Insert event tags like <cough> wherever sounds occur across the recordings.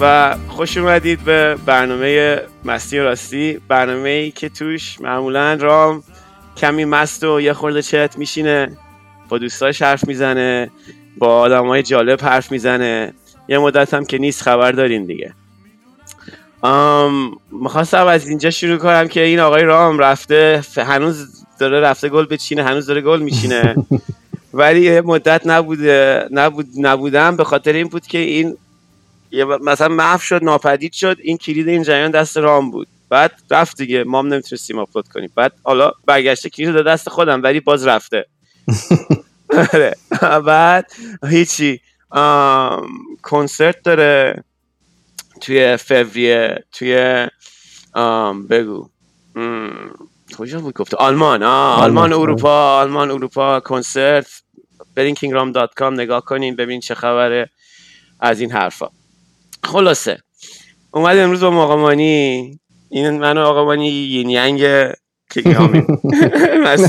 و خوش اومدید به برنامه مستی و راستی. برنامه ای که توش معمولا رام کمی مست و یه خورده چت میشینه با دوستاش حرف می‌زنه با آدم های جالب حرف می‌زنه. یه مدت هم که نیست خبر دارین دیگه. می‌خواستم از اینجا شروع کنم که این آقای رام رفته هنوز داره رفته گل بچینه هنوز داره گل میچینه. <laughs> ولی یه مدت نبوده نبود نبودم به خاطر این بود که این مثلا محو شد ناپدید شد این کلید این جریان دست رام بود. بعد رفت دیگه ما هم نمی‌تونستیم آپلود کنیم. بعد حالا برگشته کلید داد دست خودم ولی باز رفته. <laughs> آره. بعد هیچی. کنسرت داره توی فوریه توی بگو. کجا بود گفته؟ آلمان. آلمان اروپا آلمان اروپا کنسرت. برین کینگرام دات کام نگاه کنین ببین چه خبره. از این حرفا. خلاصه. اومد امروز با مقامانی. این من آقامانی یین ینگ <laughs>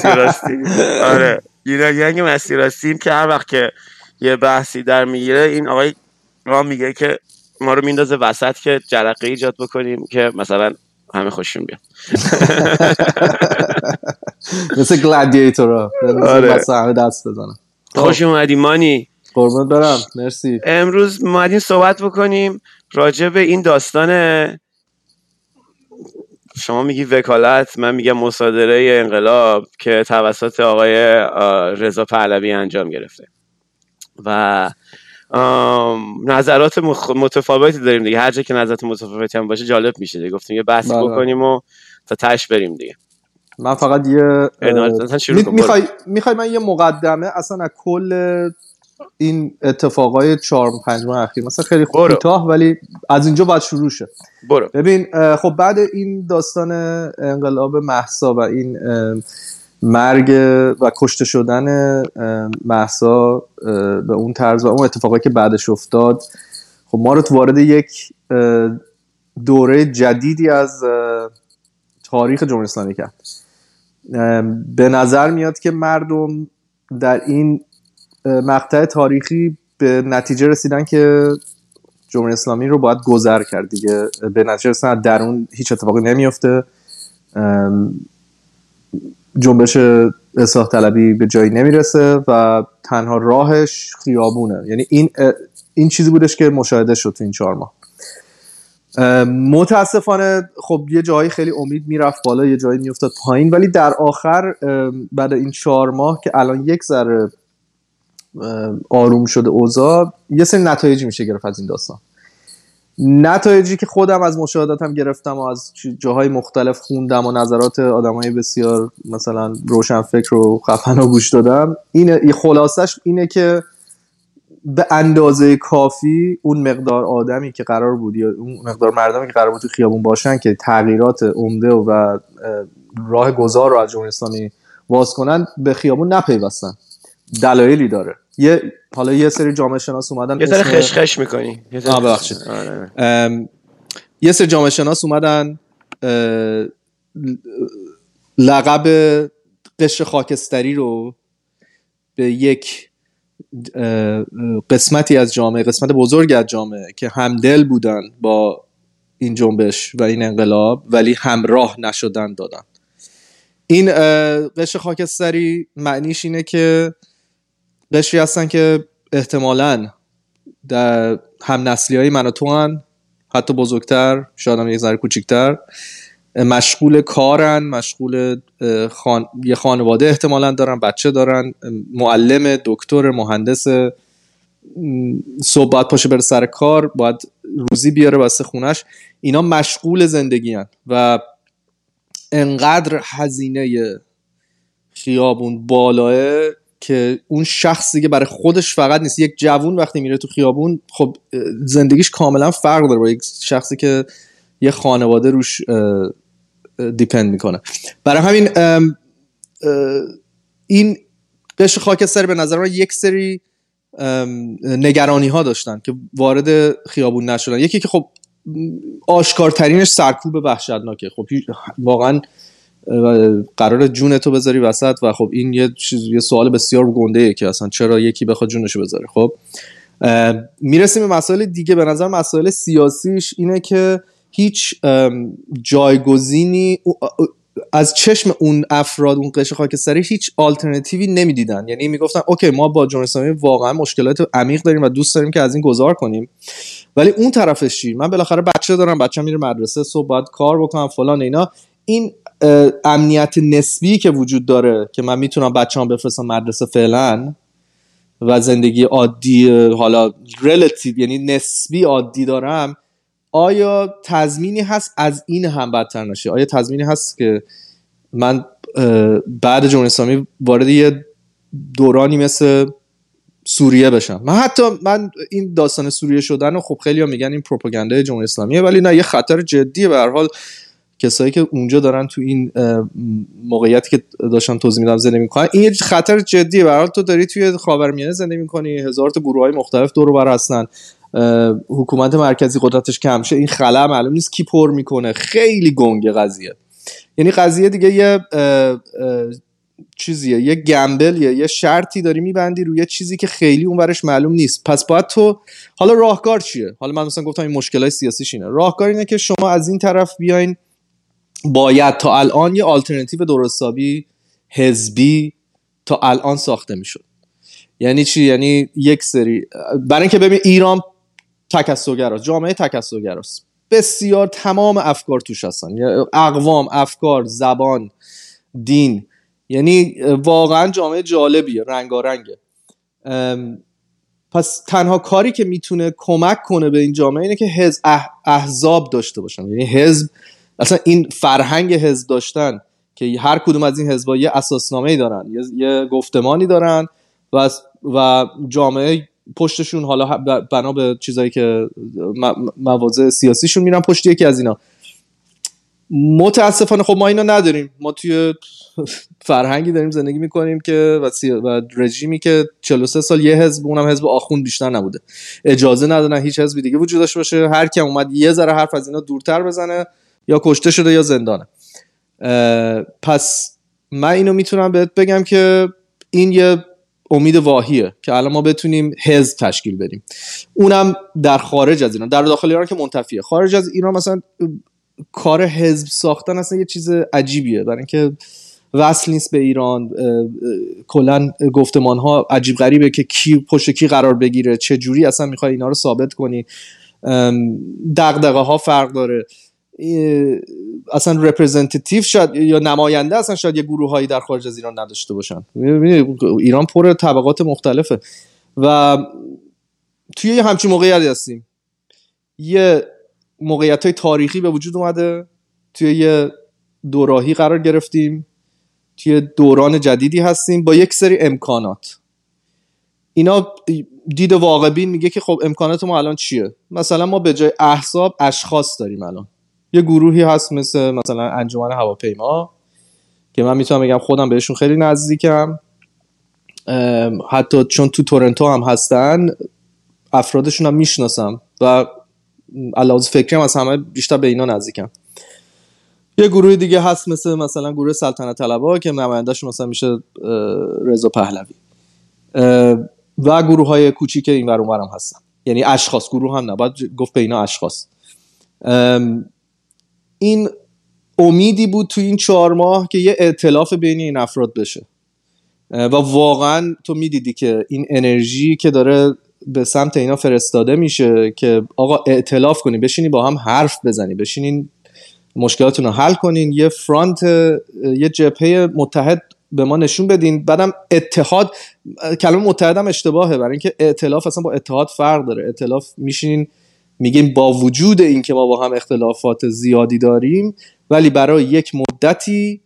راستی آره. یین ینگ مستی راستیم که هر وقت که یه بحثی در می‌گیره این آقای را میگه که ما رو میندازه وسط که جرقه ایجاد بکنیم که مثلا همه خوششون بیاد. <laughs> مثل گلادیتورا. آره. همه دست بزنم خوش اومدی مانی. قربونت برم. مرسی. امروز ما اومدیم صحبت بکنیم راجع به این داستان شما میگی وکالت من میگم مصادره انقلاب که توسط آقای رضا پهلوی انجام گرفته. و نظرات متفاوتی داریم دیگه. هر جا که نظرات متفاوتی هم باشه جالب میشه دیگه. گفتیم یه بحث بله. بکنیم و تا تش بریم دیگه. من فقط یه. می‌خوای می‌خوای من یه مقدمه اصلا از کل این اتفاقای چهار پنج ماه اخیر. مثلا خیلی. کوتاه ولی از اینجا باید شروع شه. برو. ببین خب بعد این داستان انقلاب محسا و این مرگ و کشته شدن اه، به اون طرز و اون اتفاقایی که بعدش افتاد خب ما رو تو وارد یک دوره جدیدی از تاریخ جمهوری اسلامی کرد. به نظر میاد که مردم در این مقطع تاریخی به نتیجه رسیدن که جمهوری اسلامی رو باید گذر کرد دیگه. به نتیجه رسیدن از درون هیچ اتفاقی نمیفته جنبش اصلاح طلبی به جایی نمی‌رسه و تنها راهش خیابونه. یعنی این این چیزی بودش که مشاهده شد تو این چهار ماه. متاسفانه خب یه جایی خیلی امید می‌رفت بالا یه جایی میافتاد پایین ولی در آخر بعد این چهار ماه که الان یک ذره آروم شده اوضاع. یه سری نتایجی میشه گرفت از این داستان. نتایجی که خودم از مشاهداتم گرفتم و از جاهای مختلف خوندم و نظرات آدمای بسیار مثلا روشن فکر و خفن و گوش دادم این خلاصش اینه که به اندازه کافی اون مقدار آدمی که قرار بود یا اون مقدار مردمی که قرار بود تو خیابون باشن که تغییرات عمده و اه، راه گذار رو از جمهوری اسلامی باز کنن به خیابون نپیوستن. دلایلی داره. یه حالا یه سری جامعه شناس اومدن یه ذره اسم- خشخش می‌کنی آه، ببخشید. آره. ام، یه سری جامعه شناس اومدن اه، لقب قشر خاکستری رو به یک قسمتی از جامعه قسمت بزرگی از جامعه که همدل بودن با این جنبش و این انقلاب ولی همراه نشدن دادن این قشر خاکستری معنیش اینه که قشری هستن که احتمالاً در هم نسلی های من و تو هن، حتی بزرگتر شاید هم یه ذره کوچیکتر. مشغول کارن مشغول خان... یه خانواده احتمالا دارن بچه دارن معلم دکتر مهندس. صبح باید پاشه بره سر کار باید روزی بیاره واسه خونش. اینا مشغول زندگی هن و انقدر هزینه خیابون بالاه که اون شخص دیگه برای خودش فقط نیست یک جوون وقتی میره تو خیابون خب زندگیش کاملا فرق داره با یک شخصی که یه خانواده روش دیپند می‌کنه. برای همین این قشر خاکستری به نظر من یک سری نگرانی ها داشتن که وارد خیابون نشدن. یکی که خب آشکارترینش سرکوب وحشتناکه. خب واقعا قرار جون تو بذاری وسط و خب این یه یه سوال بسیار گنده ای که اصلا چرا یکی بخواد جونشو بذاره خب؟ می‌رسیم به مسائل دیگه. به نظر مسائل سیاسیش اینه که هیچ جایگزینی از چشم اون افراد اون قشر خاکستری هیچ آلترناتیوی نمی‌دیدن. یعنی می‌گفتن اوکی ما با جمهوری واقعا مشکلات عمیق داریم و دوست داریم که از این گذار کنیم. ولی اون طرفش چی؟ من بالاخره بچه دارم بچه میره مدرسه صبح باید کار بکنم فلان اینا. این امنیت نسبی که وجود داره که من می‌تونم بچه‌ام بفرستم مدرسه فعلا و زندگی عادی حالا ریلیتیو یعنی نسبی عادی دارم آیا تضمینی هست از این هم بدتر نشه؟ آیا تضمینی هست که من بعد جمهوری اسلامی وارد یه دورانی مثل سوریه بشم؟ من حتی من این داستان سوریه شدن و خب خیلی میگن این پروپاگانده جمهوری اسلامیه ولی نه یه خطر جدیه. به هر حال کسایی که اونجا دارن تو این موقعیتی که داشتم توضیح میدم زندگی می‌کنن. این یه خطر جدیه. به تو داری توی خاورمیانه زندگی می‌کنی. هزار تا گروه های مختلف دور بر هستن. حکومت مرکزی قدرتش کم شه. این خلا معلوم نیست کی پر می‌کنه. خیلی گنگ قضیه. یعنی قضیه دیگه یه چیزیه. یه گمبل یه شرطی داری میبندی روی چیزی که خیلی اون برش معلوم نیست. پس باید تو حالا راهکار چیه؟ حالا من مثلا گفتم این مشکلات سیاسیش اینه. راهکار اینه که شما از این طرف بیاین باید تا الان یه آلترناتیو درستابی حزبی تا الان ساخته می‌شد. یعنی چی؟ یعنی یک سری برای اینکه ببین ایران تکسوگراست جامعه تکسوگراست بسیار تمام افکار توش هستن. اقوام افکار زبان دین. یعنی واقعا جامعه جالبیه رنگارنگه. پس تنها کاری که می‌تونه کمک کنه به این جامعه اینه که حزب احزاب داشته باشن. یعنی حزب اصلا این فرهنگ حزب داشتن که هر کدوم از این حزبها یه اساسنامه دارن یه, گفتمانی دارن و و جامعه پشتشون حالا بنا به چیزایی که مواضع سیاسیشون میرن پشت یکی از اینا. متاسفانه خب ما اینا نداریم. ما توی فرهنگی داریم زندگی می‌کنیم که و, و رژیمی که 43 سال یه حزب اونم حزب آخوند بیشتر نبوده. اجازه ندادن هیچ حزبی دیگه وجود داشته باشه. هر کی اومد یه ذره حرف از اینا دورتر بزنه. یا کشته شده یا زندانه. پس من اینو می‌تونم بهت بگم که این یه امید واهیه که الان ما بتونیم حزب تشکیل بدیم. اونم در خارج از ایران در داخل ایران که منتفیه. خارج از ایران مثلا کار حزب ساختن اصلا یه چیز عجیبیه. برای اینکه وصل نیست به ایران. کلا گفتمان ها عجیب غریبه که کی پشت کی قرار بگیره چه جوری اصلا می‌خوای اینا رو ثابت کنی. دغدغه ها فرق داره. اصلا رپرزنتیتیو شاید یا نماینده اصلا شاید یه گروه هایی در خارج از ایران نداشته باشن. ایران پر طبقات مختلفه. و توی یه همچین موقعیتی هستیم. یه موقعیت های تاریخی به وجود اومده. توی یه دوراهی قرار گرفتیم. توی دوران جدیدی هستیم. با یک سری امکانات. اینا دید واقع میگه که خب امکانات ما الان چیه؟ مثلا ما به جای احزاب اشخاص داریم الان. یه گروهی هست مثل مثلا انجمن هواپیما که من می‌تونم بگم خودم بهشون خیلی نزدیکم. حتی چون تو تورنتو هم هستن افرادشون هم می‌شناسم و علاوه فکرم از همه بیشتر به اینا نزدیکم. یه گروه دیگه هست مثل مثلا گروه سلطنت طلبا که نمایندهشون مثلا میشه رضا پهلوی. و گروه های کوچیک این ور هستن. یعنی اشخاص گروه هم نباید گفت به اینا اشخاص. این امیدی بود تو این چهار ماه که یه اعتلاف بین این افراد بشه. و واقعا تو می‌دیدی که این انرژی که داره به سمت اینا فرستاده میشه که آقا اعتلاف کنی بشینی با هم حرف بزنی بشینین مشکلاتون رو حل کنین یه فرانت یه جبهه متحد به ما نشون بدین. بعدم اتحاد کلمه متحد هم اشتباهه برای اینکه ائتلاف اصلا با اتحاد فرق داره. ائتلاف میشینین میگیم با وجود اینکه ما با هم اختلافات زیادی داریم ولی برای یک مدتی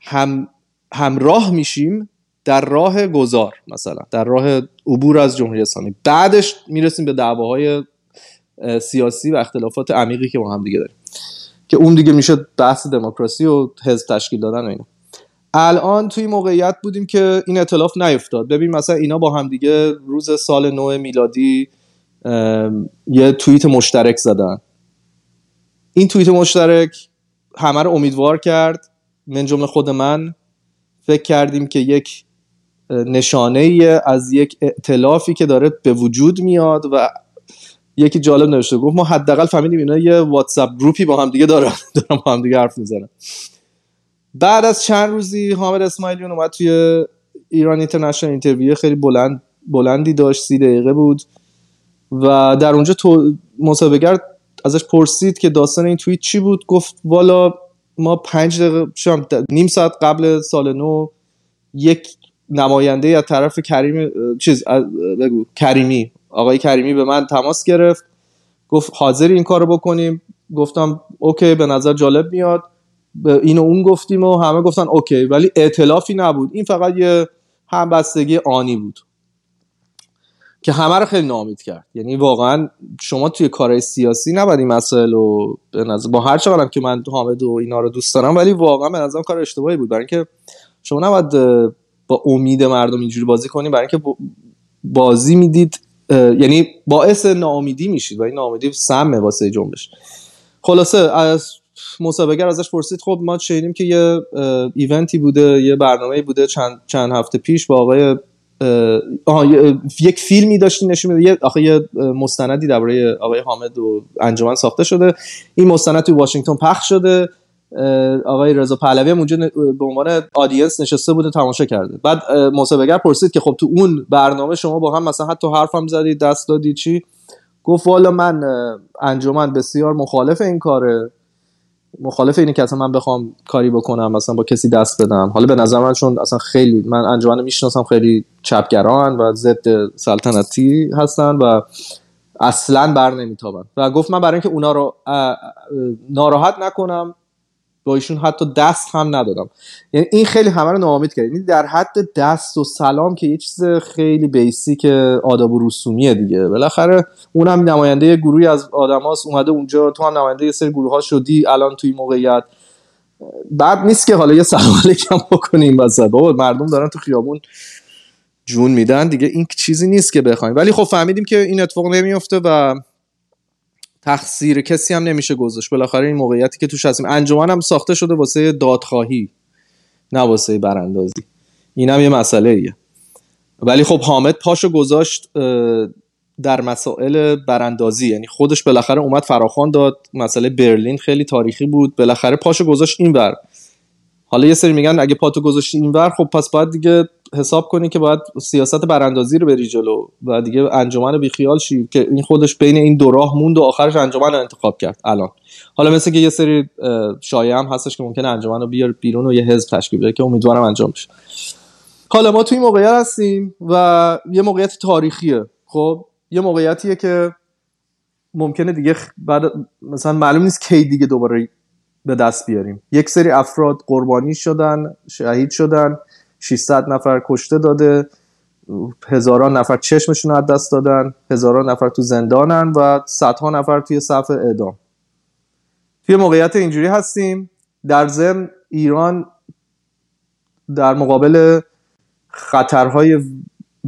هم همراه میشیم در راه گذار مثلا در راه عبور از جمهوری اسلامی. بعدش می‌رسیم به دعواهای سیاسی و اختلافات عمیقی که با هم دیگه داریم. که اون دیگه میشه بحث دموکراسی و حزب تشکیل دادن و اینا. الان توی موقعیت بودیم که این اطلاف نیفتاد. ببین مثلا اینا با هم دیگه روز سال نو میلادی یه توییت مشترک زدن. این توییت مشترک همه رو امیدوار کرد. من جمله خود من فکر کردیم که یک نشانه از یک ائتلافی که داره به وجود میاد و یکی جالب نوشته گفت ما حداقل فهمیدیم اینا یه واتساپ group ی با هم دیگه دارن <laughs> دارن با هم دیگه حرف می‌زنن. بعد از چند روزی حامد اسماعیلیون اومد توی ایران اینترنشنال interview خیلی بلند بلندی داشت سی دقیقه بود. و در اونجا تو مصاحبه ازش پرسید که داستان این توییت چی بود گفت والا ما پنج دقیقه نیم ساعت قبل سال نو یک نماینده از طرف کریم چیز بگو کریمی آقای کریمی به من تماس گرفت گفت حاضر این کارو بکنیم. گفتم اوکی به نظر جالب میاد. به این و اون گفتیم و همه گفتن اوکی ولی ائتلافی نبود. این فقط یه همبستگی آنی بود. که همه رو خیلی نامید کرد. یعنی واقعا شما توی کارهای سیاسی نباید این مسائل و به نظر با هر چقدرم که من حامد و اینا رو دوست دارم ولی واقعا به نظرم کار اشتباهی بود. برای اینکه شما نباید با امید مردم اینجوری بازی کنید برای اینکه بازی می‌دید یعنی باعث ناامیدی میشید و این ناامیدی سمه واسه جنبش. خلاصه از مسابقه ازش پرسید خب ما شنیدیم که یه ایونتی بوده یه برنامه بوده چند, چند هفته پیش با آقای آه یک فیلمی داشتین نشون میده آخه یه مستندی درباره آقای حامد و انجمن ساخته شده. این مستند تو واشنگتن پخش شده. آقای رضا پهلوی هم اونجا به عنوان آدینس نشسته بوده تماشا کرده. بعد مسابقه پرسید که خب تو اون برنامه شما با هم مثلا حتی حرف هم زدید دست دادی چی؟ گفت والا من انجمن بسیار مخالف این کاره. مخالف اینه که اصلا من بخوام کاری بکنم مثلا با کسی دست بدم. حالا به نظر من چون اصلا خیلی من انجمن می‌شناسم خیلی چپگران و ضد سلطنتی هستن و اصلا بر نمیتابن. و گفت من برای اینکه اونا رو ناراحت نکنم با ایشون حتی دست هم ندادم. یعنی این خیلی همه رو ناامید کرد. یعنی در حد دست و سلام که یه چیز خیلی بیسیک آداب و رسومیه دیگه. بالاخره اونم نماینده گروهی از آدماست. اومده اونجا تو هم نماینده یه سری گروه ها شدی الان توی موقعیت. بعد نیست که حالا یه سلام علیکم بکنیم وسط. بابا مردم دارن تو خیابون جون میدن. دیگه این چیزی نیست که بخوایم. ولی خب فهمیدیم که این اتفاق نمیفته و تقصیر کسی هم نمیشه گذاشت. بالاخره این موقعیتی که توش هستیم. انجمن هم ساخته شده واسه دادخواهی نه واسه براندازی. اینم یه مسئله ایه. ولی خب حامد پاشو گذاشت در مسائل براندازی. یعنی خودش بالاخره اومد فراخوان داد. مسئله برلین خیلی تاریخی بود. بالاخره پاشو گذاشت این بر حالا یه سری میگن اگه پاتو گذاشتی اینور خب پس باید دیگه حساب کنی که باید سیاست براندازی رو بری جلو و دیگه انجمن بیخیال شی که این خودش بین این دو راه موند و آخرش انجمن رو انتخاب کرد الان. حالا مثل که یه سری شایعه هم هستش که ممکنه انجمن رو بیار بیرون و یه حزب تشکیل بده که امیدوارم انجام بشه. حالا ما توی موقعیت هستیم و یه موقعیت تاریخیه. خب یه موقعیتیه که ممکنه دیگه بعد مثلا معلوم نیست کی دیگه دوباره به دست بیاریم. یک سری افراد قربانی شدن شهید شدن. 600 نفر کشته داده. هزاران نفر چشمشون از دست دادن. هزاران نفر تو زندانن و صدها نفر توی صف اعدام. توی موقعیت اینجوری هستیم. در ضمن ایران در مقابل خطرهای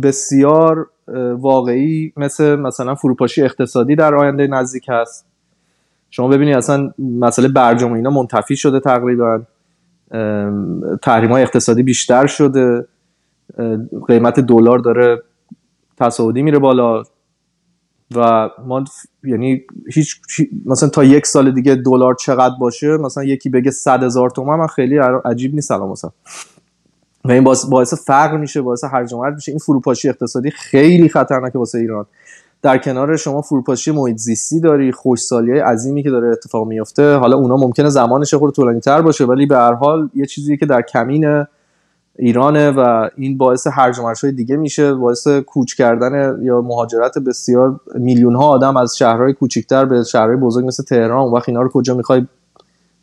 بسیار واقعی مثل مثلا فروپاشی اقتصادی در آینده نزدیک هست. شما ببینید اصلا مسئله برجام اینا منتفی شده تقریبا. تحریم های اقتصادی بیشتر شده. قیمت دلار داره تصاعدی میره بالا و ما یعنی هیچ مثلا تا یک سال دیگه دلار چقدر باشه مثلا یکی بگه صد هزار تومن من خیلی عجیب نیست سلام مثلا و این باعث فقر میشه باعث هرج و میشه. این فروپاشی اقتصادی خیلی خطرناکه واسه ایران. در کنار شما فروپاشی محیط زیستی داری خوشسالی های عظیمی که داره اتفاق میفته حالا اونا ممکنه زمانش خود طولانی تر باشه ولی به هر حال یه چیزی که در کمین ایرانه و این باعث هرج و های دیگه میشه باعث کوچ کردن یا مهاجرت بسیار میلیون ها آدم از شهرهای کوچیکتر به شهرهای بزرگ مثل تهران. اون وقت اینا رو کجا می‌خوای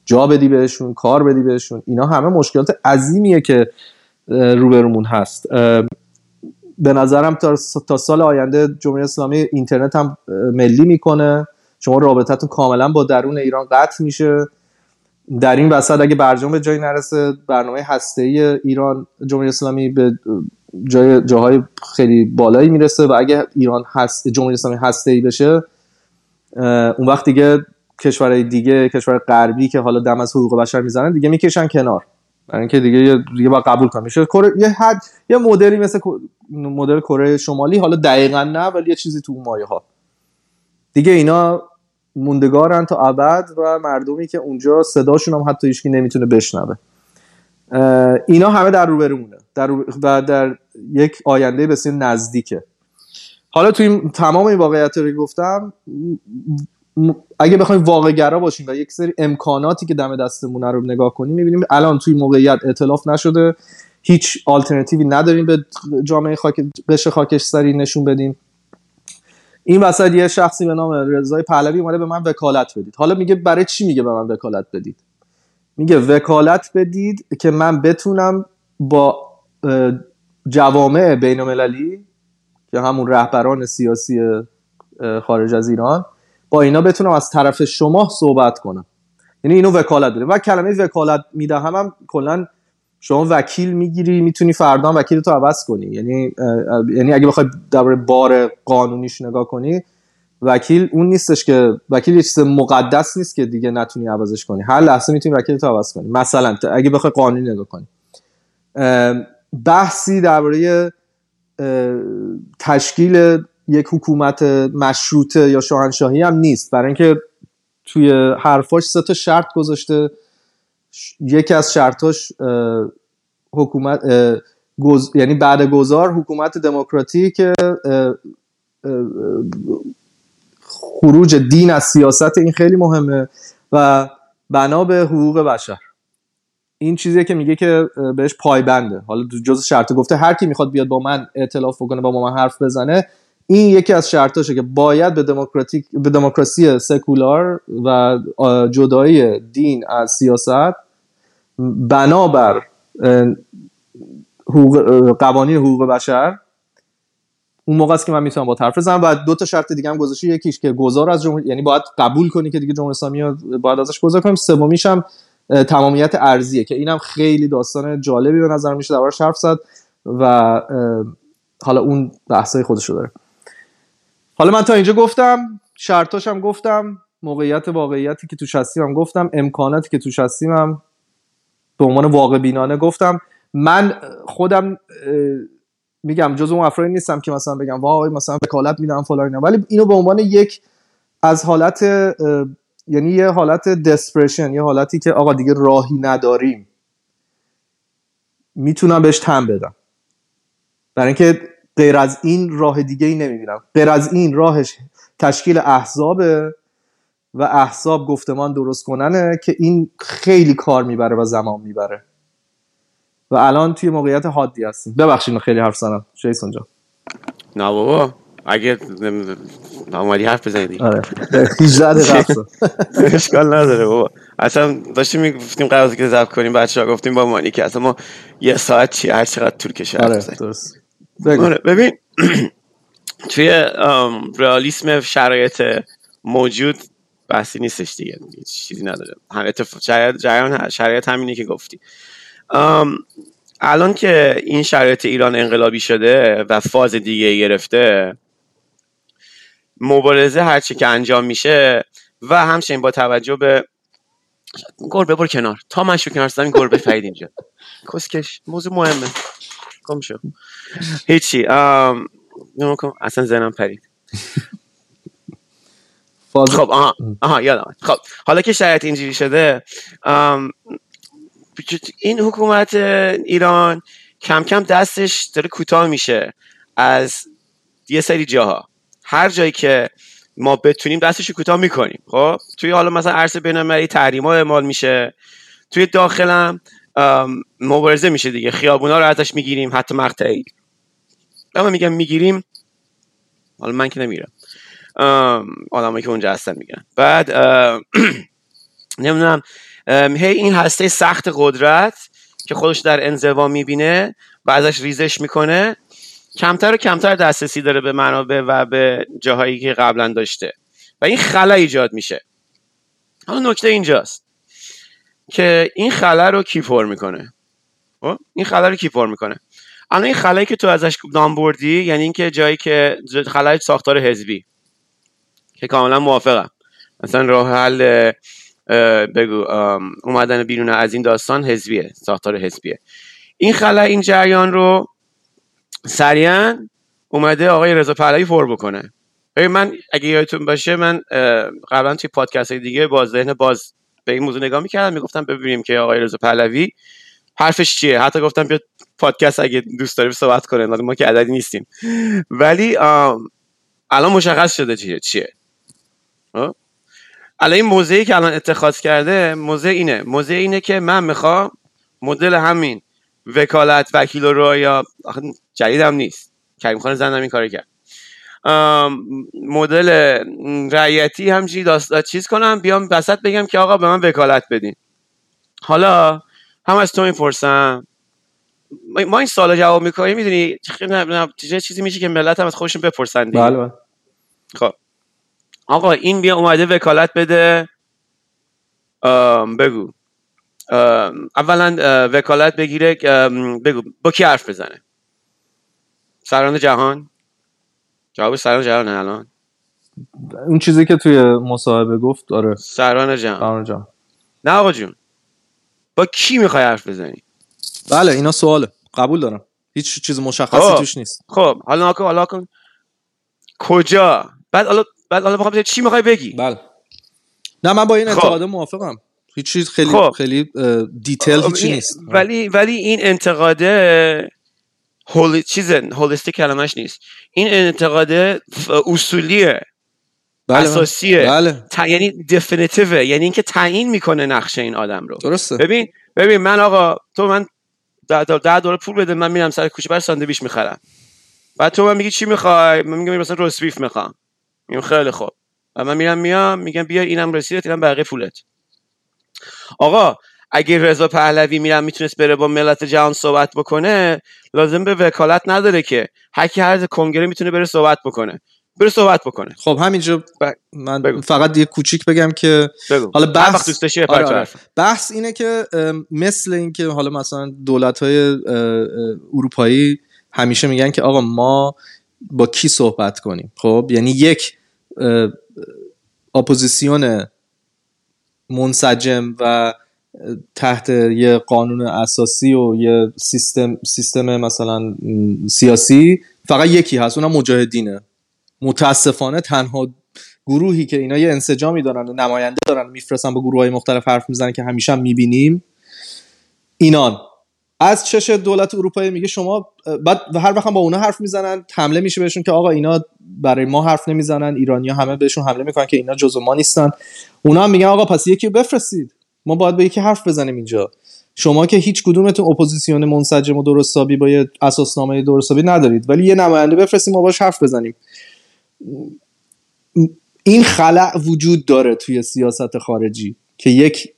جا بدی بهشون کار بدی بهشون؟ اینا همه مشکلات عظیمیه که روبرومون هست. به نظرم تا, سال آینده جمهوری اسلامی اینترنت هم ملی می‌کنه. شما رابطتون کاملا با درون ایران قطع میشه. در این وسط اگه برجام به جایی نرسه برنامه هسته ای ایران جمهوری اسلامی به جای جاهای خیلی بالایی می‌رسه و اگه ایران هست جمهوری اسلامی هسته ای بشه اون وقت دیگه کشورهای دیگه کشور غربی که حالا دم از حقوق بشر می‌زنن دیگه می‌کشن کنار. اینکه دیگه دیگه با قبول کنم. میشه یه حد یه مدلی مثل مدل کره شمالی حالا دقیقا نه ولی یه چیزی تو مایه ها. دیگه اینا موندگارن تا ابد و مردمی که اونجا صداشون هم حتی هیچکی نمی‌تونه بشنوه. اینا همه در روبرومونه. در و در یک آینده بسیار نزدیکه. حالا توی تمام این واقعیت رو گفتم اگه بخوایم واقع گرا باشیم و یک سری امکاناتی که دم دستمونه رو نگاه کنیم می‌بینیم الان توی موقعیت اطلاف نشده هیچ آلترنتیوی نداریم به جامعه خاک قش خاکستری نشون بدیم. این وسط یه شخصی به نام رضای پهلوی اومده به من وکالت بدید. حالا میگه برای چی میگه به من وکالت بدید؟ میگه وکالت بدید که من بتونم با جوامع بین المللی که همون رهبران سیاسی خارج از ایران با اینا بتونم از طرف شما صحبت کنم. یعنی اینو وکالت بده و کلمه وکالت می‌دهم هم کلا شما وکیل می‌گیری می‌تونی فردا وکیل تو عوض کنی. یعنی یعنی اگه بخوای درباره بار قانونیش نگاه کنی وکیل اون نیستش که وکیل یه چیز مقدس نیست که دیگه نتونی عوضش کنی. هر لحظه می‌تونی وکیل تو عوض کنی. مثلا اگه بخوای قانونی نگاه کنی. بحثی درباره تشکیل یک حکومت مشروطه یا شاهنشاهی هم نیست. برای اینکه توی حرفاش سه تا شرط گذاشته. یکی از شرطاش حکومت یعنی بعد گذار حکومت دموکراتیک خروج دین از سیاست این خیلی مهمه و بنا به حقوق بشر. این چیزیه که میگه که بهش پایبنده. حالا جز شرط گفته هر کی می‌خواد بیاد با من ائتلاف بکنه با من حرف بزنه این یکی از شرطاشه که باید به دموکراتیک به دموکراسی سکولار و جدایی دین از سیاست بنابر قوانین حقوق بشر اون موقع است که من می‌تونم با طرف بزنم. و دو تا شرط دیگه هم گذاشته یکیش که گذار از جمهوری یعنی باید قبول کنی که دیگه جمهوری اسلامی باید ازش گذار کنیم. سومیش هم تمامیت ارزیه که اینم خیلی داستان جالبی به نظر میشه دربارش حرف زد و حالا اون بحثای خودشو داره. حالا من تا اینجا گفتم شرطاش هم گفتم موقعیت واقعیتی که توش هستیم هم گفتم امکاناتی که توش هستیم هم به عنوان واقع بینانه گفتم. من خودم میگم جز اون افرادی نیستم که مثلا بگم وای مثلا وکالت میدم فلان ولی اینو به عنوان یک از حالت یعنی یه حالت دسپرشن یه حالتی که آقا دیگه راهی نداریم. می‌تونم بهش تن بدم. برای اینکه غیر از این راه دیگه ای نمی‌بینم. غیر از این راهش تشکیل احزابه و احزاب گفتمان درست کننه که این خیلی کار می‌بره و زمان می‌بره. و الان توی موقعیت حادی هستیم. ببخشید خیلی حرف زنم جیسون جان. نه بابا اگه اومدی حرف بزنید آره. 18 <laughs> اشکال نداره بابا. اصلا داشتیم می‌گفتیم قرار که ضبط کنیم بچه‌ها گفتیم با مانی که اصلا ما یه ساعت چی هر چقدر طول کشه آره درست. آره ببین <clears throat> توی رئالیسم شرایط موجود بحثی نیستش دیگه چیزی نداره. جریان شرایط همینه که گفتی. الان که این شرایط ایران انقلابی شده و فاز دیگه گرفته مبارزه هرچی که انجام میشه و همچنین با توجه به گربه بر کنار. تا من شو کنار زدم گربه فرید اینجا. کسکش موضوع مهمه. کم شو هیچی اصلا زنم پرید. خب آها آها یادم خب حالا که شرایط اینجوری شده این حکومت ایران کم کم دستش داره کوتاه میشه از یه سری جاها. هر جایی که ما بتونیم دستش کوتاه می‌کنیم. خب توی حالا مثلا عرصه بینالمللی تحریم ها اعمال میشه. توی داخلم مبارزه میشه دیگه. خیابونا رو ازش می‌گیریم حتی مقطعی اما میگم می‌گیریم حالا من که نمیرم. آدمایی که اونجا هستن میگن. بعد <clears throat> نمی‌دونم هی این هسته سخت قدرت که خودش در انزوا می‌بینه و ازش ریزش می‌کنه کمتر و کمتر دسترسی داره به منابع و به جاهایی که قبلا داشته. و این خلا ایجاد میشه. حالا نکته اینجاست. که این خلا رو کی پر می‌کنه؟ خب؟ این خلا رو کی پر می‌کنه؟ الان این خلایی که تو ازش نام بردی یعنی اینکه جایی که خلای ساختار حزبی که کاملا موافقم. مثلا راه حل بگو اومدن بیرون از این داستان حزبیه ساختار حزبیه. این خلا این جریان رو سریعا اومده آقای رضا پهلوی پر بکنه. من اگه یادتون باشه من قبلا توی پادکست دیگه باز ذهن باز به این موضوع نگاه می‌کردم می‌گفتم ببینیم که آقای رضا پهلوی حرفش چیه. حتی گفتم بیا پادکست اگه دوست داری صحبت کنه ما که عددی نیستیم. ولی الان مشخص شده چیه چیه؟ الان این موضعی که الان اتخاذ کرده موضع اینه. موضع اینه که من می‌خوام مدل همین وکالت وکیل و رویا جدید هم نیست. کریم خان زندم این کار کرد. مدل رعیتی همچی داست چیز کنم بیام بسط بگم که آقا به من وکالت بدین. حالا هم از تو می‌پرسم. ما این سال جواب می‌کنیم می‌دونی؟ چیزی میشه که ملت هم از خودشون بپرسن دیگه. بله, بله. خب. آقا این بیا اومده وکالت بده. بگو. اولا وکالت بگیره بگو. با کی حرف بزنه؟ سران جهان؟ جواب سران جهان الان. اون چیزی که توی مصاحبه گفت داره سران جهان سران جهان نه آقا جون. با کی می‌خوای حرف بزنی؟ بله اینا سواله. قبول دارم. هیچ چیز مشخصی خب. توش نیست. خب حالا کن حالا کن کجا؟ بعد حالا بعد حالا بخوام چی می‌خوای بگی. بله. نه من با این خب. انتقاد موافقم. هیچ چیز خیلی خب. خیلی دیتیل هیچی نیست. ولی ولی این انتقاده هول چیز هولستیک کلمش نیست. این انتقاده اصولیه بله اساسیه. بله. یعنی دفینیتیوه یعنی اینکه تعیین می‌کنه نقشه این آدم رو. درسته. ببین ببین من آقا تو من ده, ده دلار پول بده من میرم سر کوچه بر ساندویچ می‌خرم. بعد تو من میگی چی می‌خوای؟ من میگم مثلا روسبیف می‌خوام. میگم خیلی خوب. و من میرم میام میگم بیا اینم رسیدت اینم بقیه پولت. آقا اگه رضا پهلوی میرم می‌تونست بره با ملت جهان صحبت بکنه لازم به وکالت نداره که هر کی هر کنگره می‌تونه بره صحبت بکنه بره صحبت بکنه خب همینجا من بگو. فقط یه کوچیک بگم که بگو. حالا بحث آره آره. بحث اینه که مثل اینکه حالا مثلا دولت های اروپایی همیشه میگن که آقا ما با کی صحبت کنیم خب یعنی یک اپوزیسیون منسجم و تحت یه قانون اساسی و یه سیستم سیستم مثلا سیاسی فقط یکی هست اونم مجاهدینه. متاسفانه تنها گروهی که اینا یه انسجامی دارن و نماینده دارن میفرستن با گروه های مختلف حرف می‌زنن که همیشه هم می‌بینیم اینان. از چش دولت اروپایی میگه شما بعد هر وقت با اونا حرف می‌زنن حمله میشه بهشون که آقا اینا برای ما حرف نمی‌زنن ایرانیا همه بهشون حمله می‌کنن که اینا جزو ما نیستن. اونا هم میگن آقا پس یکی بفرستید. ما باید به یکی حرف بزنیم اینجا. شما که هیچ کدومتون اپوزیسیون منسجم و درست حسابی با یه اساسنامه درست حسابی ندارید ولی یه نماینده بفرستیم ما باش حرف بزنیم. این خلأ وجود داره توی سیاست خارجی که یک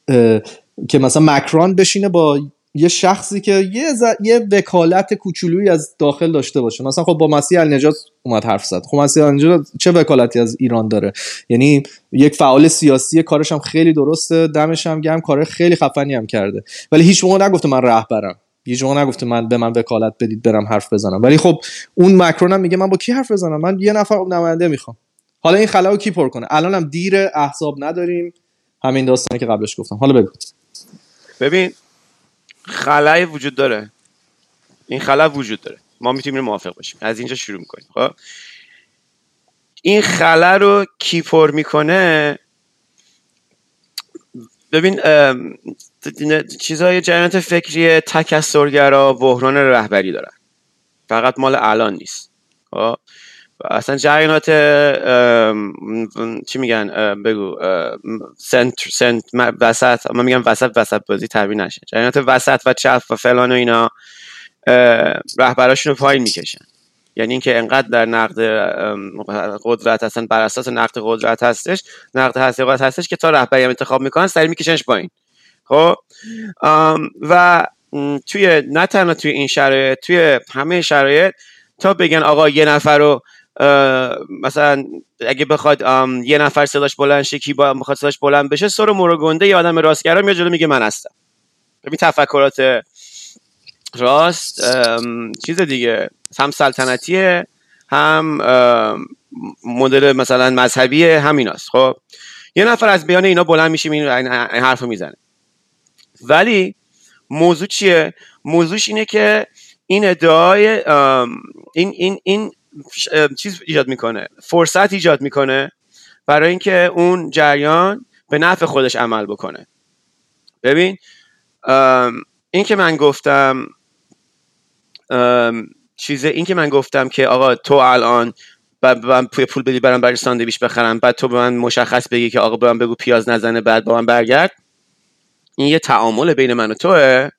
که مثلا مکرون بشینه با یه شخصی که یه, یه وکالت کوچولویی از داخل داشته باشه. مثلا خب با مسیح علینژاد اومد حرف زد. خب مسیح علینژاد چه وکالتی از ایران داره؟ یعنی یک فعال سیاسی کارش هم خیلی درسته دمش هم گرم کار خیلی خفنی هم کرده. ولی هیچ موقع نگفته من رهبرم. هیچ موقع نگفته من به من وکالت بدید برم حرف بزنم. ولی خب اون مکرون هم میگه من با کی حرف بزنم؟ من یه نفر نماینده می‌خوام. حالا این خلاو کی پر کنه؟ الان هم دیر احزاب نداریم. همین داستانی که قبلش گفتم. حالا بگو. ببین خلای وجود داره. این خلا وجود داره. ما می‌تونیم موافق باشیم. از اینجا شروع می‌کنیم خب؟ این خلا رو کی پر می‌کنه؟ ببین چیزهای جریانات فکری تکسرگرا بحران رهبری دارن. فقط مال الان نیست. خب؟ اصلا جریانات چی میگن بگو سنت سنت وسط من میگم وسط وسط بازی تعبیر نشه. جریانات وسط و چپ و فلان و اینا رهبراشون رو پایین می‌کشن. یعنی اینکه انقدر در نقد قدرت هستن بر اساس نقد قدرت هستش نقد قدرت هستش که تا رهبری انتخاب می‌کنن سری میکشنش پایین. خب؟ و توی نه تنها توی این شرایط توی همه شرایط تا بگن آقا یه نفر رو مثلا اگه بخواد یه نفر صداش بلند شه کی با بخواد صداش بلند بشه سر مورو گنده یه آدم راستگرا میاد جلو میگه من هستم. ببین تفکرات راست چیز دیگه هم سلطنتیه هم مدل مثلا مذهبی همیناست خب یه نفر از بیان اینا بلند میشه این حرف می‌زنه. ولی موضوع چیه؟ موضوعش اینه که این ادعای این این این چیز ایجاد می‌کنه فرصت ایجاد می‌کنه برای اینکه اون جریان به نفع خودش عمل بکنه. ببین این که من گفتم چیزه این که من گفتم که آقا تو الان من پول بدی برم برای ساندویچ بخرم بعد تو به من مشخص بگی که آقا به من بگو پیاز نزنه بعد با من برگرد. این یه تعامل بین من و توه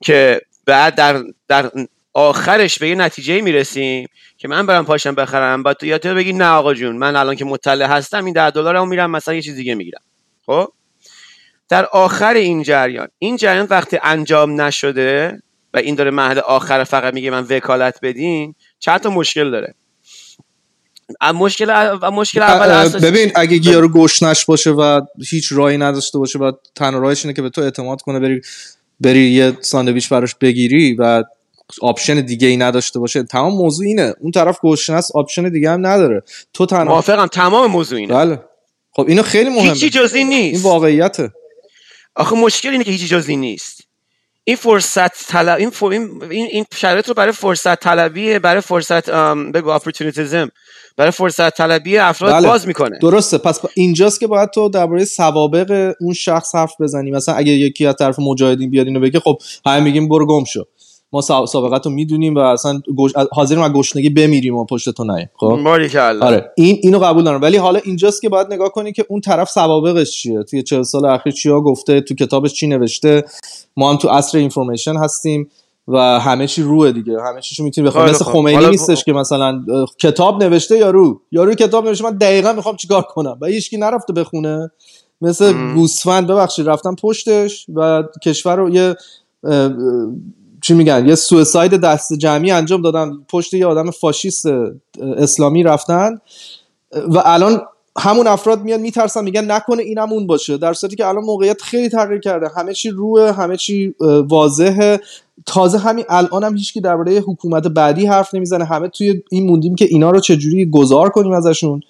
که بعد در, در آخرش به یه نتیجه می‌رسیم که من برم پاشم بخرم. بعد تو یا تو بگی نه آقا جون من الان که مطلع هستم این ده دلار میرم مثلا یه چیز دیگه می‌گیرم. خب؟ در آخر این جریان این جریان وقتی انجام نشده و این داره مهد آخر فقط میگه من وکالت بدین چند تا مشکل داره؟ مشکل مشکل اول ببین اگه یارو گشنش باشه و هیچ راهی نداشته باشه و تنها راهش اینه که به تو اعتماد کنه بری بری یه ساندویچ براش بگیری و option دیگه ای نداشته باشه. تمام موضوع اینه. اون طرف گشنه است option دیگه هم نداره. تو تنها موافقم تمام موضوع اینه. بله. خب اینو خیلی مهمه. هیچی جزی نیست. این واقعیته. آخه مشکل اینه که هیچی جزی نیست. این فرصت طلب این, این این شرایط رو برای فرصت طلبی برای فرصت بگو اپورتونیتیزم برای فرصت طلبی افراد بله. باز می‌کنه. درسته. پس اینجاست که باید تو درباره سوابق اون شخص حرف بزنی. مثلا اگه یکی از طرف مجاهدین بیاد اینو بگه خب همه میگیم برو گم شو. ما سابقت رو می‌دونیم و اصلا گوش... حاضریم از گشنگی بمیریم و پشت تو نیم خب؟ آره این اینو قبول دارم. ولی حالا اینجاست که باید نگاه کنی که اون طرف سوابقش چیه؟ توی 40 سال اخیر چیا گفته تو کتابش چی نوشته؟ ما هم تو عصر اینفورمیشن هستیم و همه چی روه دیگه. همه چیشو می‌تونی بخوای. مثل خمینی نیستش که مثلا کتاب نوشته یا رو؟ یارو کتاب نوشته من دقیقا می‌خوام چیکار کنم؟ و هیچکی نرفته بخونه. مثل گوسفند ببخشید رفتم پشتش و کشور رو یه چی میگن یه سویساید دست جمعی انجام دادن پشت یه آدم فاشیست اسلامی رفتن. و الان همون افراد میان میترسن میگن نکنه اینم اون باشه. در صورتی که الان موقعیت خیلی تغییر کرده. همه چی روه همه چی واضحه. تازه همین الان هم هیچکی درباره حکومت بعدی حرف نمی‌زنه. همه توی این موندیم که اینا رو چجوری گذار کنیم ازشون.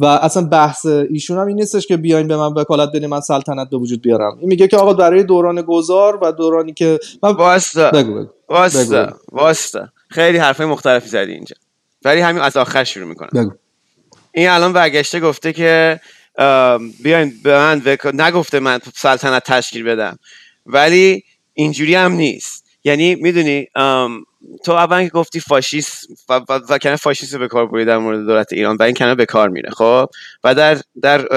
و اصلا بحث ایشون هم این نیستش که بیاین به من وکالت بدین من سلطنت به وجود بیارم. این میگه که آقا برای دوران گذار و دورانی که من واسطه بگو بگو. واسطه خیلی حرفای مختلفی زدی اینجا. ولی همین از آخر شروع می‌کنم. بگو. این الان برگشته گفته که بیاین به من نگفته من سلطنت تشکیل بدم. ولی اینجوری هم نیست. یعنی می‌دونی تو اول که گفتی فاشیست و, و, و کنه فاشیست به کار بودی در مورد دولت ایران و این کنه به کار میره خب؟ و در در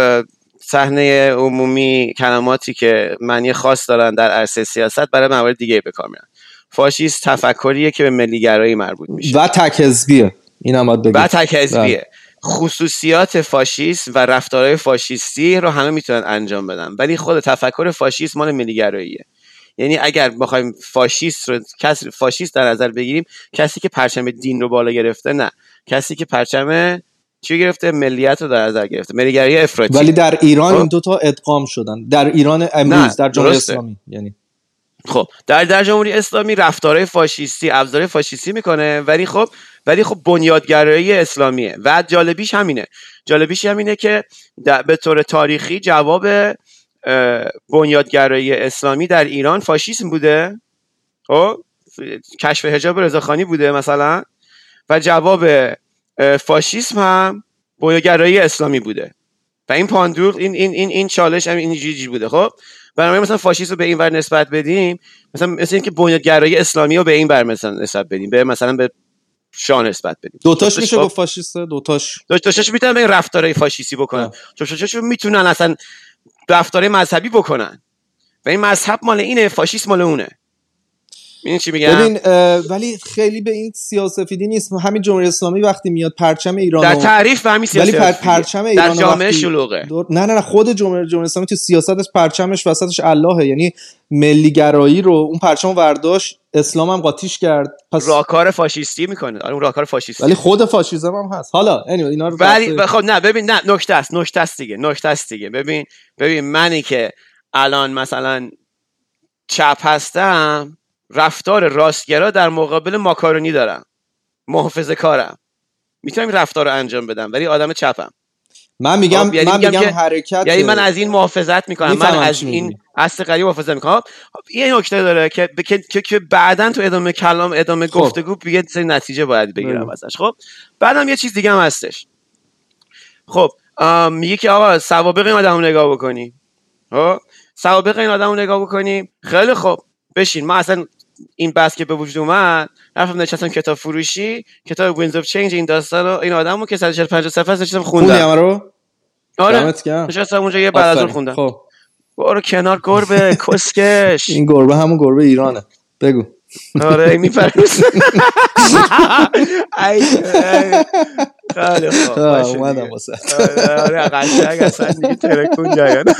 صحنه عمومی کلماتی که معنی خاص دارن در عرصه سیاست برای موارد دیگه به کار میرن. فاشیست تفکریه که به ملیگرایی مربوط میشه. و تکذبیه این هم و تکذبیه بله. خصوصیات فاشیست و رفتارهای فاشیستی رو همه می‌تونن انجام بدن. ولی خود تفکر فاشیست مال ملیگراییه. یعنی اگر بخوایم فاشیست رو کسی فاشیست در نظر بگیریم کسی که پرچم دین رو بالا گرفته نه. کسی که پرچم چی گرفته؟ ملیت رو در نظر گرفته. ملیگرایی افراطی. ولی در ایران خب؟ این دو تا ادغام شدن. در ایران امروز در جمهوری اسلامی یعنی. خب در در جمهوری اسلامی رفتارهای فاشیستی ابزار فاشیستی می‌کنه. ولی خب ولی خب بنیادگرایی اسلامیه. و جالبیش همینه. جالبیش همینه که به طور تاریخی جواب بنیادگرایی اسلامی در ایران فاشیسم بوده؟ خب کشف حجاب رضاخانی بوده مثلا؟ و جواب فاشیسم هم بنیادگرایی اسلامی بوده. و این پاندور این این این این چالش هم این جیجی بوده. خب برای مثلا فاشیست رو به این ور نسبت بدیم مثلا مثل اینکه بنیادگرایی اسلامی رو به این ور مثلا نسبت بدیم به مثلا به شاه نسبت بدیم. دوتاش میشه گفت فاشیسته؟ دوتاش. دوتاش می‌تونن به این رفتارهای فاشیستی بکنن. دوتاش می‌تونن اصلا رفتار مذهبی بکنن. و این مذهب مال اینه فاشیست مال اونه. این چی میگم؟ ببین ولی خیلی به این سیاسفیدی نیست. همین جمهوری اسلامی وقتی میاد پرچم ایران در تعریف به همین ولی پر پرچم ایران در جامعه شلوغه. نه نه نه خود جمهوری جمهوری اسلامی تو سیاستش پرچمش وسطش اللهه. یعنی ملیگرایی رو اون پرچم ورداشت اسلام هم قاطیش کرد. پس راکار فاشیستی می‌کنه. آره اون راکار فاشیستی. ولی خود فاشیسم هم هست. حالا anyway اینا رو ولی خب نه ببین نه نکته است نکته است دیگه نکته است دیگه. ببین ببین منی که الان مثلا چپ هستم رفتار راستگرا در مقابل ماکارونی دارم. محافظه کارم. می‌تونم این رفتار رو انجام بدم ولی آدم چپم. من میگم خب، یعنی من میگم میگم حرکت یعنی من از این محافظت می‌کنم. من از این. اصل قریب محافظت می‌کنم. خب، یه نکته داره که که, که, بعدا تو ادامه کلام ادامه خب. گفتگو یه سری نتیجه باید بگیرم. ازش. خب بعدم یه چیز دیگه هم هستش. خب میگه که آقا سوابق این آدم رو نگاه بکنیم خب سوابق این آدم رو نگاه بکنیم خیلی خوب بشین. من اصلا این بحث که به وجود اومد رفتم نشستم کتاب فروشی کتاب Winds of Change این داستان رو این آدم رو که 145 صفحه نشستم خوندم. رو؟ آره. نشستم اونجا یه بعد از اون. خوندم. خب. برو کنار گربه کسکش. این گربه همون گربه ایرانه. بگو. آره <laughs> ای. خیلی خوب اومدم. واسه آره آره، قشنگ اصلا دیگه ترکون جایان <laughs>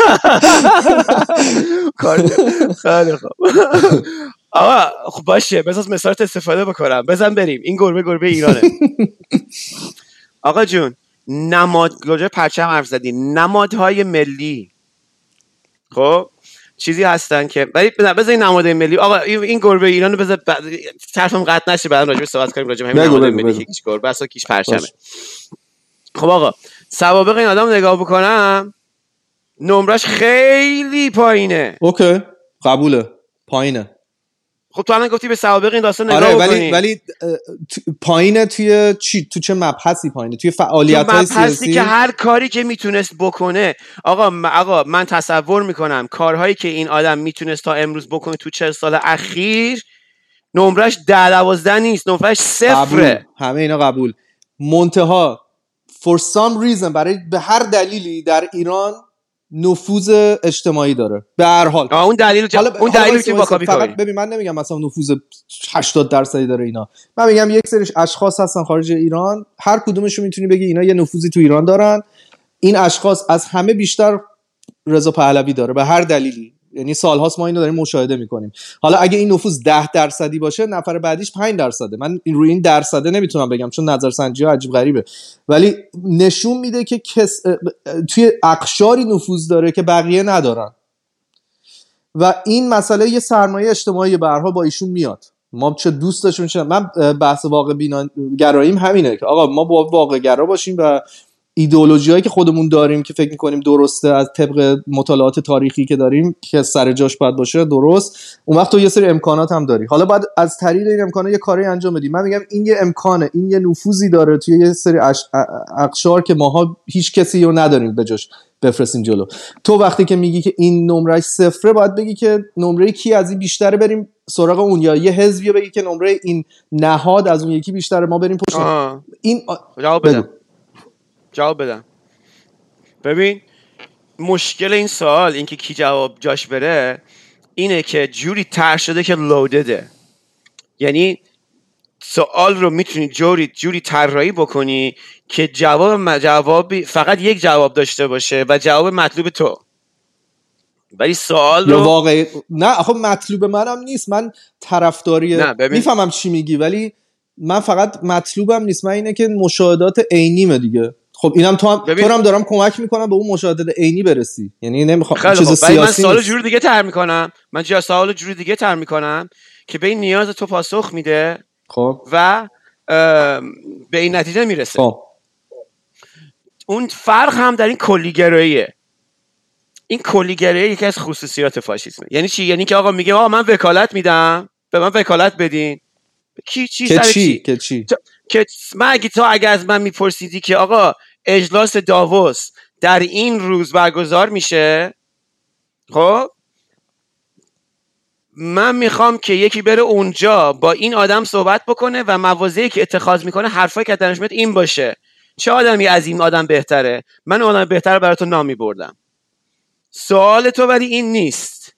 خیلی خوب. آقا خب باشه بذار مثالت استفاده بکنم. بزن بریم. این گربه گربه ایرانه. <laughs> آقا جون نماد راجع به پرچم حرف زدی. نمادهای ملی. خب چیزی هستن که ولی بذار این نماد ملی آقا این گربه ایران رو بذار بعد- طرفم قطع نشه بعدا راجع صحبت کنیم راجع همین نماد ملی کیش گربه است و کیش پرچمه. خب آقا سوابق این آدم نگاه بکنم. نمرش خیلی پایینه. اوکی. قبوله. پایینه. خب تو الان گفتی به سوابق این داستان نگاه آره ولی ولی پایینه توی چی؟ تو چه مبحثی پایینه؟ توی فعالیت تو های سیاسی؟ که هر کاری که می‌تونست بکنه. آقا م- آقا من تصور می‌کنم کارهایی که این آدم می‌تونست تا امروز بکنه تو چه سال اخیر نمرش ده دوازده نیست نمرش قبول. صفره همه اینا قبول. منتها for some reason برای به هر دلیلی در ایران نفوذ اجتماعی داره. به هر حال. اون دلیل حالا اون دلیل که. کاپی فقط ببین من نمیگم مثلا نفوذ 80 درصدی داره اینا. من میگم یک سریش اشخاص هستن خارج ایران. هر کدومشون می‌تونی بگی اینا یه نفوذی تو ایران دارن. این اشخاص از همه بیشتر رضا پهلوی داره به هر دلیلی. یعنی سالهاست ما اینو داریم مشاهده می‌کنیم. حالا اگه این نفوذ 10 درصدی باشه نفر بعدیش 5 درصده. من این روی این درصده نمی‌تونم بگم چون نظرسنجی ها عجیب غریبه. ولی نشون میده که کس توی اقشاری نفوذ داره که بقیه ندارن. و این مسئله یه سرمایه اجتماعی حال با ایشون میاد. ما چه دوست داشتیم من بحث واقع بینا گراییم همینه که آقا ما با واقع گرا باشیم و ایدئولوژی هایی که خودمون داریم که فکر می‌کنیم درسته از طبق مطالعات تاریخی که داریم که سر جاش باید باشه درست. اون وقت تو یه سری امکانات هم داری. حالا باید از طریق این امکانات یه کاری انجام بدیم من میگم این یه امکانه این یه نفوذی داره توی یه سری اش... اقشار که ماها هیچ کسی رو نداریم به جاش بفرستیم جلو. تو وقتی که میگی که این نمرش صفره باید بگی که نمره کی از این بیشتره بریم سراغ اون یا یه حزبی بگی که نمره این نهاد از اون یکی بیشتره ما بریم پشت. این آ- جواب. بدم. ببین مشکل این سوال اینکه کی جواب جاش بره اینه که جوری تر شده که لودده یعنی سوال رو می‌تونی جوری جوری طراحی بکنی که جواب جوابی فقط یک جواب داشته باشه و جواب مطلوب تو. ولی سوال رو واقعی نه آخه مطلوب منم نیست. من طرفداری می‌فهمم چی میگی ولی من فقط مطلوبم نیست. من اینه که مشاهدات عینیمه دیگه. خب اینم تو هم ببین- تو هم دارم کمک می‌کنم به اون مشاهدات عینی برسی. یعنی نمی‌خوام چیز خوب ولی من سیاسی سوال. جور دیگه تر می‌کنم. من جا سوال جور دیگه تر می‌کنم که به این نیاز تو پاسخ میده خب. و به این نتیجه می‌رسه. خب. اون فرق هم در این کلیگراییه. این کلیگرایی یکی از خصوصیات فاشیسمه. یعنی چی؟ یعنی که آقا میگه آقا من وکالت میدم. به من وکالت بدین. کی چی که چی؟ چی؟ که چی؟ که من اگه تو اگه از من میپرسیدی که آقا اجلاس داووس در این روز برگزار میشه؟ خب؟ من می‌خوام که یکی بره اونجا با این آدم صحبت بکنه و موازی که اتخاذ می‌کنه حرفایی که میاد این باشه. چه آدمی از این آدم بهتره؟ من آدم بهتر برای تو نامی بردم. سوال تو ولی این نیست.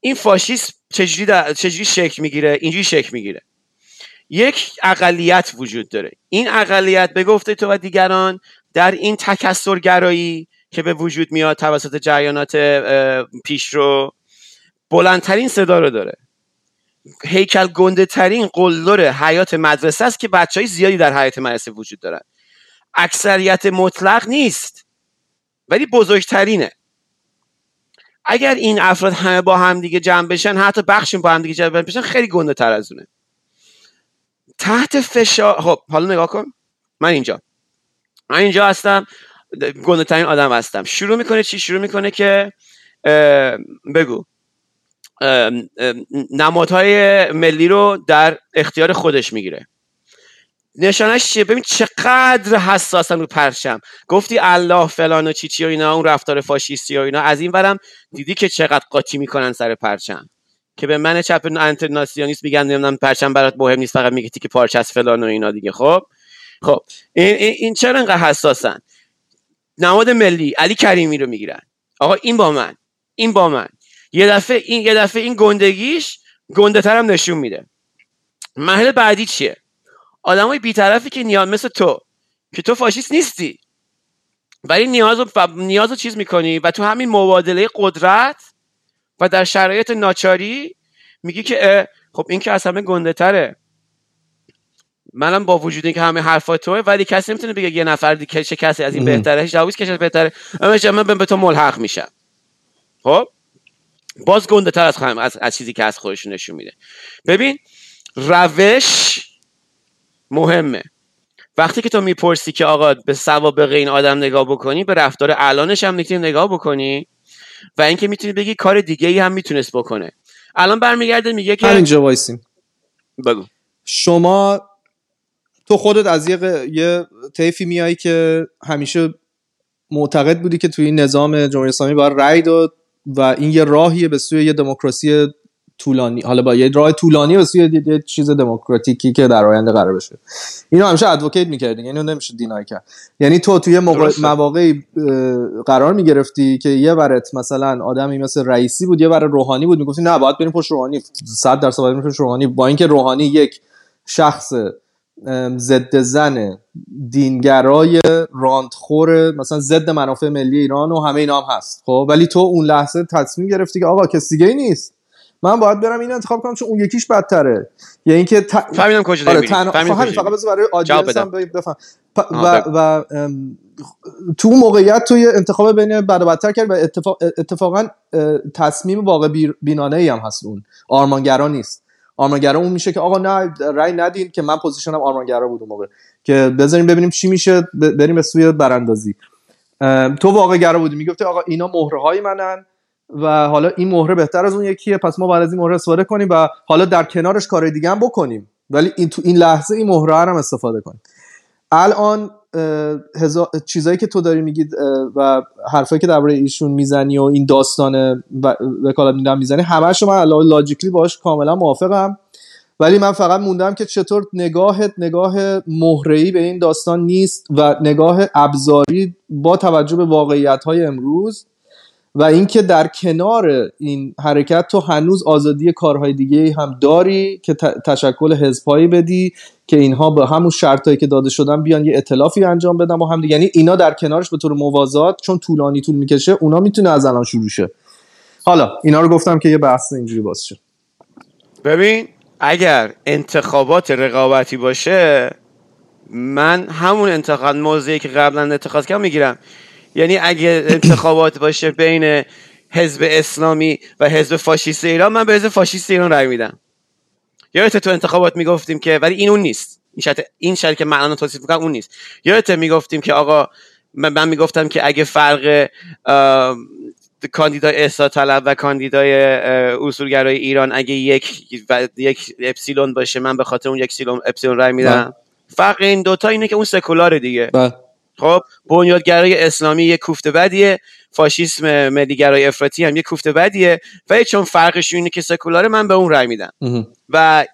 این فاشیسم چجوری. چجوری شکل می‌گیره؟ اینجوری شکل می‌گیره. یک اقلیت وجود داره. این اقلیت به گفته تو و دیگران در این تکسرگرایی که به وجود میاد توسط جریانات پیشرو بلندترین صدا رو داره. هیکل گنده ترین قلدر حیات مدرسه است که بچه های زیادی در حیات مدرسه وجود دارن. اکثریت مطلق نیست ولی بزرگترینه. اگر این افراد همه با هم دیگه جمع بشن حتی بخشیم با هم دیگه جمع بشن خیلی گنده تر از اونه. تحت فشار خب حالا نگاه کن. من اینجا. من اینجا هستم. گنده ترین آدم هستم. شروع می‌کنه چی؟ شروع می‌کنه که بگو. نمادهای ملی رو در اختیار خودش می‌گیره. نشانش چیه؟ ببین چقدر حساسم رو پرچم. گفتی الله فلان و چی چی و اینا اون رفتار فاشیستی و اینا. از این برم دیدی که چقدر قاطی می‌کنن سر پرچم. که به من چپ انترناسیونیست میگن نمی‌دونم پرچم برات مهم نیست فقط میگی که پارچه از فلان و اینا دیگه خب؟ خب این, این چرا انقدر حساسن؟ نماد ملی علی کریمی رو می‌گیرن. آقا این با من این با من. یه دفعه این یه دفعه این گندگیش گنده ترم نشون میده. محل بعدی چیه؟ آدمای بیطرفی که نیاز مثل تو که تو فاشیست نیستی. ولی نیاز رو, نیاز رو چیز می‌کنی و تو همین مبادله قدرت و در شرایط ناچاری میگی که خب این که از همه گنده تره. منم با وجود اینکه همه حرفا توه ولی کسی نمی‌تونه بگه یه نفر دیگه چه کسی از این بهتره هیچ جوابی کسی بهتره. اما من به تو ملحق میشم. خب؟ باز گنده تر از, از, از چیزی که از خودش نشون میده. ببین روش مهمه. وقتی که تو می‌پرسی که آقا به سوابق این آدم نگاه بکنی به رفتار الانش هم نگاه بکنی. و اینکه می‌تونی بگی کار دیگه ای هم می‌تونست بکنه. الان برمیگرده میگه که همینجا وایسیم بگو. شما تو خودت از یه, یه طیفی میایی که همیشه معتقد بودی که توی این نظام جمهوری اسلامی باید رأی داد و این یه راهیه به سوی یه دموکراسی طولانی حالا با یه راه طولانی به سوی یه چیز دموکراتیکی که در آینده قرار بشه. اینو همیشه ادوکییت می‌کردی اینو نمیشه دینای کرد. یعنی تو توی مواقعی قرار می‌گرفتی که یه برت مثلا آدمی مثل رئیسی بود یه بر روحانی بود می‌گفتی نه باید بریم پشت روحانی 100 درصد باید پشت روحانی. با اینکه روحانی یک شخص ضد زن دینگرای راندخور مثلا ضد منافع ملی ایران و همه اینا هم هست خب؟ ولی تو اون لحظه تصمیم گرفتی که آقا کسی دیگه نیست. من باید برم این انتخاب کنم چون اون یکیش بدتره. یعنی اینکه ت... فهمیدم کجا آره تن... فقط فقط برای آدینس هم بفهم. و, و تو موقعیت توی انتخاب بین بد و بدتر کرد و اتفاق... اتفاقا تصمیم واقع بینانه ای هم هست اون. آرمانگرا نیست. آرمانگرا اون میشه که آقا نه رای ندین که من پوزیشنم آرمانگرا بود اون موقع. که بذاریم ببینیم چی میشه بریم به سوی براندازی. تو واقع گرا بودی. می‌گفتی آقا اینا مهره های منن. و حالا این مهره بهتر از اون یکیه پس ما بعد از این مهره استفاده کنیم و حالا در کنارش کار دیگه هم بکنیم. ولی این تو این لحظه این مهره هم استفاده کنیم. الان چیزایی که تو داری میگید و حرفایی که درباره ایشون می‌زنی و این داستان وکالت میدن می‌زنی همش من لاجیکلی باش کاملا موافقم. ولی من فقط موندم که چطور نگاهت نگاه مهره‌ای به این داستان نیست و نگاه ابزاری با توجه به واقعیت های امروز و اینکه در کنار این حرکت تو هنوز آزادی کارهای دیگه هم داری که تشکل حزبهایی بدی که اینها به همون شرطایی که داده شدن بیان یه اطلافی انجام بدن با هم دیگه. یعنی اینا در کنارش به طور موازات چون طولانی طول می‌کشه اونا می‌تونه از الان شروع شه. حالا اینا رو گفتم که یه بحث اینجوری باز شه. ببین اگر انتخابات رقابتی باشه من همون انتخاب موضعی که قبلا اتخاذ کردم می‌گیرم. یعنی اگه انتخابات باشه بین حزب اسلامی و حزب فاشیست ایران من به حزب فاشیست ایران رای میدم. یادت تو انتخابات می‌گفتیم که ولی این اون نیست. این شرط این شرط که الان توصیف می‌کنم اون نیست. یادت می‌گفتیم که آقا من می‌گفتم که اگه فرق کاندیدای احسا طلب و کاندیدای اصولگرای ایران اگه یک و یک اپسیلون باشه من به خاطر اون یک اپسیلون رای میدم. بله. فرق این دوتا اینه که اون سکولار دیگه. بله. خب بنیادگرای اسلامی یک کوفته بدیه. فاشیسم ملیگرای افراطی هم یک کوفته بدیه. و چون فرقش اینه که سکولاره من به اون رای میدم. و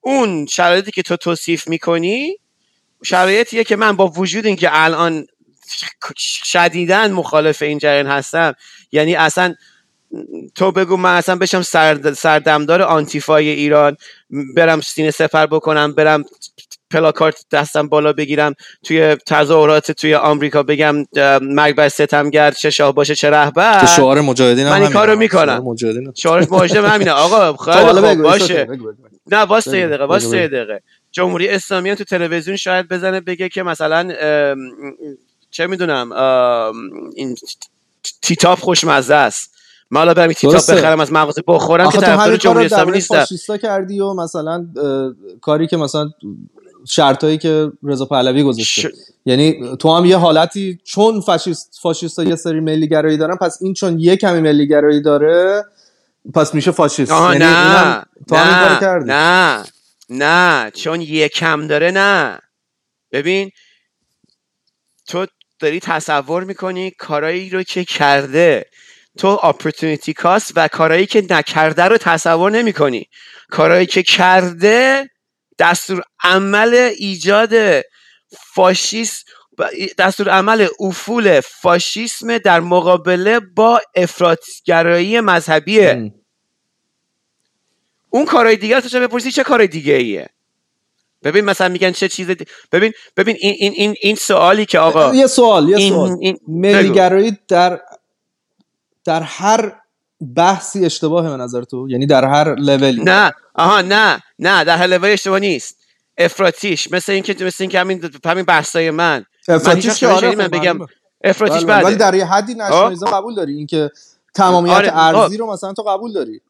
اون شرایطی که تو توصیف می‌کنی شرایطیه که من با وجود اینکه الان شدیدن مخالف این جریان هستم یعنی اصلا تو بگو من اصلا بشم سرد سردمدار آنتیفای ایران برم سینه سفر بکنم برم پلاکارت دستم بالا بگیرم توی تظاهرات توی آمریکا بگم مرگ بر ستمگر چه شاه باشه چه رهبر. شعار مجاهدین من این کارو می‌کنم. شعار مجاهدین همینه. آقا <laughs> خیلی خوب باشه. نه واسه یه دقیقه واسه یه دقیقه. جمهوری اسلامی تو تلویزیون شاید بزنه بگه که مثلا چه می‌دونم این تیتاف خوشمزه است. من حالا برم تیتاپ بخرم از مغازه بخورم که طرفدار جمهوری اسلامی نیستم. کردی و مثلا کاری که مثلا شرطایی که رضا پهلوی گذاشته. یعنی تو هم یه حالتی چون فاشیست فاشیستا یه سری ملی گرایی دارن پس این چون یه کمی ملی گرایی داره پس میشه فاشیست. یعنی نه تو نه کردی. نه نه چون یه کم داره نه. ببین تو داری تصور می‌کنی کارایی رو که کرده تو اپورتونیتی کاست و کارایی که نکرده رو تصور نمی کنی کارایی که کرده دستور عمل ایجاد فاشیست دستور عمل افول فاشیسم در مقابله با افراطگرایی مذهبیه اون کارهای دیگر تو بپرسی؟ چه کارهای دیگه ایه ببین مثلا میگن چه چیز ببین ببین این این این این سوالی که آقا یه سوال یه سوال. ملیگرایی در در هر بحثی اشتباهه به نظر تو؟ یعنی در هر لولی. نه. آها نه. نه در هر لولی اشتباه نیست. افراتیش مثل اینکه مثل اینکه همین همین بحثای من. افراتیش که آره من خب بگم افراتیش بله ولی در یه حدی نشنالیزم قبول داری. اینکه تمامیت آره. ارزی رو مثلا تو قبول داری.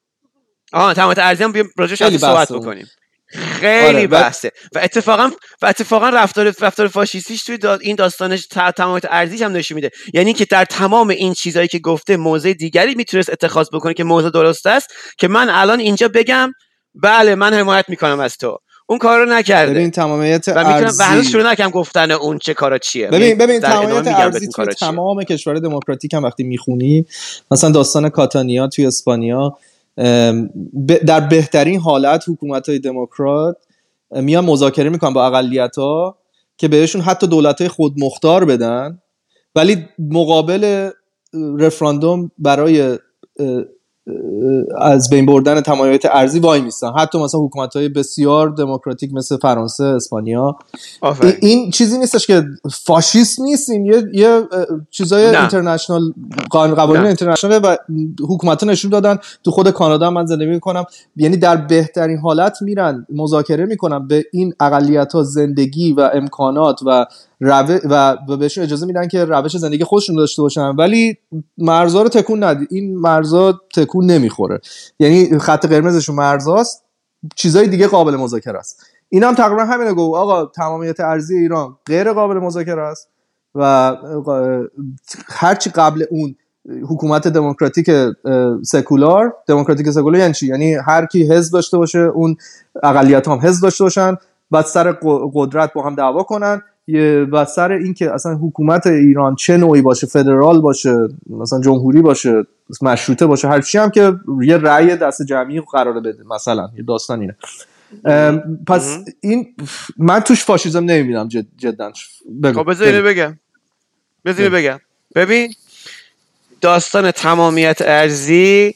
آها تمامیت ارزی هم بیام راجعش صحبت بکنیم. خیلی آره بحثه. و اتفاقا و اتفاقا رفتار رفتار فاشیستیش توی این داستانش تمامیت ارزیش هم نشون میده. یعنی که در تمام این چیزهایی که گفته موضع دیگری می‌تونست اتخاذ بکنه که موضع درست است که من الان اینجا بگم بله من حمایت می‌کنم از تو. اون کار رو نکرده. ببین تمامیت و ارزی و هنوز شروع نکردم گفتن اون چه کارا چیه. ببین ببین تمامیت ارزی توی تمام کشور دموکراتیک هم وقتی می‌خونی مثلا داستان کاتانیا توی اسپانیا در بهترین حالت حکومت های دموکرات میان مذاکره می‌کنن با اقلیت ها که بهشون حتی دولت های خود مختار بدن ولی مقابل رفراندوم برای از بین بردن تمایلات ارزی وای میستن. حتی مثلا حکومت های بسیار دموکراتیک مثل فرانسه اسپانیا. این چیزی نیستش که فاشیست نیستیم. یه یه چیزای اینترنشنال قوانین اینترنشنال و حکومت ها نشون دادن. تو خود کانادا من زندگی می‌کنم. یعنی در بهترین حالت میرن مذاکره می‌کنن. به این اقلیت ها زندگی و امکانات و و, و بهشون اجازه میدن که روش زندگی خودشون داشته باشن. ولی مرزا رو تکون ندی این مرزا تکون نمی‌خوره. یعنی خط قرمزشون مرزاست. چیزای دیگه قابل مذاکره است. این هم تقریبا همینه. گفت آقا تمامیت ارزی ایران غیر قابل مذاکره است و هرچی قبل اون حکومت دموکراتیک سکولار. دموکراتیک سکولار یعنی چی؟ یعنی هر کی حزب داشته باشه اون اقلیت هم حزب داشته باشن بعد سر قدرت با هم دعوا کنن. و سر اینکه اصلا حکومت ایران چه نوعی باشه فدرال باشه مثلا جمهوری باشه مشروطه باشه هر چی هم که یه رأی دست جمعی قراره بده مثلا یه داستان اینه. پس این من توش فاشیزم نمی‌بینم جد جدا. خب بذار بگم. بذار بگم. ببین داستان تمامیت ارزی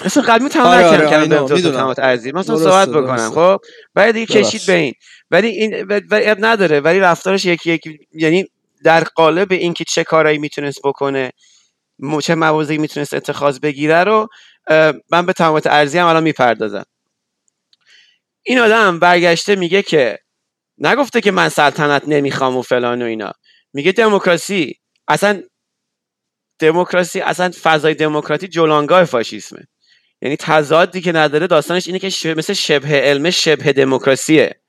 اصلا قدمی تمام آره نکردم آره تمامیت ارزی مثلا صحبت بکنم خب؟ بعد دیگه کشید به این. ولی این ولی نداره. ولی رفتارش یکی یکی یعنی در قالب اینکه چه کارایی می‌تونست بکنه چه موازی می‌تونست اتخاذ بگیره رو من به تمامت ارزی هم الان می‌پردازم. این آدم برگشته میگه که نگفته که من سلطنت نمی‌خوام و فلان و اینا. میگه دموکراسی اصلا دموکراسی اصلا فضای دموکراتی جولانگاه فاشیسمه. یعنی تضادی که نداره داستانش اینه که مثل شبه علم شبه دموکراسیه.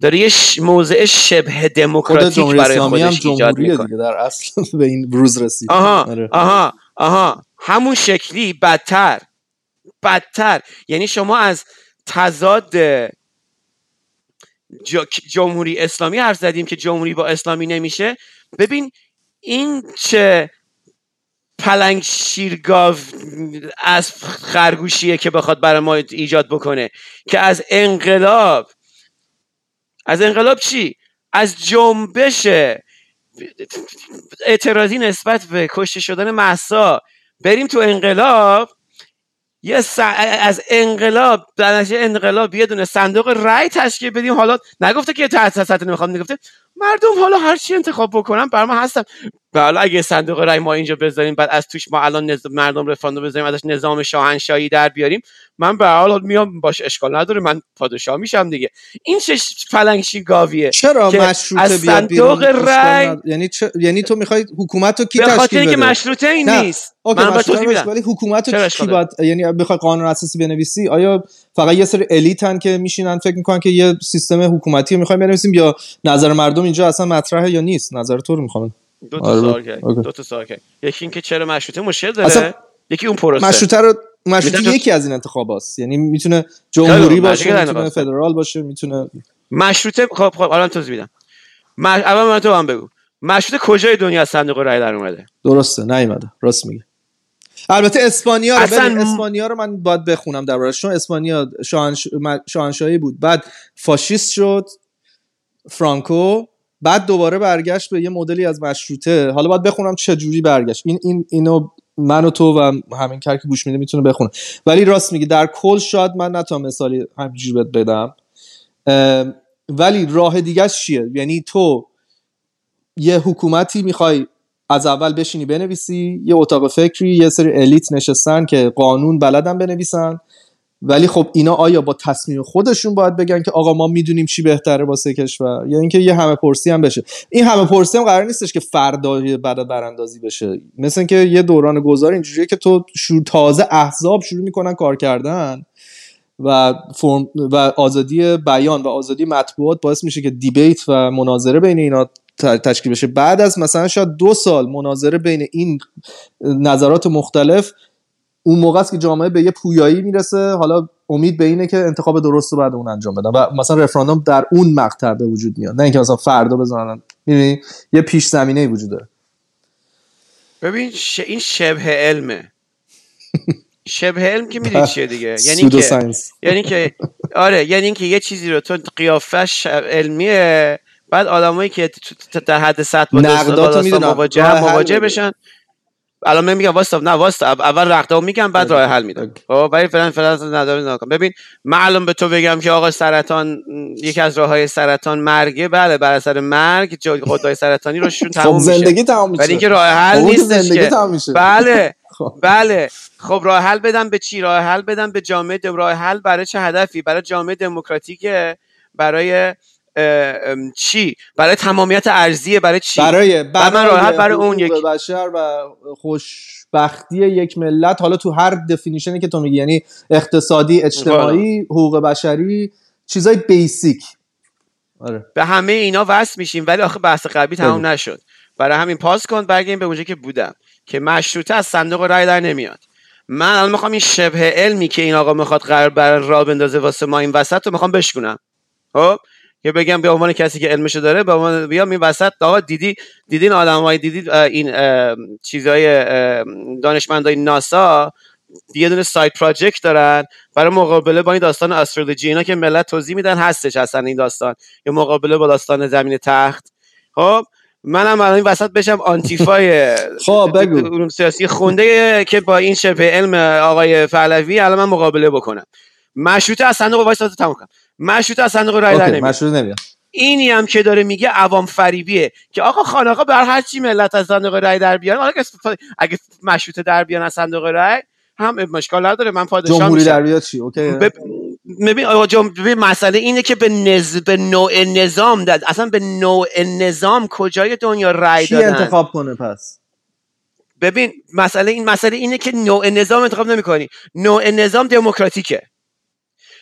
داره یه موضع شبه دموکراتیک برای خودش ایجاد می‌کنه. دیگه در اصل <laughs> به این روز رسید. آها آره. آها آها. همون شکلی بدتر بدتر. یعنی شما از تضاد جمهوری اسلامی حرف زدیم که جمهوری با اسلامی نمیشه. ببین این چه پلنگ شیرگاو از خرگوشیه که بخواد برای ما ایجاد بکنه که از انقلاب از انقلاب چی؟ از جنبش اعتراضی نسبت به کشته شدن محسا بریم تو انقلاب. یه س... از انقلاب در انقلاب یه دونه صندوق رای تشکیل بدیم. حالا نگفته که تحت سطح نمی‌خوام نگفته مردم حالا هر چی انتخاب بکنم بر ما هستم حالا اگه صندوق رای ما اینجا بذاریم بعد از توش ما الان نز... مردم رفراندوم بذاریم ازش نظام شاهنشاهی در بیاریم. من به حال میام باش اشکال نداره من پادشاه میشم دیگه. این چه فلنگشی گاویه چرا مشروطه از بیاد صندوق رای-. یعنی چه... یعنی تو می‌خوای حکومت رو کی به خاطر تشکیل اینکه بده؟ مشروطه این نه. نیست. اوکی من مشروطه ولی حکومت رو کی باید یعنی بخوای قانون اساسی بنویسی؟ آیا فقط یه سری الیتن که میشینن فکر می‌کنن که یه سیستم حکومتی رو می‌خوایم بنویسیم یا نظر مردم اینجا اصلا مطرحه یا نیست؟ نظر تو رو می‌خوام. دو تا آره. سوال کرد. دو تا سوال کرد یکی اینکه چرا مشروطه مشکل داره؟ اصلا یکی اون پروسه. مشروطه رو مشروطه تو- یکی از این انتخاب هست یعنی می‌تونه جمهوری باشه می‌تونه. فدرال باشه می‌تونه مشروطه خب خب الان توضیح میدم. مش... اول من تو هم بگو. مشروطه کجای دنیا از صندوق رای در اومده؟ درسته نیومده. راست میگه البته اسپانیا رو اصلا اسپانیا رو من باید بخونم دربارش چون اسپانیا شاهنش... شاهنشاهی بود. بعد فاشیست شد فرانکو بعد دوباره برگشت به یه مدلی از مشروطه. حالا باید بخونم چه جوری برگشت. این این اینو من و تو و همین کار که گوش میده می‌تونه بخونه. ولی راست میگه در کل شاید من نتونم مثالی همینجوری بهت بدم. ولی راه دیگه چیه؟ یعنی تو یه حکومتی می‌خوای از اول بشینی بنویسی یه اتاق فکری یه سری الیت نشستن که قانون بلدن بنویسن. ولی خب اینا آیا با تصمیم خودشون باید بگن که آقا ما می‌دونیم چی بهتره واسه کشور؟ یا اینکه یه همه پرسی هم بشه. این همه پرسی هم قرار نیستش که فردا بعد براندازی بشه. مثل اینکه یه دوران گذار اینجوریه که تو شروع تازه احزاب شروع می‌کنن کار کردن و فرم و آزادی بیان و آزادی مطبوعات باعث میشه که دیبیت و مناظره بین اینا تشکیل بشه. بعد از مثلا شاید دو سال مناظره بین این نظرات مختلف اون موقع است که جامعه به یه پویایی می‌رسه. حالا امید به اینه که انتخاب درست رو بعد اون انجام بدن. و مثلا رفراندوم در اون مقطع به وجود میاد. نه اینکه مثلا فردا بزنن. می‌دونی یه پیش زمینه وجود داره. ببین ش... این شبه علمه. شبه علم که می‌دونی چیه دیگه؟ <laughs> یعنی که یعنی که آره یعنی اینکه یه چیزی رو تو قیافش علمیه بعد آدمایی که در حد سطح با می‌دونم. مواجه مواجه. بشن. الان من میگم واسه نه واسه اول رقدامو میگم بعد راه حل میدم. خب ولی فعلا فعلا نداره نکن ببین من الان به تو بگم که آقا سرطان یکی از راه های سرطان مرگه. بله بر اثر مرگ غدای سرطانی روشون خب تموم میشه. زندگی تمام میشه ولی اینکه راه حل که نیستش زندگی که. تمام میشه. بله <laughs> خب. بله. خب راه حل بدم به چی؟ راه حل بدم به جامعه دم- راه حل برای چه هدفی؟ برای جامعه دموکراتیکه؟ برای چی؟ برای تمامیت ارزیه برای چی؟ برای من راه حل برای برای اون یکی. بشر و خوشبختی یک ملت حالا تو هر دفینیشنی که تو میگی یعنی اقتصادی اجتماعی حقوق بشری چیزای بیسیک آره. به همه اینا وصل میشیم ولی آخه بحث قبلی تمام. نشد. برای همین پاس کن برگردیم به اونجا که بودم که مشروطه از صندوق رای در نمیاد. من الان می‌خوام این شبه علمی که این آقا می‌خواد قرار بر را بندازه واسه ما این وسط رو می‌خوام بشکنم خب؟ که بگم به عنوان کسی که علمشو داره به عنوان بیام این وسط آقا دیدی دیدین آدمای دیدید این چیزای دانشمندای ناسا؟ یه دونه سایت پراجکت دارن. برای مقابله با این داستان استرولوژی اینا که ملت توضیح میدن هستش اصلا این داستان. یا مقابله با داستان زمین تخت. خب منم الان این وسط بشم آنتیفای خب بگو. علوم سیاسی خونده که با این شبه علم آقای فعلوی الان من مقابله بکنم. مشروطه از صندوق وایس تموم کنم مشروطه از صندوق رای در نمیاد. اینی هم که داره میگه عوام فریبیه که آقا خانقا بر هر چی ملت از صندوق رای در بیان حالا اگه مشروطه در بیان از صندوق رای هم مشکل نداره من پادشاه جمهوری در بیاد چی؟ اوکی. بب- ببین آقا ببین مسئله اینه که به, نز... به نوع نظام داد. اصلا به نوع نظام کجای دنیا رای چی دادن؟ انتخاب کنه پس؟ ببین مسئله این مسئله اینه که نوع نظام انتخاب نمی‌کنی. نوع نظام دموکراتیکه.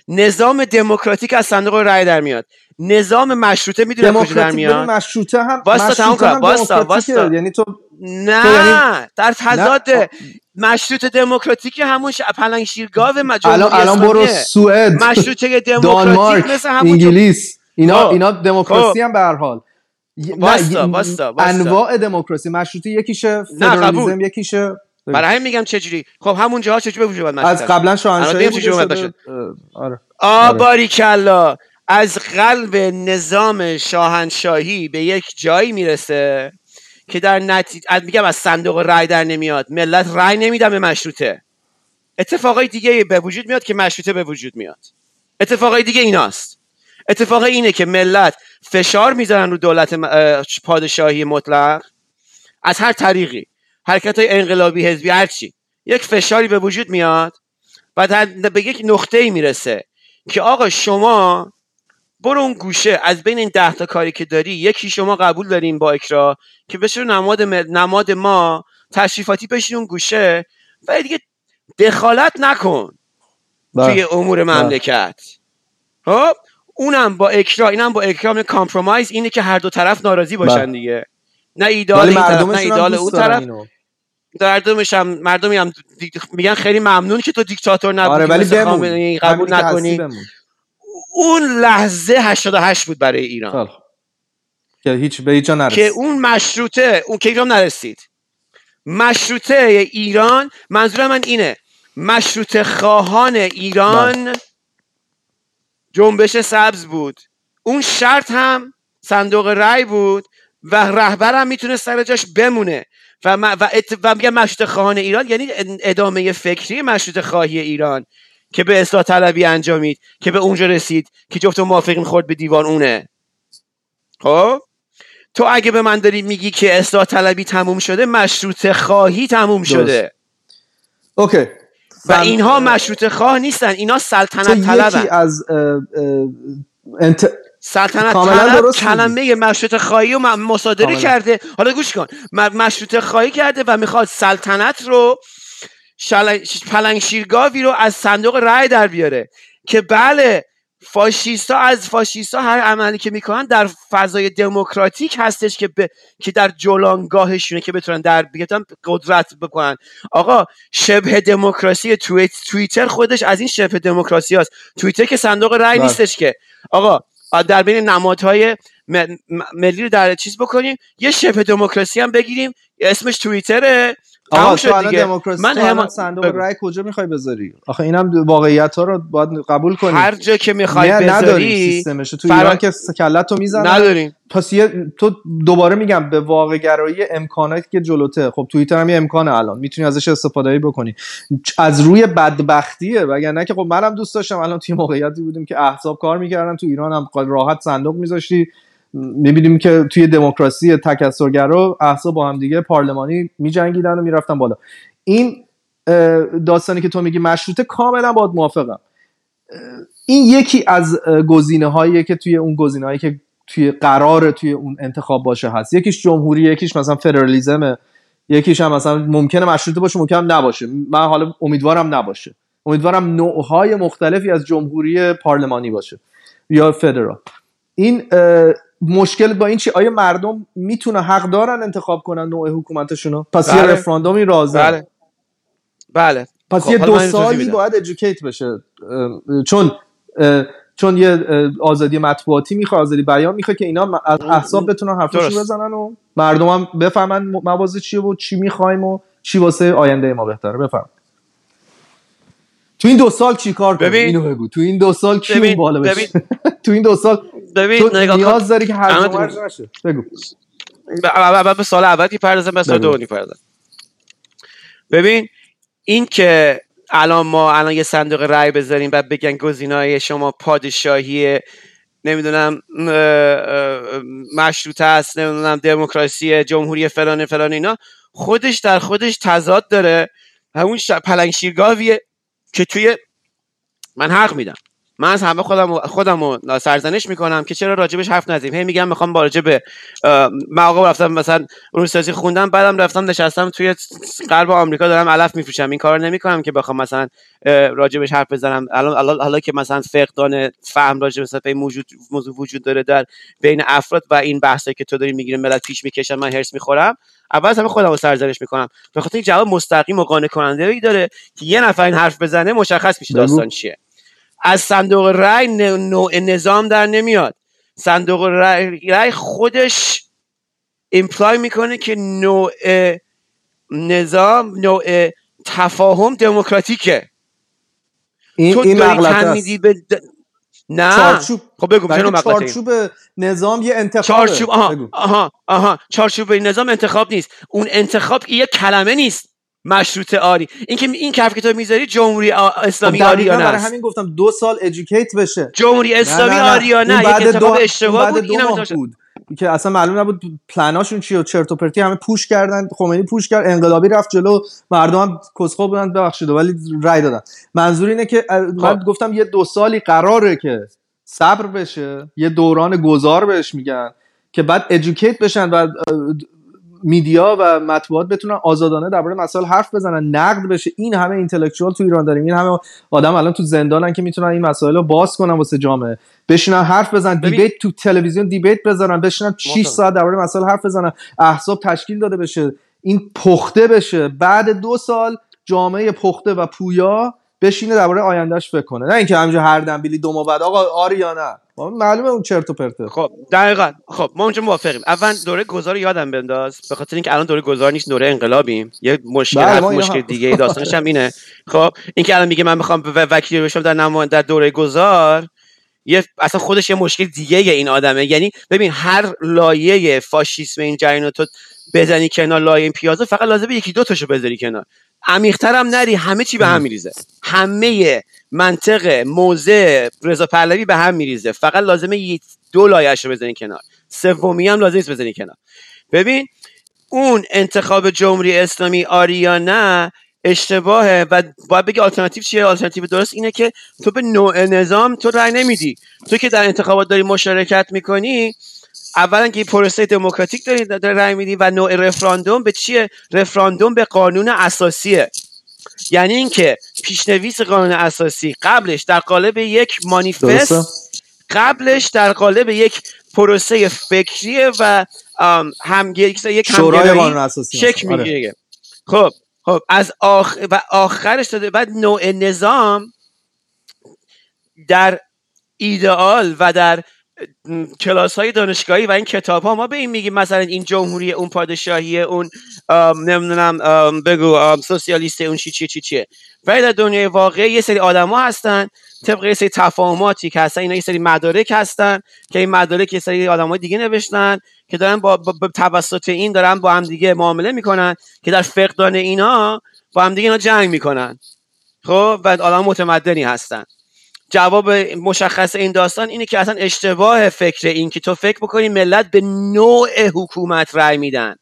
نظام دموکراتیک از صندوق رای در میاد نظام مشروطه می‌دونه کجا در میاد مشروطه هم تموم مشروطه کن. واستا. یعنی تو نه تو یعنی- در تضاد. مشروط دموکراتیک همون ش... پلنگ شیرگاو الان الان برو. سوئد مشروطه <laughs> دموکراتیک مثل همون انگلیس اینا خب. اینا دموکراسی هم به هر حال واستا، واستا. انواع دموکراسی مشروطه یکیشه فدرالیسم. یکیشه برای همین میگم چجوری. خب همون جاها چجوری به وجود اومد از؟ قبلا شاهنشاهی بوده آره. آ باریکلا از قلب نظام شاهنشاهی به یک جایی می‌رسه که در نتیجه میگم از صندوق رای در نمیاد. ملت رای نمیدن به مشروطه. اتفاقای دیگه به وجود میاد که مشروطه به وجود میاد. اتفاقای دیگه ایناست. اتفاق اینه که ملت فشار می‌ذارن رو دولت پادشاهی مطلق. از هر طریقی. حرکت های انقلابی حزبی هرچی یک فشاری به وجود میاد و به یک نقطه ای می‌رسه که آقا شما برو اون گوشه از بین این ده تا کاری که داری یکی شما قبول داریم با اکراه که بشه نماد, نماد ما تشریفاتی بشین اون گوشه و دیگه دخالت نکن بله. توی امور بله. مملکت خب اونم با اکراه اینم با اکراه compromise اینه که هر دو طرف ناراضی باشن بله. دیگه نه ایده‌آل این طرف نه ایده‌آل اون طرف. مردمش هم مردمی هم میگن خیلی ممنون که تو دیکتاتور نبودی آره ولی قبول نکنی. اون لحظه 88 بود برای ایران. که هیچ به هیچ که اون مشروطه اون که ایران نرسید. مشروطه ایران منظور من اینه. مشروطه خواهان ایران بله. جنبش سبز بود. اون شرط هم صندوق رای بود. و رهبرم می‌تونه سر جاش بمونه. و, و, و میگم مشروط خواهان ایران یعنی ادامه فکری مشروط خواهی ایران که به اصلاح طلبی انجامید که به اونجا رسید که جفت موافقین خورد به دیوان اونه. خب؟ تو اگه به من داری میگی که اصلاح طلبی تموم شده مشروط خواهی تموم شده. اوکی. و اینها مشروط خواه نیستن اینا سلطنت طلبن. از انت... سلطنت طلب کلمه مشروط خواهی و مصادره کرده. حالا گوش کن. مشروط خواهی کرده و می‌خواد سلطنت رو پلنگ شیرگاوی رو از صندوق رای در بیاره. که بله فاشیستا از فاشیستا هر عملی که می‌کنن در فضای دموکراتیک هستش که که در جولانگاهشونه که بتونن در بیتن قدرت بکنن. آقا شبه دموکراسی تویت توییتر خودش از این شبه دموکراسی هست توییتر که صندوق رای بله. نیستش که. آقا در بین نمادهای ملی رو در چیز بکنیم. یه شبه دموکراسی هم بگیریم. اسمش توییتره. آقا تو الان دموکراسی من هم... صندوق رای کجا می‌خوای بذاری؟ آخه اینم واقعیت ها رو باید قبول کنی. هر جا که می‌خوای بذاری نداری سیستمش تو فرا... ایران که کلت تو می‌زنن. نداریم. پس یه... تو دوباره میگم به واقع گرایی امکاناتی که جلوته. خب توییتر هم یه امکانه الان. می‌تونی ازش استفاده بکنی. از روی بدبختیه. وگرنه که خب منم دوست داشتم. الان توی موقعیتی بودیم که احزاب کار می‌کردن. تو ایران هم راحت صندوق میذاشتی. می‌بینیم که توی دموکراسی تکثرگرا احزاب با هم دیگه پارلمانی میجنگیدن و می‌رفتن بالا. این داستانی که تو میگی مشروطه کاملا باید موافقم. این یکی از گزینه هایی که توی اون گزینه هایی که توی قرار توی اون انتخاب باشه هست. یکیش جمهوری یکیش مثلا فدرالیسم یکیش هم مثلا ممکنه مشروطه باشه ممکنه نباشه. من حالا امیدوارم نباشه. امیدوارم نوعهای مختلفی از جمهوری پارلمانی باشه یا فدرال. این مشکل با این چی؟ آیا مردم می‌تونه حق دارن انتخاب کنن نوع حکومتشونو؟ پس بله. یه رفراندومی رازه بله. بله. پس خب، یه دو سالی باید ادوکیت بشه. چون چون یه آزادی مطبوعاتی می‌خواد آزادی بیان می‌خواد که اینا از احساب بتونن حرفشون بزنن و مردم هم بفهمن موازه چیه و چی می‌خوایم و چی واسه آینده ما بهتره. بفهم تو این دو سال چی کار کنیم اینو بگو. تو این دو سال کی بالا بشه <laughs> تو این دو سال ببین تو نیاز داری که هر نشه. بگو. به سال اول که پردازم به سال دو پردازم. ببین این که الان ما الان یه صندوق رای بذاریم و بگن گزینه‌های شما پادشاهی نمی‌دونم مشروطه است نمی‌دونم دموکراسی جمهوری فلان فلان اینا خودش در خودش تضاد داره. همون پلنگ شیرگاویه. که توی من حق میدم. من از همه خودم خودم رو سرزنش می‌کنم که چرا راجبش حرف نزدیم هی میگم می‌خوام با به من آقا رفتم مثلا اونورسیتی خوندم بعدم رفتم نشستم توی غرب آمریکا دارم علف میفروشم. این کارو نمی‌کنم که بخوام مثلا راجبش حرف بزنم. الان حالا که مثلا فقدان فهم راجب مثلا موجود موضوع وجود داره در بین افراد و این بحثی که تو داری می‌گیری ملت پیش می‌کشن من هرس می‌خورم. اول همه خودم رو سرزنش می‌کنم. به خاطر این جواب مستقیم و قانع کننده ای داره که یه نفر این حرف بزنه مشخص میشه داستان چیه. از صندوق رای نوع نظام در نمیاد. صندوق رای, خودش ایمپلای می‌کنه که نوع نظام نوع تفاهم دموکراتیکه. این تو این داری به نه. چارچوب. خب بگو اینکه؟ چارچوب نظام یه انتخابه. چارچوب آها بگو. آها آها. چارچوب نظام انتخاب نیست. اون انتخاب یه کلمه نیست. مشروط آری. این که این حرف که تو می‌ذاری جمهوری آ- اسلامی خب دقیقاً آریانه برای است همین گفتم دو سال ادوکییت بشه. جمهوری اسلامی نه. آریانه یک بعد انتخاب دو- اشتباه بود. انتخاب. بود. که اصلا معلوم نبود پلناشون چیه و چرت و پرتی همه پوش کردن خمینی پوش کرد انقلابی رفت جلو مردم هم کسخل بودن ببخشید ولی رای دادن منظور اینه که من خب. گفتم یه دو سالی قراره که صبر بشه یه دوران گذار بهش میگن که بعد ادوکیت بشن و میدیا و مطبوعات بتونن آزادانه درباره مسائل حرف بزنن نقد بشه. این همه اینتלקچوال تو ایران داریم. این همه آدم الان تو زندانن که می‌تونن این مسائل رو باز کنن واسه جامعه. بشینن حرف بزنن دیبیت تو تلویزیون دیبیت بزنن بشینن 6 محترم. ساعت درباره مسائل حرف بزنن. احزاب تشکیل داده بشه. این پخته بشه. بعد دو سال جامعه پخته و پویا بشینه درباره آیندهش فکر کنه. نه اینکه همینجا هر دنبیلی دو ماه بعد آقا آری یا نه. معلومه اون چرت و پرته. خب دقیقا. خب ما اونجا موافقیم. اول دوره گذار یادم بنداز. به خاطر اینکه الان دوره گذار نیست دوره انقلابیم. یه مشکل بله، مشکل. دیگه داستانش هم اینه. خب اینکه الان میگه من می‌خوام وکیل بشم در نما... در دوره گذار یه اصلا خودش یه مشکل دیگه این آدمه. یعنی ببین هر لایه فاشیسم این جریان رو تو بزنی کنار لایه این پیازه فقط لازمه یکی دو تاشو بذاری کنار. عمیق‌تر هم نری همه چی به هم میریزه. همه منطق موزه رضا پهلوی به هم میریزه. فقط لازمه یه دو لایه‌اش رو بزنی کنار. سومی هم لازم نیست بزنی کنار. ببین اون انتخاب جمهوری اسلامی آریا نه اشتباهه و باید بگی آلترناتیو چیه؟ آلترناتیو درست اینه که تو به نوع نظام تو رأی نمیدی. تو که در انتخابات داری مشارکت می‌کنی اولا که پروسه دموکراتیک داری داری رأی میدی و نوع رفراندوم به چیه؟ رفراندوم به قانون اساسیه. یعنی اینکه پیشنویس قانون اساسی قبلش در قالب یک مانیفست قبلش در قالب یک پروسه فکریه و هم یک یک شورای همگرایی قانون اساسی. شک آره. می‌گیره. خب خب از آخ... و آخرش داده بعد نوع نظام در ایدئال و در کلاس های دانشگاهی و این کتاب ها ما به این میگیم مثلا این جمهوری اون پادشاهی اون نمی‌دونم بگو سوسیالیست اون چی چی چی چیه. ولی در دنیای واقعی یه سری آدما هستن طبق یه سری تفاهماتی که هستن اینا یه سری مدارک هستن که این مدارک یه سری آدمای دیگه نوشتن که دارن با, با, با توسط این دارن با هم دیگه معامله می‌کنن که در فقدان اینا با هم دیگه اینا جنگ می‌کنن. خب؟ و آدم متمدنی هستن. جواب مشخص این داستان اینه که اصلا اشتباه فکر این که تو فکر بکنی ملت به نوع حکومت رأی میدن.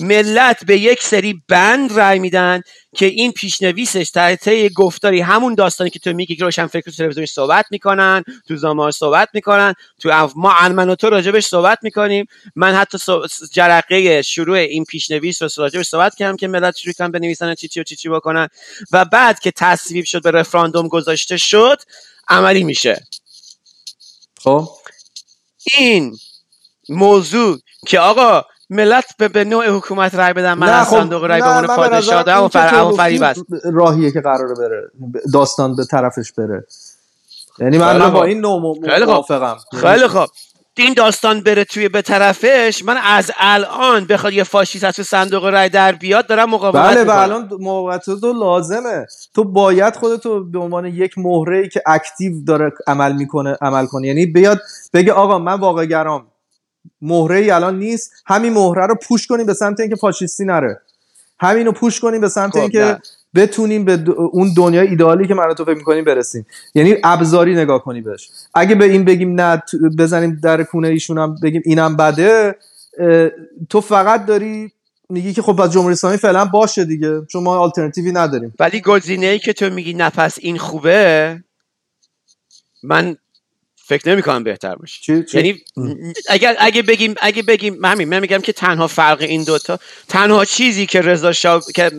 ملت به یک سری بند رأی میدن که این پیشنویسش در طی گفتاری همون داستانی که تو میگی که روشن فکر تو تلویزیونش صحبت می‌کنن تو زمار صحبت می‌کنن تو اف- ما من و تو راجبش صحبت می‌کنیم. من حتی جرقه شروع این پیشنویس رو راجبش صحبت کردم که ملت شروع کنن بنویسن چی چی و چی چی بکنن. و بعد که تصویب شد به رفراندوم گذاشته شد عملی میشه. خب؟ این موضوع که آقا ملت به, به نوع حکومت رای بدن من از صندوق رای به عنوان پادشاه دارم و فریب است راهیه که قراره بره داستان به طرفش بره. یعنی من, با. این نوع خیلی خوب. موافقم. خیلی خوب. این داستان بره توی به طرفش من از الان بخواد یه فاشیست از صندوق رای در بیاد دارم مقاومت بله و الان موقعیت تو لازمه. تو باید خودتو به عنوان یک مهره ای که اکتیو داره عمل می‌کنه عمل کنی. یعنی بیاد بگه آقا من واقع گرام مهره ای الان نیست. همین مهره رو پوش کنیم به سمت اینکه فاشیستی نره. همینو پوش کنیم به سمت خب، اینکه. بتونیم به اون دنیای ایدئالی که من و تو فکر می‌کنیم برسیم. یعنی ابزاری نگاه کنی بهش. اگه به این بگیم نه بزنیم در کونه ایشون هم بگیم اینم بده تو فقط داری میگی که خب پس جمهوری اسلامی فعلا باشه دیگه. چون ما آلترناتیوی نداریم. ولی گزینه ای که تو میگی نفس این خوبه من فکر نمی کنم بهتر باشه؟ یعنی اگر اگه بگیم اگه بگیم همین من میگم که تنها فرق این دوتا تنها چیزی که رضا شاب که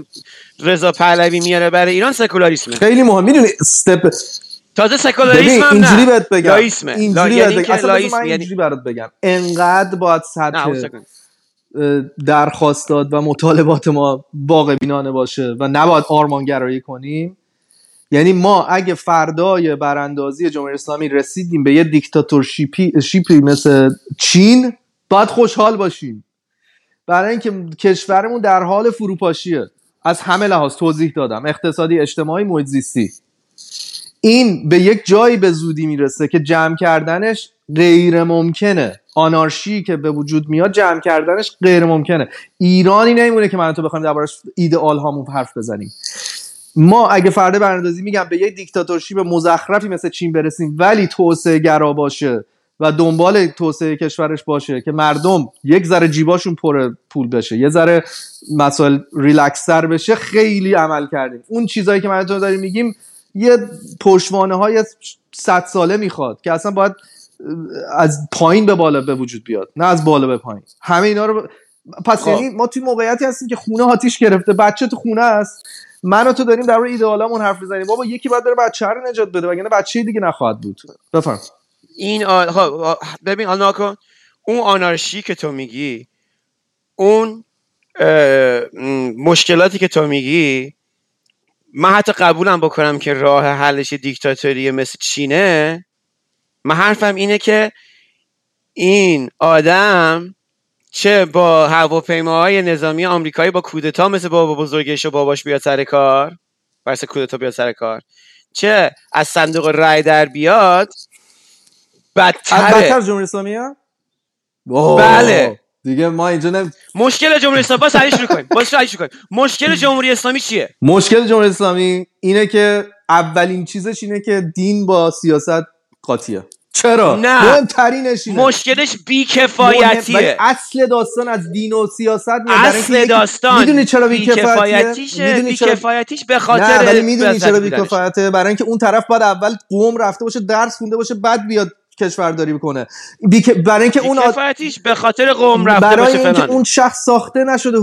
رضا پهلوی میاره برای ایران سکولاریسمه. خیلی مهم. می‌دونی استپ تازه سکولاریسم هم اینجوری بهت بگم. لایسمه. لا- اینجوری یعنی بهت بگم. اینکه اصلا بذار لایسم من یعنی اینجوری برات بگم. انقدر باید سطح درخواستات و مطالبات ما واقع بینانه باشه و نباید آرمانگرایی کنیم. یعنی ما اگه فردای براندازی جمهوری اسلامی رسیدیم به یه دیکتاتور شیپی, شیپی مثل چین باید خوشحال باشیم. برای اینکه کشورمون در حال فروپاشیه. از همه لحاظ توضیح دادم. اقتصادی اجتماعی محیط این به یک جایی به زودی می‌رسه که جمع کردنش غیر ممکنه آنارشی که به وجود میاد جمع کردنش غیر ممکنه ایرانی نمیمونه که من تو بخوایم دربارش ایدئال هامون حرف بزنیم. ما اگه فردا براندازی میگم به یک دیکتاتورشی به مزخرفی مثل چین برسیم ولی توسعه گرا باشه و دنبال توسعه کشورش باشه که مردم یک ذره جیباشون پر پول بشه یه ذره مسائل ریلکستر بشه خیلی عمل کردیم. اون چیزایی که من تو داریم میگیم یه پشوانه های صد ساله می‌خواد که اصلا باید از پایین به بالا به وجود بیاد نه از بالا به پایین. همه اینا رو پس خب. یعنی ما توی موقعیتی هستیم که خونه آتیش گرفته بچه تو خونه است. من و تو داریم در مورد ایدئالمون حرف بزنیم بابا یکی باید بره بچه رو نجات بده وگرنه بچه دیگه نخواهد بود. بفرم. این آ... خب ببین آن اون آنارشی که تو میگی اون مشکلاتی که تو میگی من حتی قبولم بکنم که راه حلش دیکتاتوری مثل چینه. من حرفم اینه که این آدم چه با هواپیماهای نظامی آمریکایی با کودتا مثل بابا بزرگش و باباش بیاد سر کار؟ برسه کودتا بیاد سر کار. چه از صندوق رای در بیاد؟ بدتره. بدتر جمهوری اسلامی بله. دیگه ما اینجا نم... مشکل جمهوری اسلامی با سریع شروع کنیم با شروع کنیم مشکل جمهوری اسلامی چیه؟ مشکل جمهوری اسلامی اینه که اولین چیزش اینه که دین با سیاست قاطیه. چرا؟ نه. مهمترینش اینه. مشکلش بیکفایتیه اصل داستان از دین و سیاست اصل داستان می‌دونی چرا بیکفایتیه بیکفایتیش به خاطر نه ولی می‌دونی چرا بیکفایته برای اینکه اون طرف باید اول قوم رفته باشه درس خونده باشه بعد بیاد کشورداری بکنه. بیک... برای اینکه اون کفایتیش به خاطر قوم رفته برای باشه اینکه اون شخص ساخته نشده